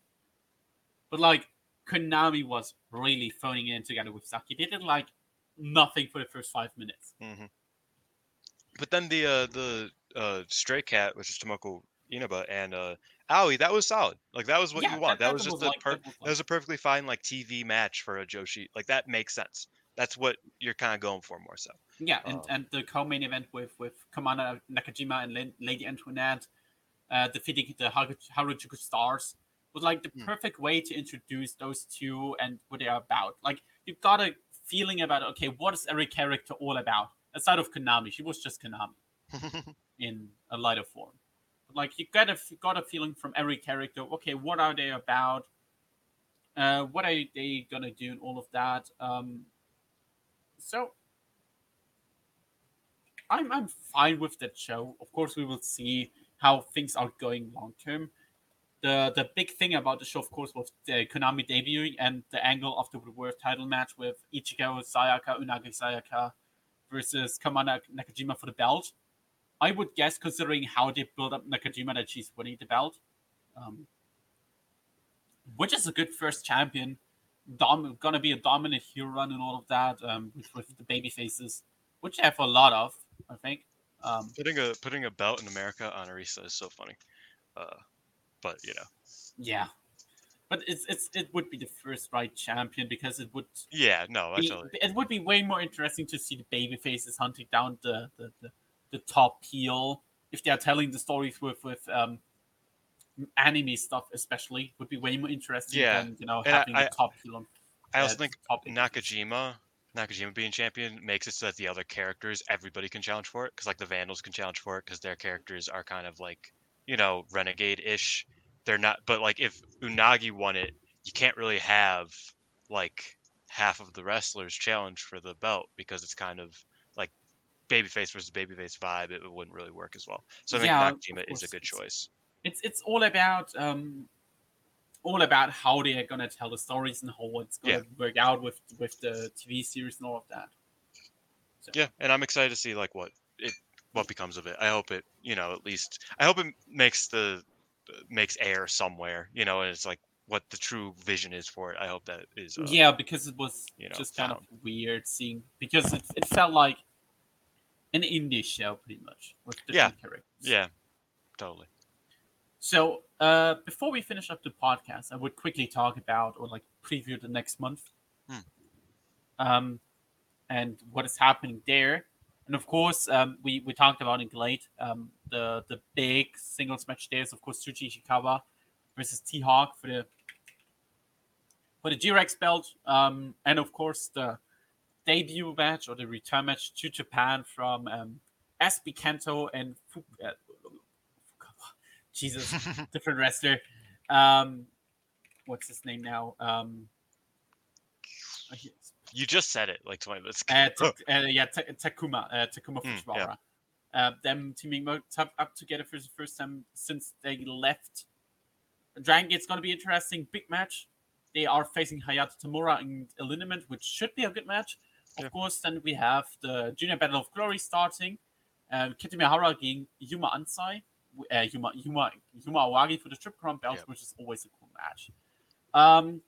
But like Konami was really phoning in together with Saki. They did like nothing for the first five minutes. hmm But then the uh, the uh, Stray Cat, which is Tomoko Inaba, and uh, Aoi, that was solid. Like that was what Yeah, you want. that- That, that was just was a like- per- that was a perfectly fine like TV match for a Joshi. Like that makes sense. That's what you're kind of going for more so. Yeah, and, Um, and the co-main event with with Commander Nakajima and Lady Antoinette uh, defeating the Harajuku Stars was like the Hmm. perfect way to introduce those two and what they are about. Like you've got a feeling about okay, what is every character all about? Aside of Konami, she was just Konami [LAUGHS] in a lighter form. But like you got a got a feeling from every character. Okay, what are they about? Uh, what are they gonna do and all of that? Um, so I'm I'm fine with that show. Of course, we will see how things are going long term. The the big thing about the show, of course, was the Konami debuting and the angle of the world title match with Ichigo Sayaka, Unagi Sayaka versus Commander Nakajima for the belt. I would guess, considering how they build up Nakajima, that she's winning the belt, um, which is a good first champion. Dom- gonna be a dominant heel run and all of that, um, with, with the baby faces, which I have a lot of, I think. Um, putting a putting a belt in America on Arisa is so funny. Uh, but you know, yeah, but it's it's it would be the first right champion because it would yeah, no, be, totally. it would be way more interesting to see the baby faces hunting down the the, the, the top heel if they are telling the stories with with um anime stuff especially would be way more interesting Yeah, than you know and having I- the top heel on I uh, also think top. Nakajima, Nakajima being champion makes it so that the other characters, everybody can challenge for it. Because like the Vandals can challenge for it because their characters are kind of like, you know, renegade-ish. They're not, but like if Unagi won it, you can't really have like half of the wrestlers challenge for the belt because it's kind of like babyface versus babyface vibe. It wouldn't really work as well. So I think Yeah, Nakajima is a good choice. it's it's all about um all about how they are gonna tell the stories and how it's gonna Yeah. work out with with the TV series and all of that. Yeah, and I'm excited to see like what it what becomes of it. I hope it, you know, at least I hope it makes the makes air somewhere, you know, and it's like what the true vision is for it. I hope that is uh, yeah, because it was you know, just kind of weird seeing because it, it felt like an indie show pretty much with Yeah. different characters. yeah, totally. So uh, before we finish up the podcast, I would quickly talk about or like preview the next month, Hmm. um, and what is happening there. And of course, um, we we talked about in GLEAT. Um, the the big singles match there is of course Shuji Ishikawa versus T Hawk for the for the G-Rex belt, um, and of course the debut match or the return match to Japan from um, SB Kento and Fu- uh, [LAUGHS] Jesus, [LAUGHS] different wrestler. Um, what's his name now? Um, you just said it like 20 minutes ago. uh, [LAUGHS] Ta- uh, yeah, Ta- Takuma, uh, Takuma Mm, Fujiwara. Uh, them teaming up, up together for the first time since they left. Dragon Gate's going to be interesting. Big match. They are facing Hayato Tamura in eliminate, which should be a good match. Of Yeah. course, then we have the Junior Battle of Glory starting. Um, Kento Miyahara against Yuma Anzai. Uh, Yuma, Yuma, Yuma Aoyagi for the Triple Crown belt, Yeah. which is always a cool match. Um,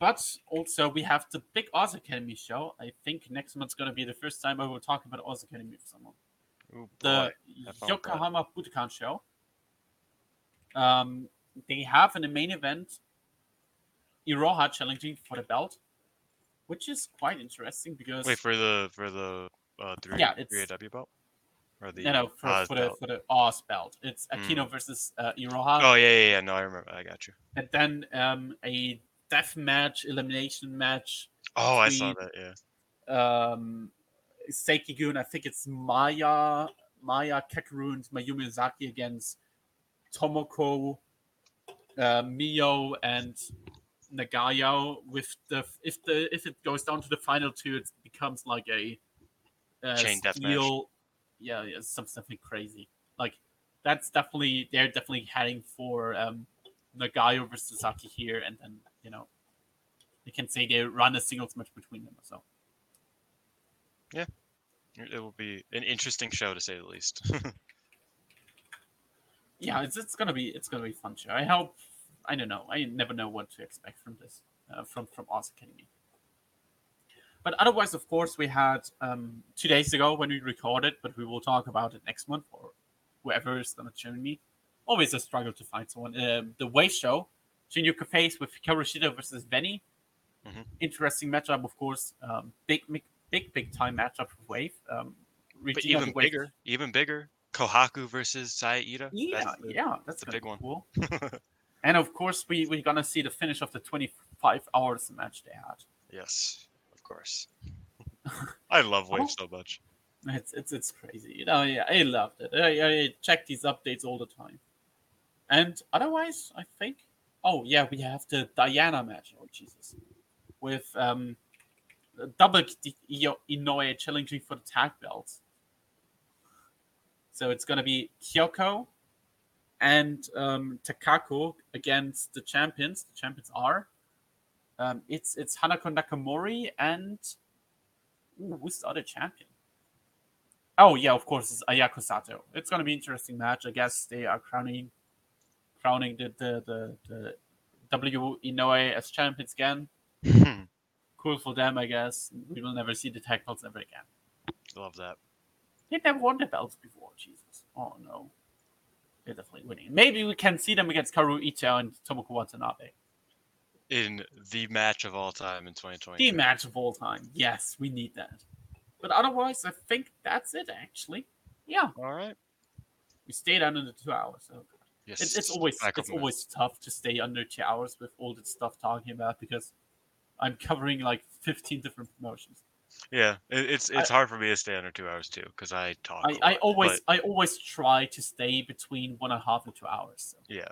but also we have the big Oz Academy show. I think next month's gonna be the first time I will talk about Oz Academy with someone. Ooh, The boy. have fun with that. Yokohama Budokan show. Um, they have in the main event Iroha challenging for the belt, which is quite interesting because Wait for the for the uh, three Yeah, three AW belt or the you know for, Oz for the belt? for the Oz belt, it's Akino versus uh, Iroha. Oh yeah, yeah, yeah. No, I remember. I got you. and then um, a death match, elimination match. Oh, I saw that. Yeah. Um, Seikigun, I think it's Maya, Maya Kakeru and Mayumi Ozaki against Tomoko, uh, Mio, and Nagayo. With the if the if it goes down to the final two, it becomes like a uh, Chain deathmatch. steel. Yeah, yeah, some something crazy. Like that's definitely they're definitely heading for um, Nagayo versus Saki here, and then you know you can say they run a singles match between them. So Yeah, It will be an interesting show to say the least. [LAUGHS] yeah, it's it's gonna be it's gonna be fun show. I hope. I don't know. I never know what to expect from this uh, from from Oz Academy. But otherwise, of course, we had um, two days ago when we recorded, but we will talk about it next month or whoever is gonna join me. Always a struggle to find someone. Uh, the Wave Show, Junior Cafes with Hikaru Shida versus Venny. Mhm. Interesting matchup, of course. Um, big, big, big, big time matchup with Wave. Um, but even Wave- bigger, even bigger. Kohaku versus Saida. Yeah, That's the- yeah, that's a big one. Cool. [LAUGHS] and of course, we we're gonna see the finish of the 25 hours match they had. Yes, of course. [LAUGHS] I love Wave Oh. so much. It's it's it's crazy. You know, yeah, I loved it. I, I check these updates all the time. And otherwise, I think. Oh yeah, we have the Diana match. Oh Jesus, with um, double Inoue challenging for the tag belts. So it's gonna be Kyoko and um, Takako against the champions. The champions are. Um, it's it's Hanako Nakamori and Ooh, who's the other champion? Oh yeah, of course it's Ayako Sato. It's gonna be an interesting match. I guess they are crowning crowning the the the, the W Inoue as champions again. Hmm. Cool for them, I guess. We will never see the tag belts ever again. love that. They never won the belts before. Jesus. Oh no. They're definitely winning. Maybe we can see them against Kaoru Ito and Tomoko Watanabe. In the match of all time in 2020. The match of all time. Yes, we need that. But otherwise, I think that's it. Actually, yeah, All right. we stayed under the two hours. So Yes. it's, it's always it's always tough to stay under two hours with all the stuff talking about because I'm covering like 15 different promotions. Yeah, it, it's it's hard for me to stay under two hours too because I talk. I, a I lot, always but I always try to stay between one and a half and two hours. So. yeah.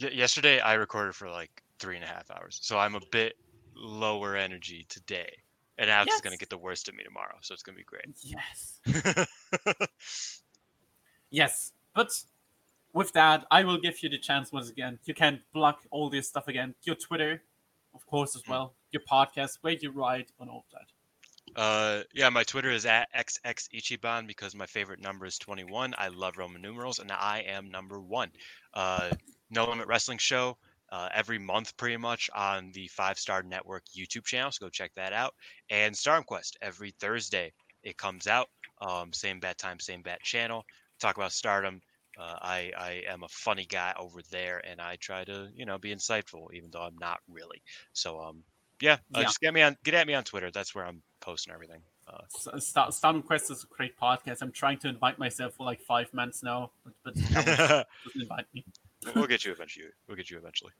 Y- yesterday I recorded for like three and a half hours, so I'm a bit lower energy today, and Alex is gonna get the worst of me tomorrow, so it's gonna be great. Yes. [LAUGHS] Yes, but with that, I will give you the chance once again. You can block all this stuff again. Your Twitter, of course, as well. Your podcast, where you write on all of that. Uh, yeah, my Twitter is at xxichiban because my favorite number is 21. I love Roman numerals, and I am number one. Uh, no Limit Wrestling Show uh, every month, pretty much on the Five Star Network YouTube channel. So go check that out. And Stardom Quest every Thursday it comes out. Um, same bat time, same bat channel. Talk about Stardom. Uh, I I am a funny guy over there, and I try to you know be insightful, even though I'm not really. So um, yeah, uh, Yeah. just get me on get at me on Twitter. That's where I'm posting everything. Uh, S- Star- Quest is a great podcast. I'm trying to invite myself for like five months now, but, but [LAUGHS] doesn't invite me. we'll get you eventually. We'll get you eventually.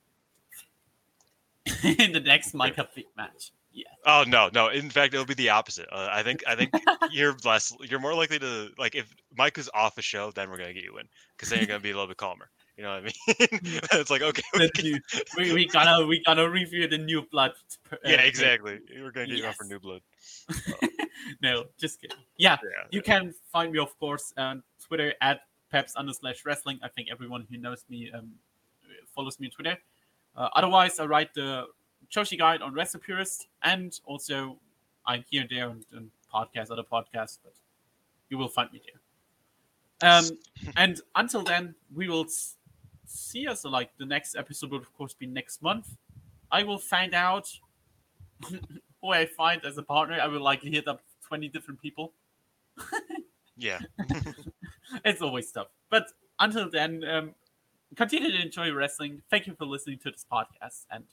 [LAUGHS] in the next Cup match. Yeah. Oh no, no. In fact, it'll be the opposite. Uh, I think I think [LAUGHS] you're less. You're more likely to like if Mike is off a show, then we're gonna get you in because then you're gonna be a little bit calmer. You know what I mean? [LAUGHS] it's like okay, we The can- we, we gotta we gotta review the new blood. uh, yeah, exactly. We're gonna get you on for new blood. [LAUGHS] no, just kidding. Yeah, Yeah, you can find me, of course, on Twitter at peps underslash wrestling. I think everyone who knows me um, follows me on Twitter. Uh, otherwise, I write the Joshi Guide on Wrestle Purist, and also I'm here and there on, on podcasts, other podcasts, but you will find me there. Um, [LAUGHS] and until then, we will s- see us. Like the next episode will, of course, be next month. I will find out [LAUGHS] who I find as a partner. I will likely hit up 20 different people. yeah. [LAUGHS] It's always tough. But until then, um, continue to enjoy wrestling. Thank you for listening to this podcast, and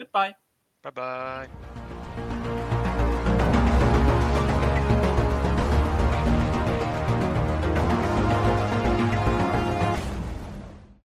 goodbye. Bye bye.